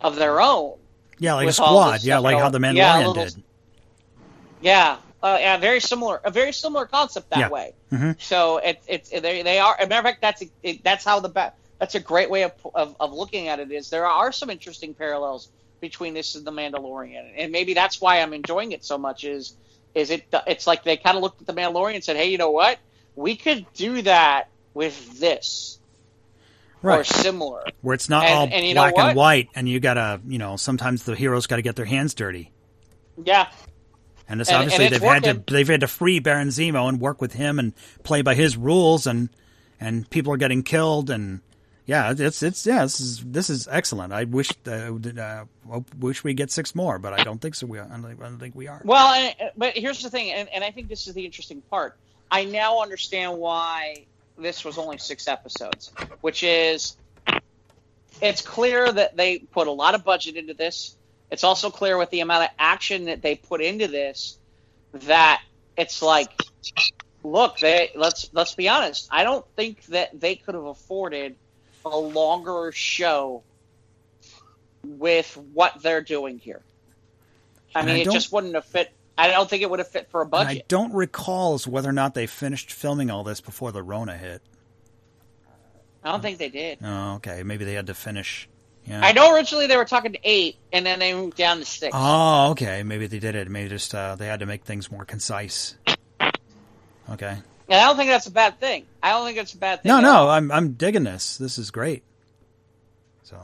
of their own. yeah, like a squad. Yeah, like how the Mandalorian yeah, little- did. Yeah, uh, yeah, very similar, a very similar concept that Yeah. way. Mhm. So it's it's they they are. As a matter of fact, that's it, that's how the ba- that's a great way of, of of looking at it. Is there are some interesting parallels between this and the Mandalorian, and maybe that's why I'm enjoying it so much. Is is it? It's like they kind of looked at the Mandalorian and said, "Hey, you know what? We could do that with this or similar." where it's not And- all and black and white, and you gotta, you know, sometimes the heroes got to get their hands dirty, Yeah, and it's And- obviously and it's they've had to they've had to free Baron Zemo and work with him and play by his rules, and and people are getting killed, and yeah, it's it's yeah, this is this is excellent. I wish uh, uh, wish we get six more, but I don't think so. We I don't think, I don't think we are. Well, and, but here's the thing, and, and I think this is the interesting part. I now understand why this was only six episodes, which is it's clear that they put a lot of budget into this. It's also clear with the amount of action that they put into this that it's like, look, they let's let's be honest. I don't think that they could have afforded a longer show with what they're doing here. I And mean, I it just wouldn't have fit. I don't think it would have fit for a And budget. I don't recall whether or not they finished filming all this before the Rona hit. I don't think they did. Oh, okay. Maybe they had to finish. Yeah. I know originally they were talking to eight, and then they moved down to six. Oh, okay. Maybe they did it. Maybe just uh, they had to make things more concise. Okay. And I don't think that's a bad thing. I don't think it's a bad thing. No, no. I'm I'm digging this. This is great. So.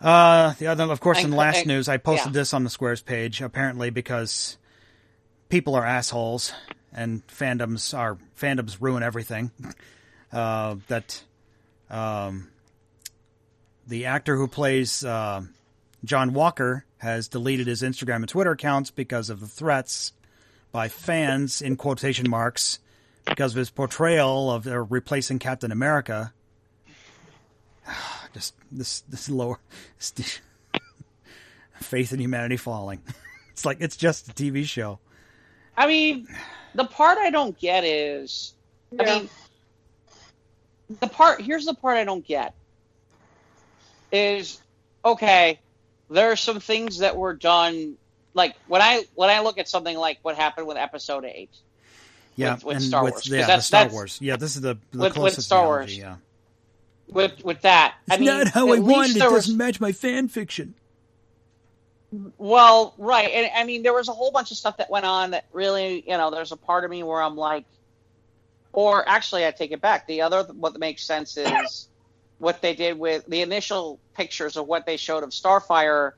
Uh, the other, of course, in And- last news, I posted yeah. this on the Squares page. Apparently, because people are assholes and fandoms are fandoms ruin everything. (laughs) Uh, that um, the actor who plays uh, John Walker has deleted his Instagram and Twitter accounts because of the threats by fans in quotation marks because of his portrayal of uh, replacing Captain America. (sighs) Just this this lower this, (laughs) faith in humanity falling. (laughs) It's like it's just a TV show. I mean, the part I don't get is, I mean, the part here's the part I don't get is okay. There are some things that were done, like when I when I look at something like what happened with Episode Eight. Yeah, With- with and Star with, Wars, yeah, the that's- Star that's- Wars. Yeah, this is the, the with- with closest Star analogy, Wars. Yeah, With with that, I mean, at least there was- match my fan fiction. Well, right, and I mean, there was a whole bunch of stuff that went on that really, you know, there's a part of me where I'm like, or actually, I take it back. The other what makes sense is what they did with the initial pictures of what they showed of Starfire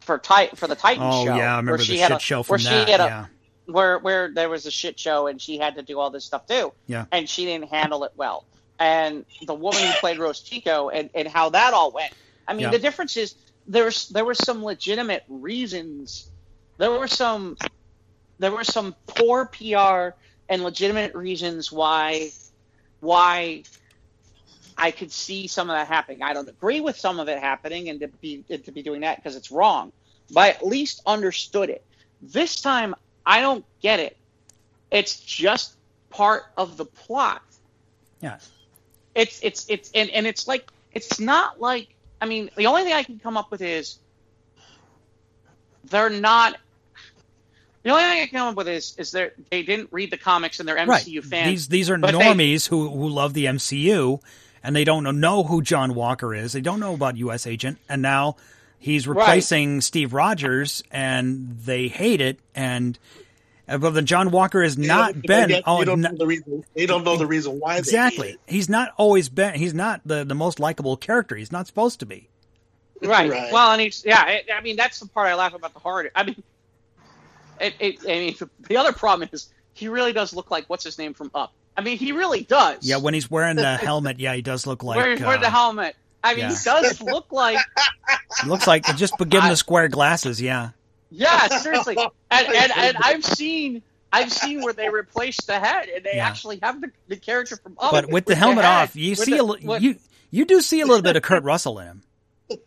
for for the Titan Oh show. yeah, I remember where the she shit had a, show where from she had a, yeah, where where there was a shit show and she had to do all this stuff too. Yeah. And she didn't handle it well. And the woman who played Rose Tico and, and how that all went. I mean, Yeah. the difference is there's there were some legitimate reasons. There were some there were some poor PR and legitimate reasons why why I could see some of that happening. I don't agree with some of it happening and to be to be doing that because it's wrong, but I at least understood it. This time I don't get it. It's just part of the plot. yeah. It's it's it's and, and it's like it's not like I mean the only thing I can come up with is they're not the only thing I can come up with is is they they didn't read the comics and they're MCU right. fans. These these are but they- normies who who love the MCU and they don't know who John Walker is. They don't know about U.S. Agent, and now he's replacing Steve Rogers, and they hate it. And uh, well, then John Walker has They not don't- been. They, oh, don't not- know the reason. They don't know the reason why. Exactly. hate. He's not always been. He's not the the most likable character. He's not supposed to be. Right. Right. Well, and he's yeah. I, I mean, that's the part I laugh about the horror. I mean, it, it. I mean, (laughs) the other problem is he really does look like what's his name from Up. I mean, he really does. Yeah, when he's wearing the (laughs) helmet, yeah, he does look like. where, where uh, the helmet. I mean, yeah. he does look like. He (laughs) looks like just give him the square glasses. Yeah, Yeah, seriously. (laughs) And, and and I've seen I've seen where they replaced the head and they Yeah. actually have the, the character from Up. but with the helmet head, off, you see the- a li- you you do see a little bit of Kurt Russell in him.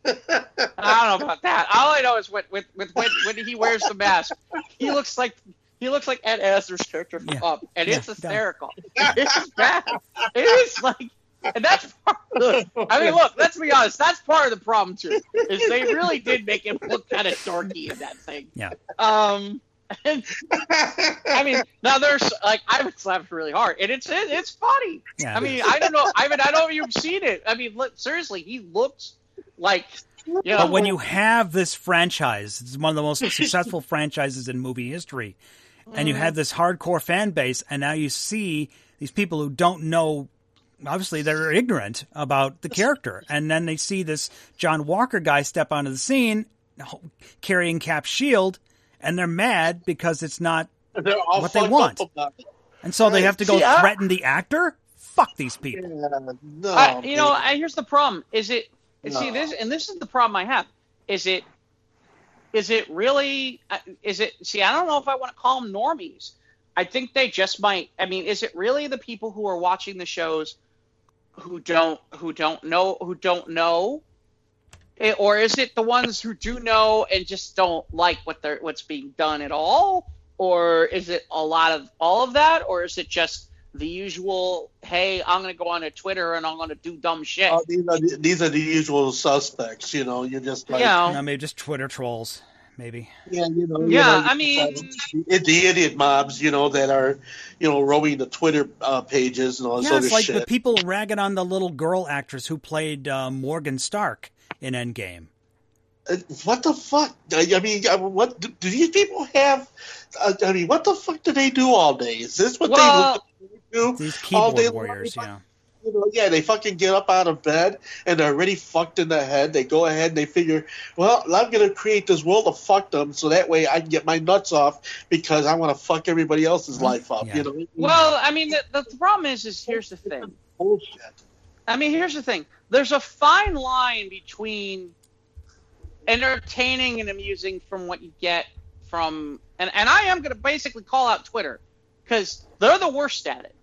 I don't know about that. All I know is with with, with when, when he wears the mask, he looks like he looks like Ed Asner's character from Yeah. Up, and Yeah, it's hysterical. It's bad. It is like, and that's part. Look, I mean, look. Let's be honest. That's part of the problem too. Is they really did make him look kind of dorky in that thing. Yeah. Um. And I mean, now there's like I would laugh really hard, and it's it, it's funny. Yeah, I mean, I don't know. I mean, I don't know if you've seen it. I mean, look, seriously, he looks like you know. But when you have this franchise, it's one of the most successful (laughs) franchises in movie history, and you have this hardcore fan base, and now you see these people who don't know. Obviously, they're ignorant about the (laughs) character, and then they see this John Walker guy step onto the scene carrying Cap's shield, and they're mad because it's not, What they want. up about it. and so they have to go See, I- threaten the actor. fuck these people. Yeah, no, I, you know. I, here's the problem. Is it? See this, and this is the problem I have. Is it? Is it really? uh, Is it? See, I don't know if I want to call them normies. I think they just might. I mean, is it really the people who are watching the shows who don't who don't know who don't know, Eh, or is it the ones who do know and just don't like what they're what's being done at all, or is it a lot of all of that, or is it just the usual? Hey, I'm gonna go on to Twitter and I'm gonna do dumb shit. Oh, these, are the, these are the usual suspects. You know, you're just like, you know, You know, maybe just Twitter trolls. Maybe. yeah, you know, you Yeah, know, I mean- the, the idiot mobs, you know, that are, you know, roaming the Twitter uh, pages and all this Yeah, other it's like shit. the people ragging on the little girl actress who played uh, Morgan Stark in Endgame. Uh, what the fuck? I, I mean, uh, what do, do these people have? Uh, I mean, what the fuck do they do all day? Is this what Well- they do? These all keyboard day long? warriors, yeah. You know, yeah, they fucking get up out of bed and they're already fucked in the head. They go ahead and they figure, well, I'm gonna create this world of them, so that way I can get my nuts off because I want to fuck everybody else's mm-hmm. life up. Yeah. You know? well, I mean, the, the problem is, is here's the thing. bullshit. I mean, here's the thing. There's a fine line between entertaining and amusing from what you get from, and, and I am going to basically call out Twitter because they're the worst at it.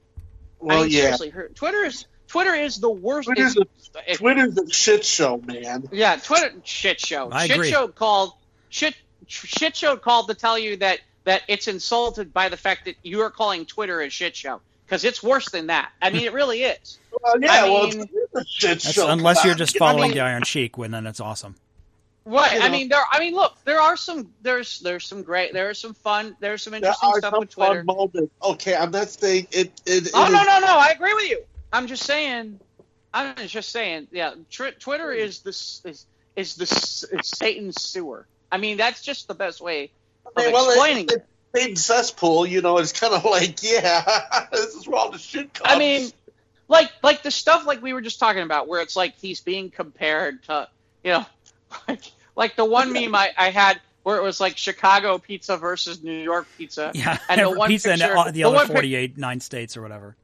Well, I mean, yeah, seriously, Twitter is Twitter is the worst. Twitter's It's- a, it- Twitter's a shit show, man. yeah, Twitter shit show. I shit agree. show called shit shit show called to tell you that that it's insulted by the fact that you are calling Twitter a shit show because it's worse than that. I mean, it really is. Well, yeah, I well, mean- it's a shit show. unless you're just you know? following mean- the Iron Sheik, when then it's awesome. Right. You I mean, there. I mean, look, there are some. There's there's some great. There's some fun. There's some There interesting are stuff some with Twitter. moments. Okay, I'm not saying it. it, oh, it Oh no no no! I agree with you. I'm just saying. I'm just saying. Yeah, tr- Twitter is this is is the Satan's sewer. I mean, that's just the best way of Okay, well, explaining it, it. it, big cesspool, you know, it's kind of like, yeah, (laughs) this is where all the shit comes. I mean, like like the stuff like we were just talking about, where it's like he's being compared to, you know, like like the one meme I, I had where it was like Chicago pizza versus New York pizza. (laughs) Yeah, And the one pizza in picture- all- the, the other one pic- 48 nine states or whatever.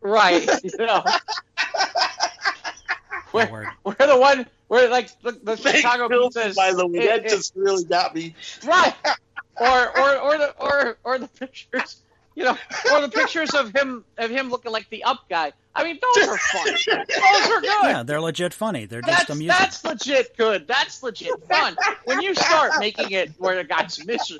Right. You (laughs) know. (laughs) Where, where the one where like the, the Chicago you, pizza is by the way, it- that it- just really got me. right. Or or or the or or the pictures, you know, (laughs) or the pictures of him of him looking like the up guy. I mean, those are fun. Those are good. Yeah, they're legit funny. They're just That's, amusing. that's legit good. That's legit fun. When you start making it where a guy's mis-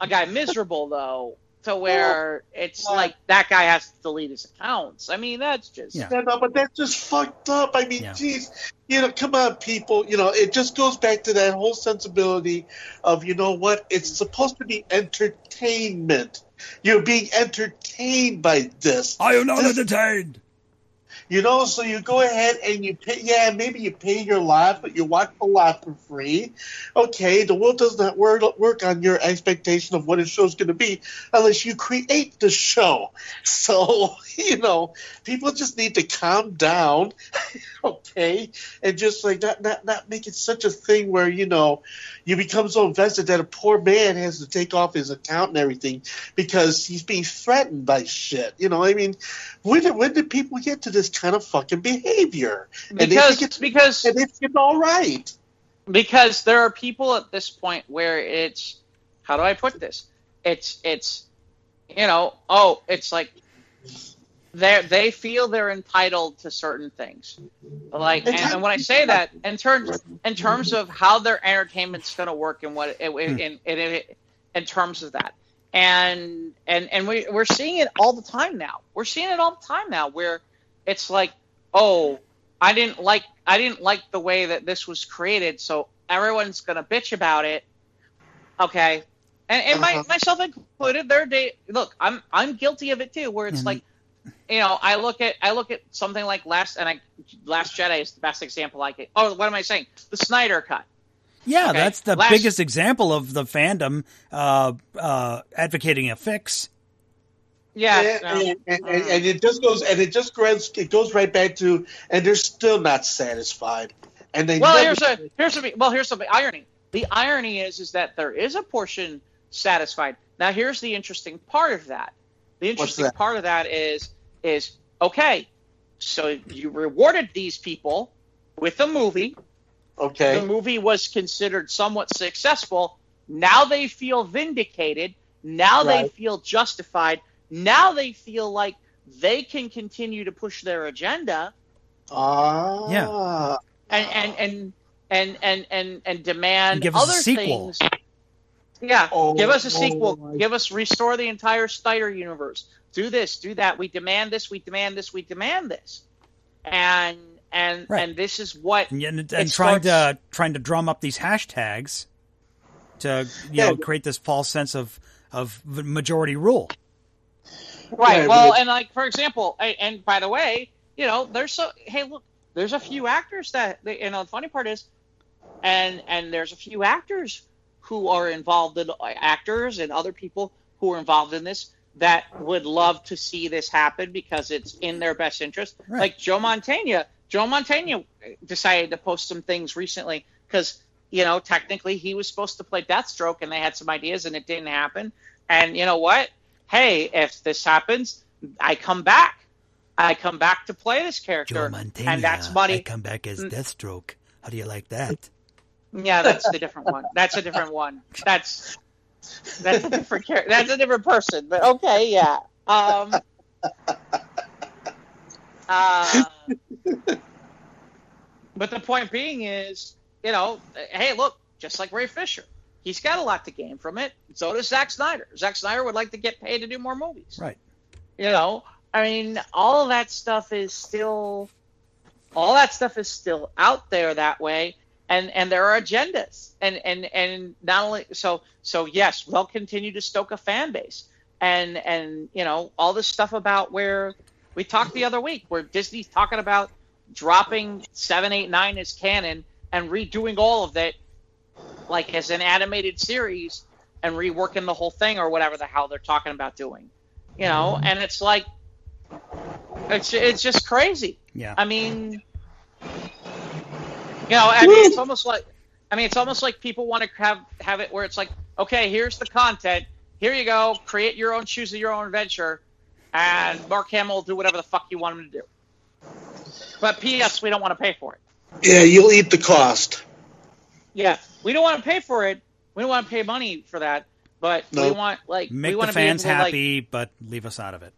a guy miserable though, to where it's like that guy has to delete his accounts. I mean, that's just Yeah. Yeah, no, but that's just fucked up. I mean, Yeah. you know, come on, people. You know, it just goes back to that whole sensibility of, you know what? It's supposed to be entertainment. You're being entertained by this. I am not This- entertained. You know, so you go ahead and you pay. Yeah, maybe you pay your lot, but you watch the lot for free. Okay, the world does not work, on your expectation of what a show's going to be unless you create the show. (laughs) So you know, people just need to calm down, (laughs) okay, and just like not not not make it such a thing where you know you become so invested that a poor man has to take off his account and everything because he's being threatened by shit. You know, I mean, when did, when did people get to this kind of fucking behavior? And because it's, because and it's, it's all right. because there are people at this point where it's how do I put this? It's it's you know oh it's like they they feel they're entitled to certain things like and, and when I say that in terms in terms of how their entertainment's going to work and what it, in, in, in in terms of that and and and we we're seeing it all the time now we're seeing it all the time now where it's like oh I didn't like I didn't like the way that this was created, so everyone's gonna bitch about it. Okay, and, and Uh-huh. myself included. There, day look, I'm I'm guilty of it too. Where it's Mhm. like, you know, I look at I look at something like last and I Last Jedi is the best example I can. Oh, what am I saying? The Snyder cut. Yeah, Okay, that's the last- biggest example of the fandom uh, uh, advocating a fix. Yeah, and, no. and, and, and, and it just goes and it just goes it goes right back to and they're still not satisfied. And they Well, never- here's a here's a well here's the irony. The irony is is that there is a portion satisfied. Now here's the interesting part of that. The interesting that? part of that is is okay. so you rewarded these people with a movie. Okay. The movie was considered somewhat successful. Now they feel vindicated. Now they feel justified. Now they feel like they can continue to push their agenda Ah. Yeah. and and and and and and, and demand And give us a other sequel. things. Yeah, Oh, give us a oh sequel. my- Give us restore the entire Snyder universe. Do this, do that. We demand this. We demand this. We demand this. And and Right. and this is what and, and, It and trying starts- to trying to drum up these hashtags to you Yeah. know create this false sense of of majority rule. Right. Yeah, well, and like for example, I- and by the way, you know, there's so hey, look, there's a few actors that they- you know. The funny part is, and and there's a few actors who are involved in uh, actors and other people who are involved in this that would love to see this happen because it's in their best interest. Right. Like Joe Montana. Joe Montana decided to post some things recently because you know technically he was supposed to play Deathstroke and they had some ideas and it didn't happen. And you know what? Hey, if this happens, I come back. I come back to play this character, and that's money. I come back as Mm. Deathstroke. How do you like that? Yeah, that's the different one. That's a different one. That's that's a different character. That's a different person. But okay, yeah. Um. Uh, but the point being is, you know, hey, look, just like Ray Fisher, he's got a lot to gain from it. So does Zack Snyder. Zack Snyder would like to get paid to do more movies. Right. You know, I mean, all of that stuff is still, all that stuff is still out there that way, and and there are agendas, and and and not only so so yes, they'll continue to stoke a fan base, and and you know all this stuff about where we talked the other week where Disney's talking about dropping seven, eight, nine as canon and redoing all of it like as an animated series and reworking the whole thing or whatever the hell they're talking about doing. You know, and it's like it's it's just crazy. Yeah. I mean, you know, I mean, it's almost like, I mean, it's almost like people want to have have it where it's like, okay, here's the content, here you go, create your own, choose your own adventure, and Mark Hamill will do whatever the fuck you want him to do. But P.S. We don't want to pay for it. Yeah, you'll eat the cost. Yeah, we don't want to pay for it. We don't want to pay money for that. But we want like Make we the want to fans be able to, happy, but leave us out of it.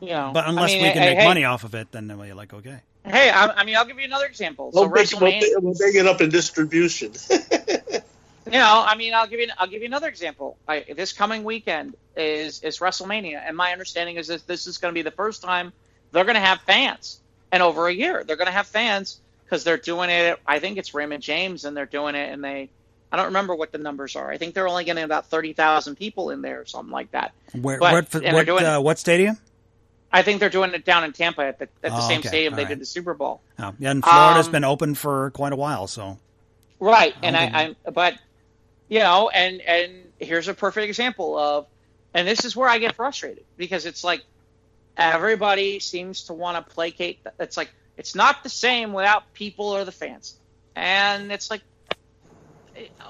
Like, you know, But unless I mean, we can hey, make hey, money off of it, then we're like, okay. Hey, I, I mean, I'll give you another example. So We'll make, we'll, WrestleMania. we'll make it up in distribution. (laughs) You know, I mean, I'll give you I'll give you another example. I, this coming weekend is is WrestleMania, and my understanding is that this is going to be the first time they're going to have fans in over a year. They're going to have fans because they're doing it. I think it's Raymond James, and they're doing it, and they. I don't remember what the numbers are. I think they're only getting about thirty thousand people in there, or something like that. Where, But- what what, doing- uh, what stadium? I think they're doing it down in Tampa at the at the Oh, same okay. stadium All they right. did the Super Bowl. Oh, yeah, and Florida's Um, been open for quite a while, so Right, and Okay. I, I'm, but you know, and and here's a perfect example of, and this is where I get frustrated because it's like everybody seems to want to placate. It's like it's not the same without people or the fans, and it's like,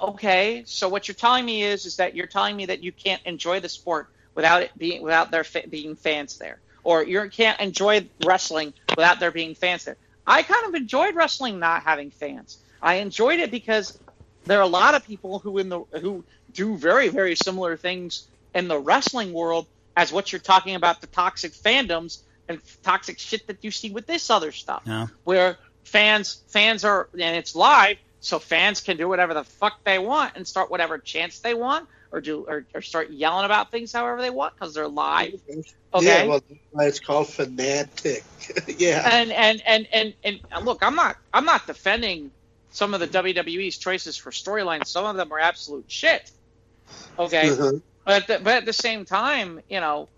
okay, so what you're telling me is is that you're telling me that you can't enjoy the sport without it being without there fa- being fans there, or you can't enjoy wrestling without there being fans there. I kind of enjoyed wrestling not having fans. I enjoyed it because there are a lot of people who in the who do very very similar things in the wrestling world as what you're talking about the toxic fandoms and toxic shit that you see with this other stuff yeah. where fans fans are and it's live so fans can do whatever the fuck they want and start whatever chants they want or do or, or start yelling about things however they want because they're live okay Yeah, well, that's why it's called fanatic. (laughs) yeah. and, and and and and look, I'm not I'm not defending some of the WWE's choices for storylines. Some of them are absolute shit. Okay, Mhm. but at the, but at the same time, you know,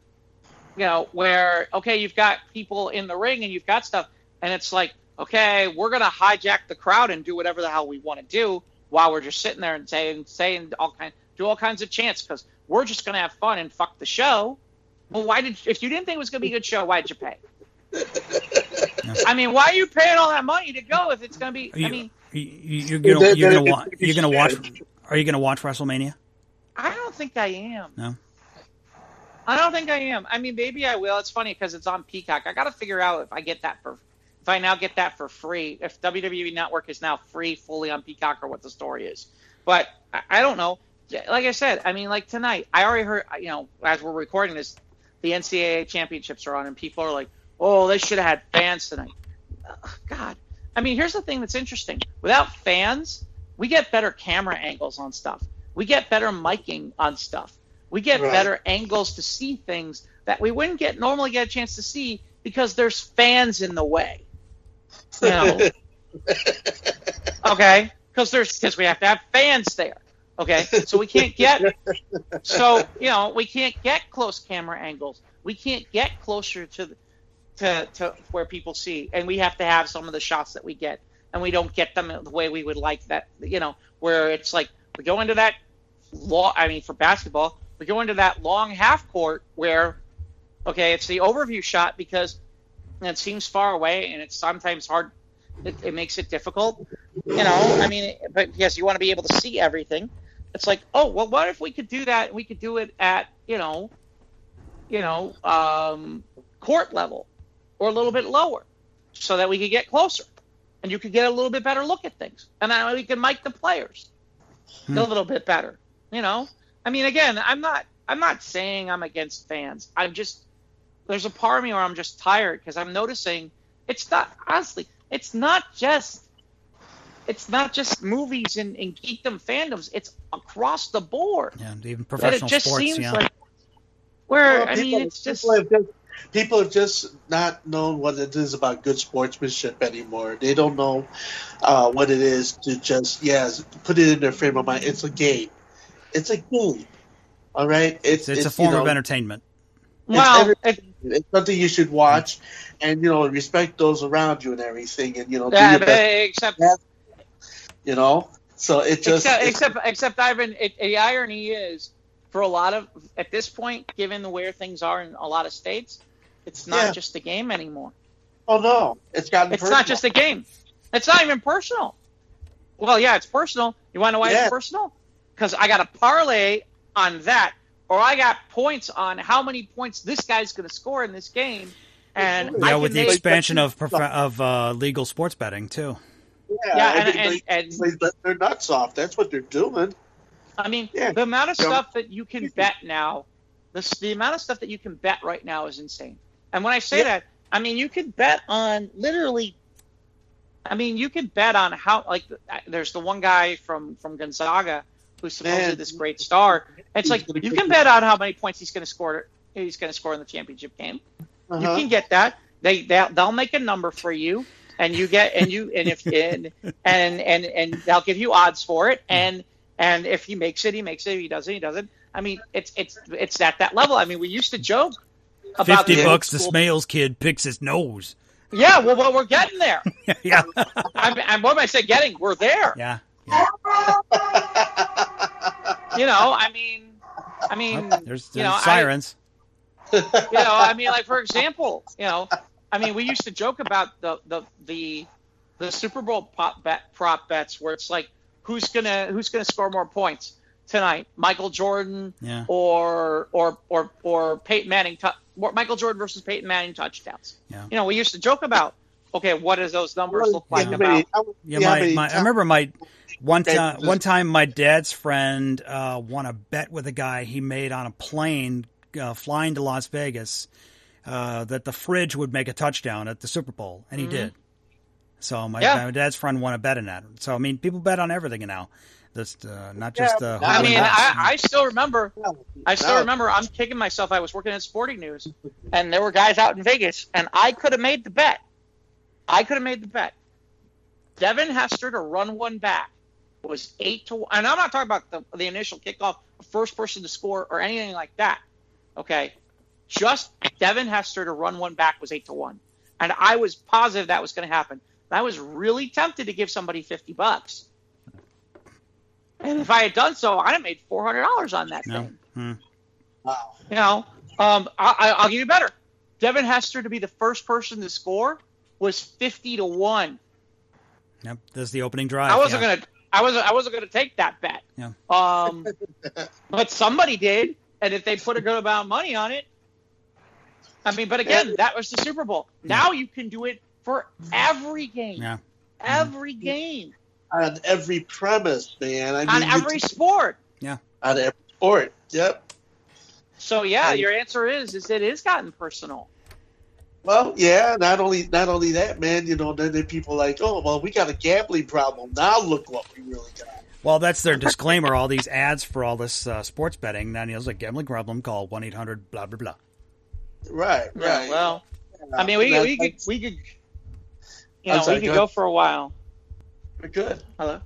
you know where okay, you've got people in the ring and you've got stuff, and it's like okay, we're gonna hijack the crowd and do whatever the hell we want to do while we're just sitting there and saying saying all kind do all kinds of chants because we're just gonna have fun and fuck the show. Well, why did if you didn't think it was gonna be a good show, why did you pay? (laughs) I mean, why are you paying all that money to go if it's gonna be? Are you, I mean, you, you're gonna you're gonna watch you're gonna watch. Are you gonna watch WrestleMania? I don't think I am. No. I don't think I am. I mean, maybe I will. It's funny because it's on Peacock. I got to figure out if I get that for, if I now get that for free, if WWE Network is now free fully on Peacock or what the story is. But I, I don't know. Like I said, I mean, like tonight, I already heard, you know, as we're recording this, the NCAA championships are on, and people are like, oh, they should have had fans tonight. Ugh, God. I mean, here's the thing that's interesting. Without fans, we get better camera angles on stuff. We get better miking on stuff. We get Right. better angles to see things that we wouldn't get normally get a chance to see because there's fans in the way. (laughs) You know, okay? Because there's because we have to have fans there. Okay, so we can't get so you know we can't get close camera angles. We can't get closer to the, to to where people see, and we have to have some of the shots that we get, and we don't get them the way we would like. That you know where it's like we go into that law. I mean, for basketball, we go into that long half court where okay, it's the overview shot because it seems far away, and it's sometimes hard. It, it makes it difficult, you know. I mean, but because you want to be able to see everything, it's like, oh, well, what if we could do that? We could do it at, you know, you know, um, court level or a little bit lower, so that we could get closer, and you could get a little bit better look at things, and then we can mic the players Hmm. a little bit better. You know, I mean, again, I'm not, I'm not saying I'm against fans. I'm just, there's a part of me where I'm just tired because I'm noticing it's not honestly, it's not just it's not just movies and, and geekdom fandoms. It's across the board. Yeah, even That professional it just sports. seems Yeah, like where Well, I mean, people- it's just people have just people have just not known what it is about good sportsmanship anymore. They don't know uh, what it is to just yes put it in their frame of mind. It's a game. It's a game. All right. it's, it's, a you form know, of entertainment. well, every- it, It's something you should watch, and you know respect those around you and everything, and you know do yeah, your best. except You know. So it just except, except except Ivan, it, the irony is for a lot of at this point, given the where things are in a lot of states, it's not Yeah. just a game anymore. oh no, it's gotten It's personal. not just a game. It's not even personal. Well, yeah, it's personal. You want to know why Yeah. it's personal? Because I got a parlay on that, or I got points on how many points this guy's going to score in this game, and Yeah, I Yeah, can with the make, expansion of prof- of uh, legal sports betting too. Yeah, yeah, and, and, and their nuts off. That's what they're doing. I mean, Yeah. the amount of stuff that you can bet now, the, the amount of stuff that you can bet right now is insane. And when I say Yeah. that, I mean you can bet on literally. I mean, you can bet on how like there's the one guy from from Gonzaga who's supposedly Man. this great star. It's like you can bet on how many points he's going to score. He's going to score in the championship game. You Uh-huh. can get that. They they'll, they'll make a number for you, and you get and you and if and and and, and they'll give you odds for it. Mm-hmm. And and if he makes it, he makes it. If he doesn't, he doesn't. I mean, it's it's it's at that level. I mean, we used to joke about Fifty the bucks, the school- Smales kid picks his nose. Yeah, well, well, we're getting there. (laughs) yeah, I'm, I'm, what am I saying? Getting? We're there. yeah. yeah. (laughs) You know, I mean, I mean, There's, there's you know, I- sirens. you know, I mean, like for example, you know, I mean, we used to joke about the the the, the Super Bowl pop bet, prop bets where it's like who's gonna who's gonna score more points tonight, Michael Jordan Yeah. or or or or Peyton Manning, tou- or Michael Jordan versus Peyton Manning touchdowns. Yeah. You know, we used to joke about okay, what does those numbers look like How about? Yeah, my, my I remember my one time one time my dad's friend uh, won a bet with a guy he made on a plane uh, flying to Las Vegas uh, that the fridge would make a touchdown at the Super Bowl, and he Mhm. did. So my, Yeah. my dad's friend won a bet in that. So I mean, people bet on everything now. Just uh, not Yeah, just uh, I mean. I, I still remember I still No. remember I'm kicking myself. I was working at Sporting News, and there were guys out in Vegas, and I could have made the bet. I could have made the bet. Devin Hester to run one back was eight to one, and I'm not talking about the, the initial kickoff, first person to score, or anything like that. Okay, just Devin Hester to run one back was eight to one, and I was positive that was going to happen. And I was really tempted to give somebody fifty bucks. And if I had done so, I'd have made four hundred dollars on that No. thing. Hmm. Wow. You know, um, I, I, I'll give you better. Devin Hester to be the first person to score was fifty to one. Yep, that's the opening drive. I wasn't yeah. gonna, I wasn't, I wasn't gonna take that bet. Yeah. Um, but somebody did, and if they put a good amount of money on it, I mean, but again, that was the Super Bowl. Now you can do it for every game, Yeah. every game, on every premise, man. I mean, on you- every sport. Yeah. On every sport. Yep. So yeah, And- your answer is is it is gotten personal. Well, yeah. Not only not only that, man. You know, then there are people like, oh, well, we got a gambling problem. Now look what we really got. Well, that's their disclaimer. All these ads for all this uh, sports betting. Then it's a gambling problem. Call one eight hundred blah blah blah. Right. Yeah, Right. well, I mean, we, That- we could we could you know sorry, we go could go ahead. for a while. We're good. Hello.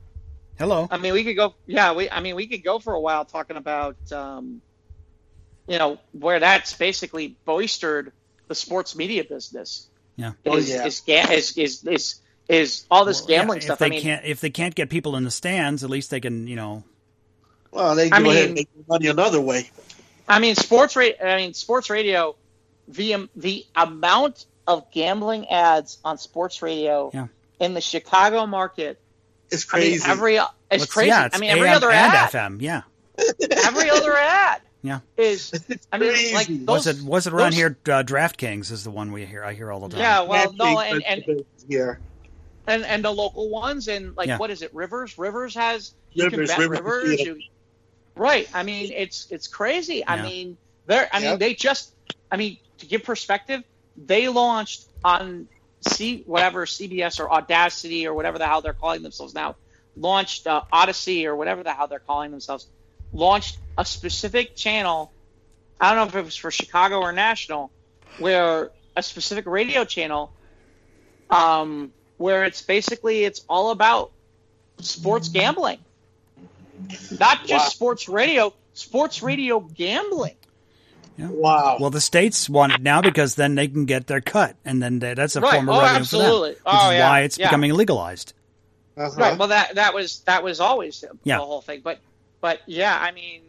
Hello. I mean, we could go. Yeah, we. I mean, we could go for a while talking about, um, you know, where that's basically boistered the sports media business. Yeah. Oh, Is, yeah. is, is, is, is, is all this Well, yeah, gambling if stuff. They I mean, can't if they can't get people in the stands. At least they can you know. Well, they I go ahead and make money another way. I mean, sports rate. I mean, sports radio. The the amount of gambling ads on sports radio Yeah. in the Chicago market. It's I mean, crazy. every it's Let's- crazy. Yeah, it's I mean, every AM other and ad. FM. Yeah. (laughs) Every other ad. (laughs) Yeah. Is (laughs) I mean, crazy. like Was those. it was it around those- here? Uh, DraftKings is the one we hear. I hear all the time. Yeah, well, Bad no, and, and here. and and the local ones and like Yeah. what is it rivers rivers has you Rivers, can bet Rivers, rivers, yeah. you, right i mean it's it's crazy i mean they're i mean they just i mean to give perspective they launched on c whatever cbs or audacity or whatever the hell they're calling themselves now launched uh, odyssey or whatever the hell they're calling themselves launched a specific channel i don't know if it was for chicago or national where a specific radio channel um, where it's basically it's all about sports gambling, not just Wow. sports radio, sports radio gambling. Wow. Well, the states want it now because then they can get their cut, and then they, that's a Right. form of Oh, revenue absolutely. for them. Which Oh, is yeah. why it's Yeah. becoming legalized. Uh-huh. Right. Well, that that was that was always the whole thing. But but yeah, I mean,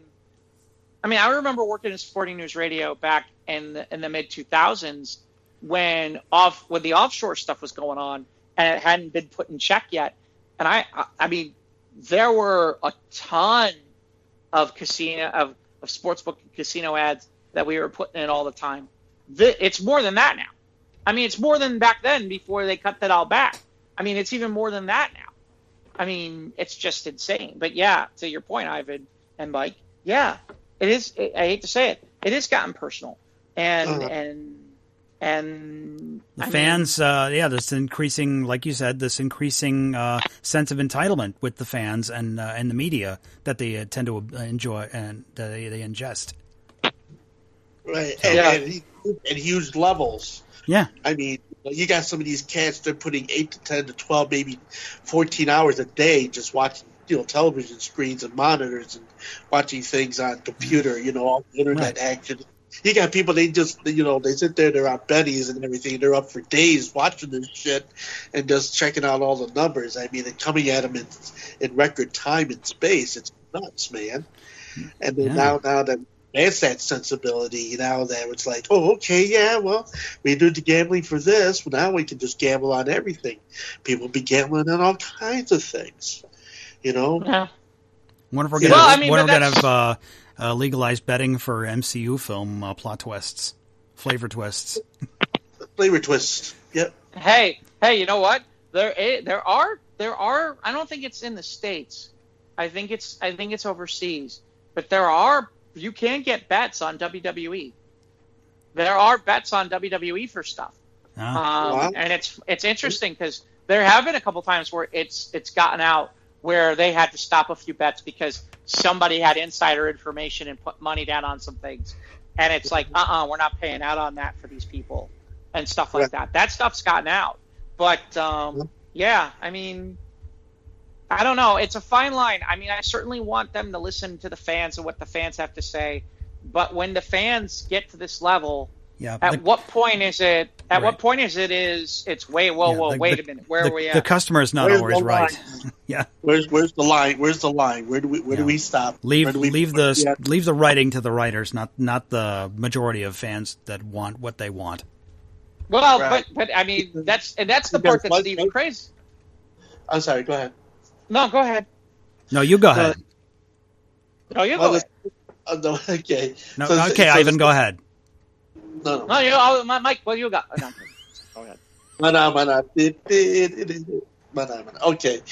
I mean, I remember working in sporting news radio back in the, in the mid two thousands when off when the offshore stuff was going on and it hadn't been put in check yet. And I I, I mean, there were a ton of casino of of sportsbook and casino ads that we were putting in all the time. The, it's more than that now. I mean, it's more than back then before they cut that all back. I mean, it's even more than that now. I mean, it's just insane. But yeah, to your point, Ivan and Mike, yeah, it is. I hate to say it, it has gotten personal, and Uh-huh. and and The I mean, fans, uh, yeah, this increasing, like you said, this increasing uh, sense of entitlement with the fans and uh, and the media that they uh, tend to uh, enjoy and that they, they ingest. Right. And, Yeah. and, he- and huge levels. Yeah, I mean, you got some of these cats, they're putting 8 to 10 to 12, maybe 14 hours a day just watching, you know, television screens and monitors and watching things on computer, mm. you know, all the internet action. You got people, they just, you know, they sit there, they're on Benny's and everything. They're up for days watching this shit and just checking out all the numbers. I mean, and coming at them in, in record time and space. It's nuts, man. And then Yeah. now, now that that's that sensibility you know, that it's like, oh, okay, yeah, well, we do the gambling for this. Well, now we can just gamble on everything. People be gambling on all kinds of things, you know. yeah. wonder if we're Yeah. gonna, Well, I mean, wonder if we're gonna have uh, uh, legalized betting for MCU film uh, plot twists, flavor twists. Flavor twists. Yep. Hey, hey, you know what? There, there are, there are. I don't think it's in the states. I think it's, I think it's overseas. But there are. You can get bets on WWE. There are bets on WWE for stuff. Um, Wow. and it's it's interesting because there have been a couple times where it's it's gotten out where they had to stop a few bets because somebody had insider information and put money down on some things, and it's like, uh, uh-uh, uh, we're not paying out on that for these people and stuff like Right. that. That stuff's gotten out, but um, yeah, I mean, I don't know. It's a fine line. I mean, I certainly want them to listen to the fans and what the fans have to say, but when the fans get to this level yeah. at the- what point is it? At Right. what point is it? Is it's wait, whoa, Yeah, whoa, the- wait the- a minute, where the, are we at? the customer is not Where's always right. (laughs) yeah, Where's where's the line? Where's the line? Where do we where Yeah. do we stop? leave we leave the Yeah. leave the writing to the writers, not not the majority of fans that want what they want. well, Right. but but I mean that's and that's the Because part that's what- even crazy. I'm sorry. Go ahead. No, go ahead. No, you go Uh, ahead. No, you Well, go ahead. Uh, no, (laughs) okay. No, So- okay, so- Ivan, go ahead. No, no. No, you. Oh, my, Mike. Well, you got. No. Go ahead. Mana, mana, mana, mana. Okay,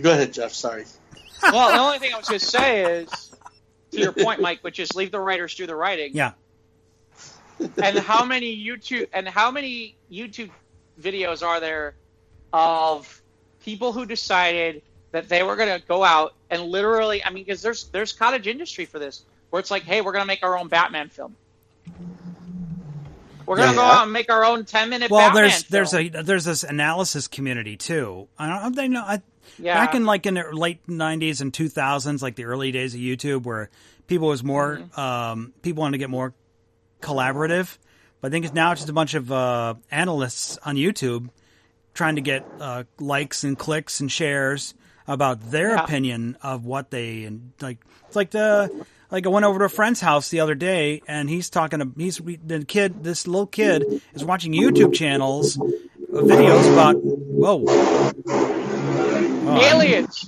go ahead, Jeff. Sorry. Well, the only (laughs) thing I was going to say is, to your point, Mike, which is leave the writers do the writing. Yeah. and how many YouTube and how many YouTube videos are there of people who decided that they were going to go out and literally, I mean, because there's there's cottage industry for this, where it's like, hey, we're going to make our own Batman film. We're going to Yeah. go out and make our own ten minute. Well, Batman there's there's a there's this analysis community too. I don't they know I, yeah. back in like in the late '90s and 2000s, like the early days of YouTube, where people was more Mm-hmm. um, people wanted to get more collaborative. But I think it's now it's just a bunch of uh, analysts on YouTube trying to get uh, likes and clicks and shares about their Yeah. opinion of what they and like. It's like the like I went over to a friend's house the other day, and he's talking to he's the kid. This little kid is watching YouTube channels, uh, videos about whoa. Oh, aliens.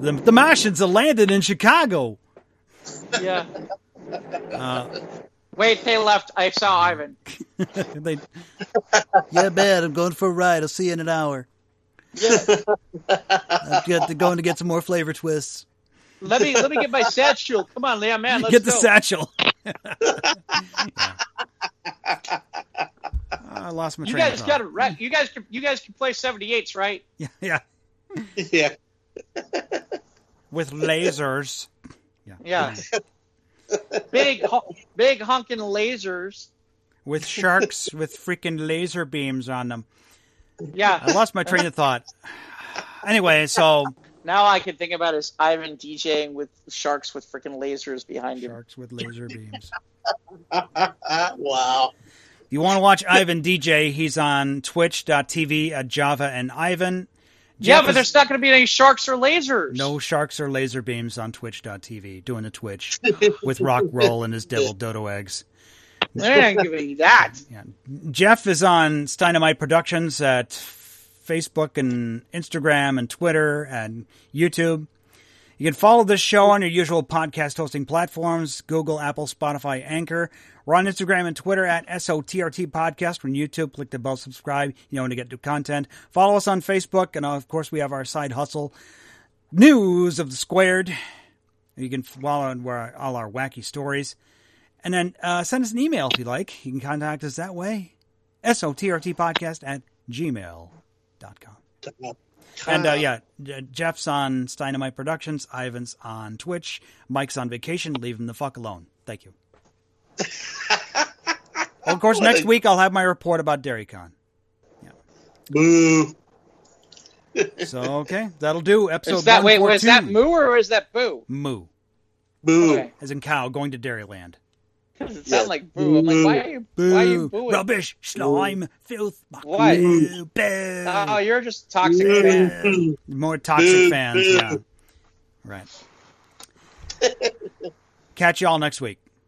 the, the Martians have landed in Chicago. yeah. Uh, Wait, they left. I saw Ivan. (laughs) they, yeah, man, I'm going for a ride. I'll see you in an hour. I'm get- going to get some more flavor twists. Let me let me get my satchel. Come on, Leon, man. Let's get the go. satchel. (laughs) Ah, I lost my You train guys got thought. right. You guys can you guys can play 78s, right? Yeah, yeah, yeah. with lasers. Yeah. Yeah. (laughs) big hu- big honking lasers. With sharks with freaking laser beams on them. Yeah. I lost my train of thought. Anyway, so Now I can think about is Ivan DJing with sharks with freaking lasers behind him. sharks with laser beams. (laughs) wow. If you want to watch Ivan DJ, he's on twitch.tv at Java and Ivan. Yeah, Jeff but is- there's not going to be any sharks or lasers. No sharks or laser beams on twitch.tv doing the Twitch with Rock Roll and his devil dodo eggs. They're not giving you that. Yeah. Jeff is on Steinamite Productions at Facebook and Instagram and Twitter and YouTube. You can follow this show on your usual podcast hosting platforms Google, Apple, Spotify, Anchor. We're on Instagram and Twitter at SOTRT Podcast. We're on YouTube. Click the bell, subscribe. You know when to get new content. Follow us on Facebook. And of course, we have our side hustle news of the squared. You can follow all our wacky stories. And then uh, send us an email if you like. You can contact us that way. SOTRT podcast at gmail.com. And uh, yeah, Jeff's on Steinamite Productions. Ivan's on Twitch. Mike's on vacation. Leave him the fuck alone. Thank you. (laughs) of course, What next a- week I'll have my report about DairyCon. Yeah. Boo. So okay, that'll do. Episode Is that wait? Was that moo or is that boo? Moo, Boo. Okay. as in cow, going to Dairyland. Because it Yeah. like boo. I'm like, why are you? Why are you Boo, booing? rubbish, slime, filth. Why? Boo, boo. Oh, you're just a toxic fan. More toxic Boo, fans, boo. yeah. Right. Catch y'all next week.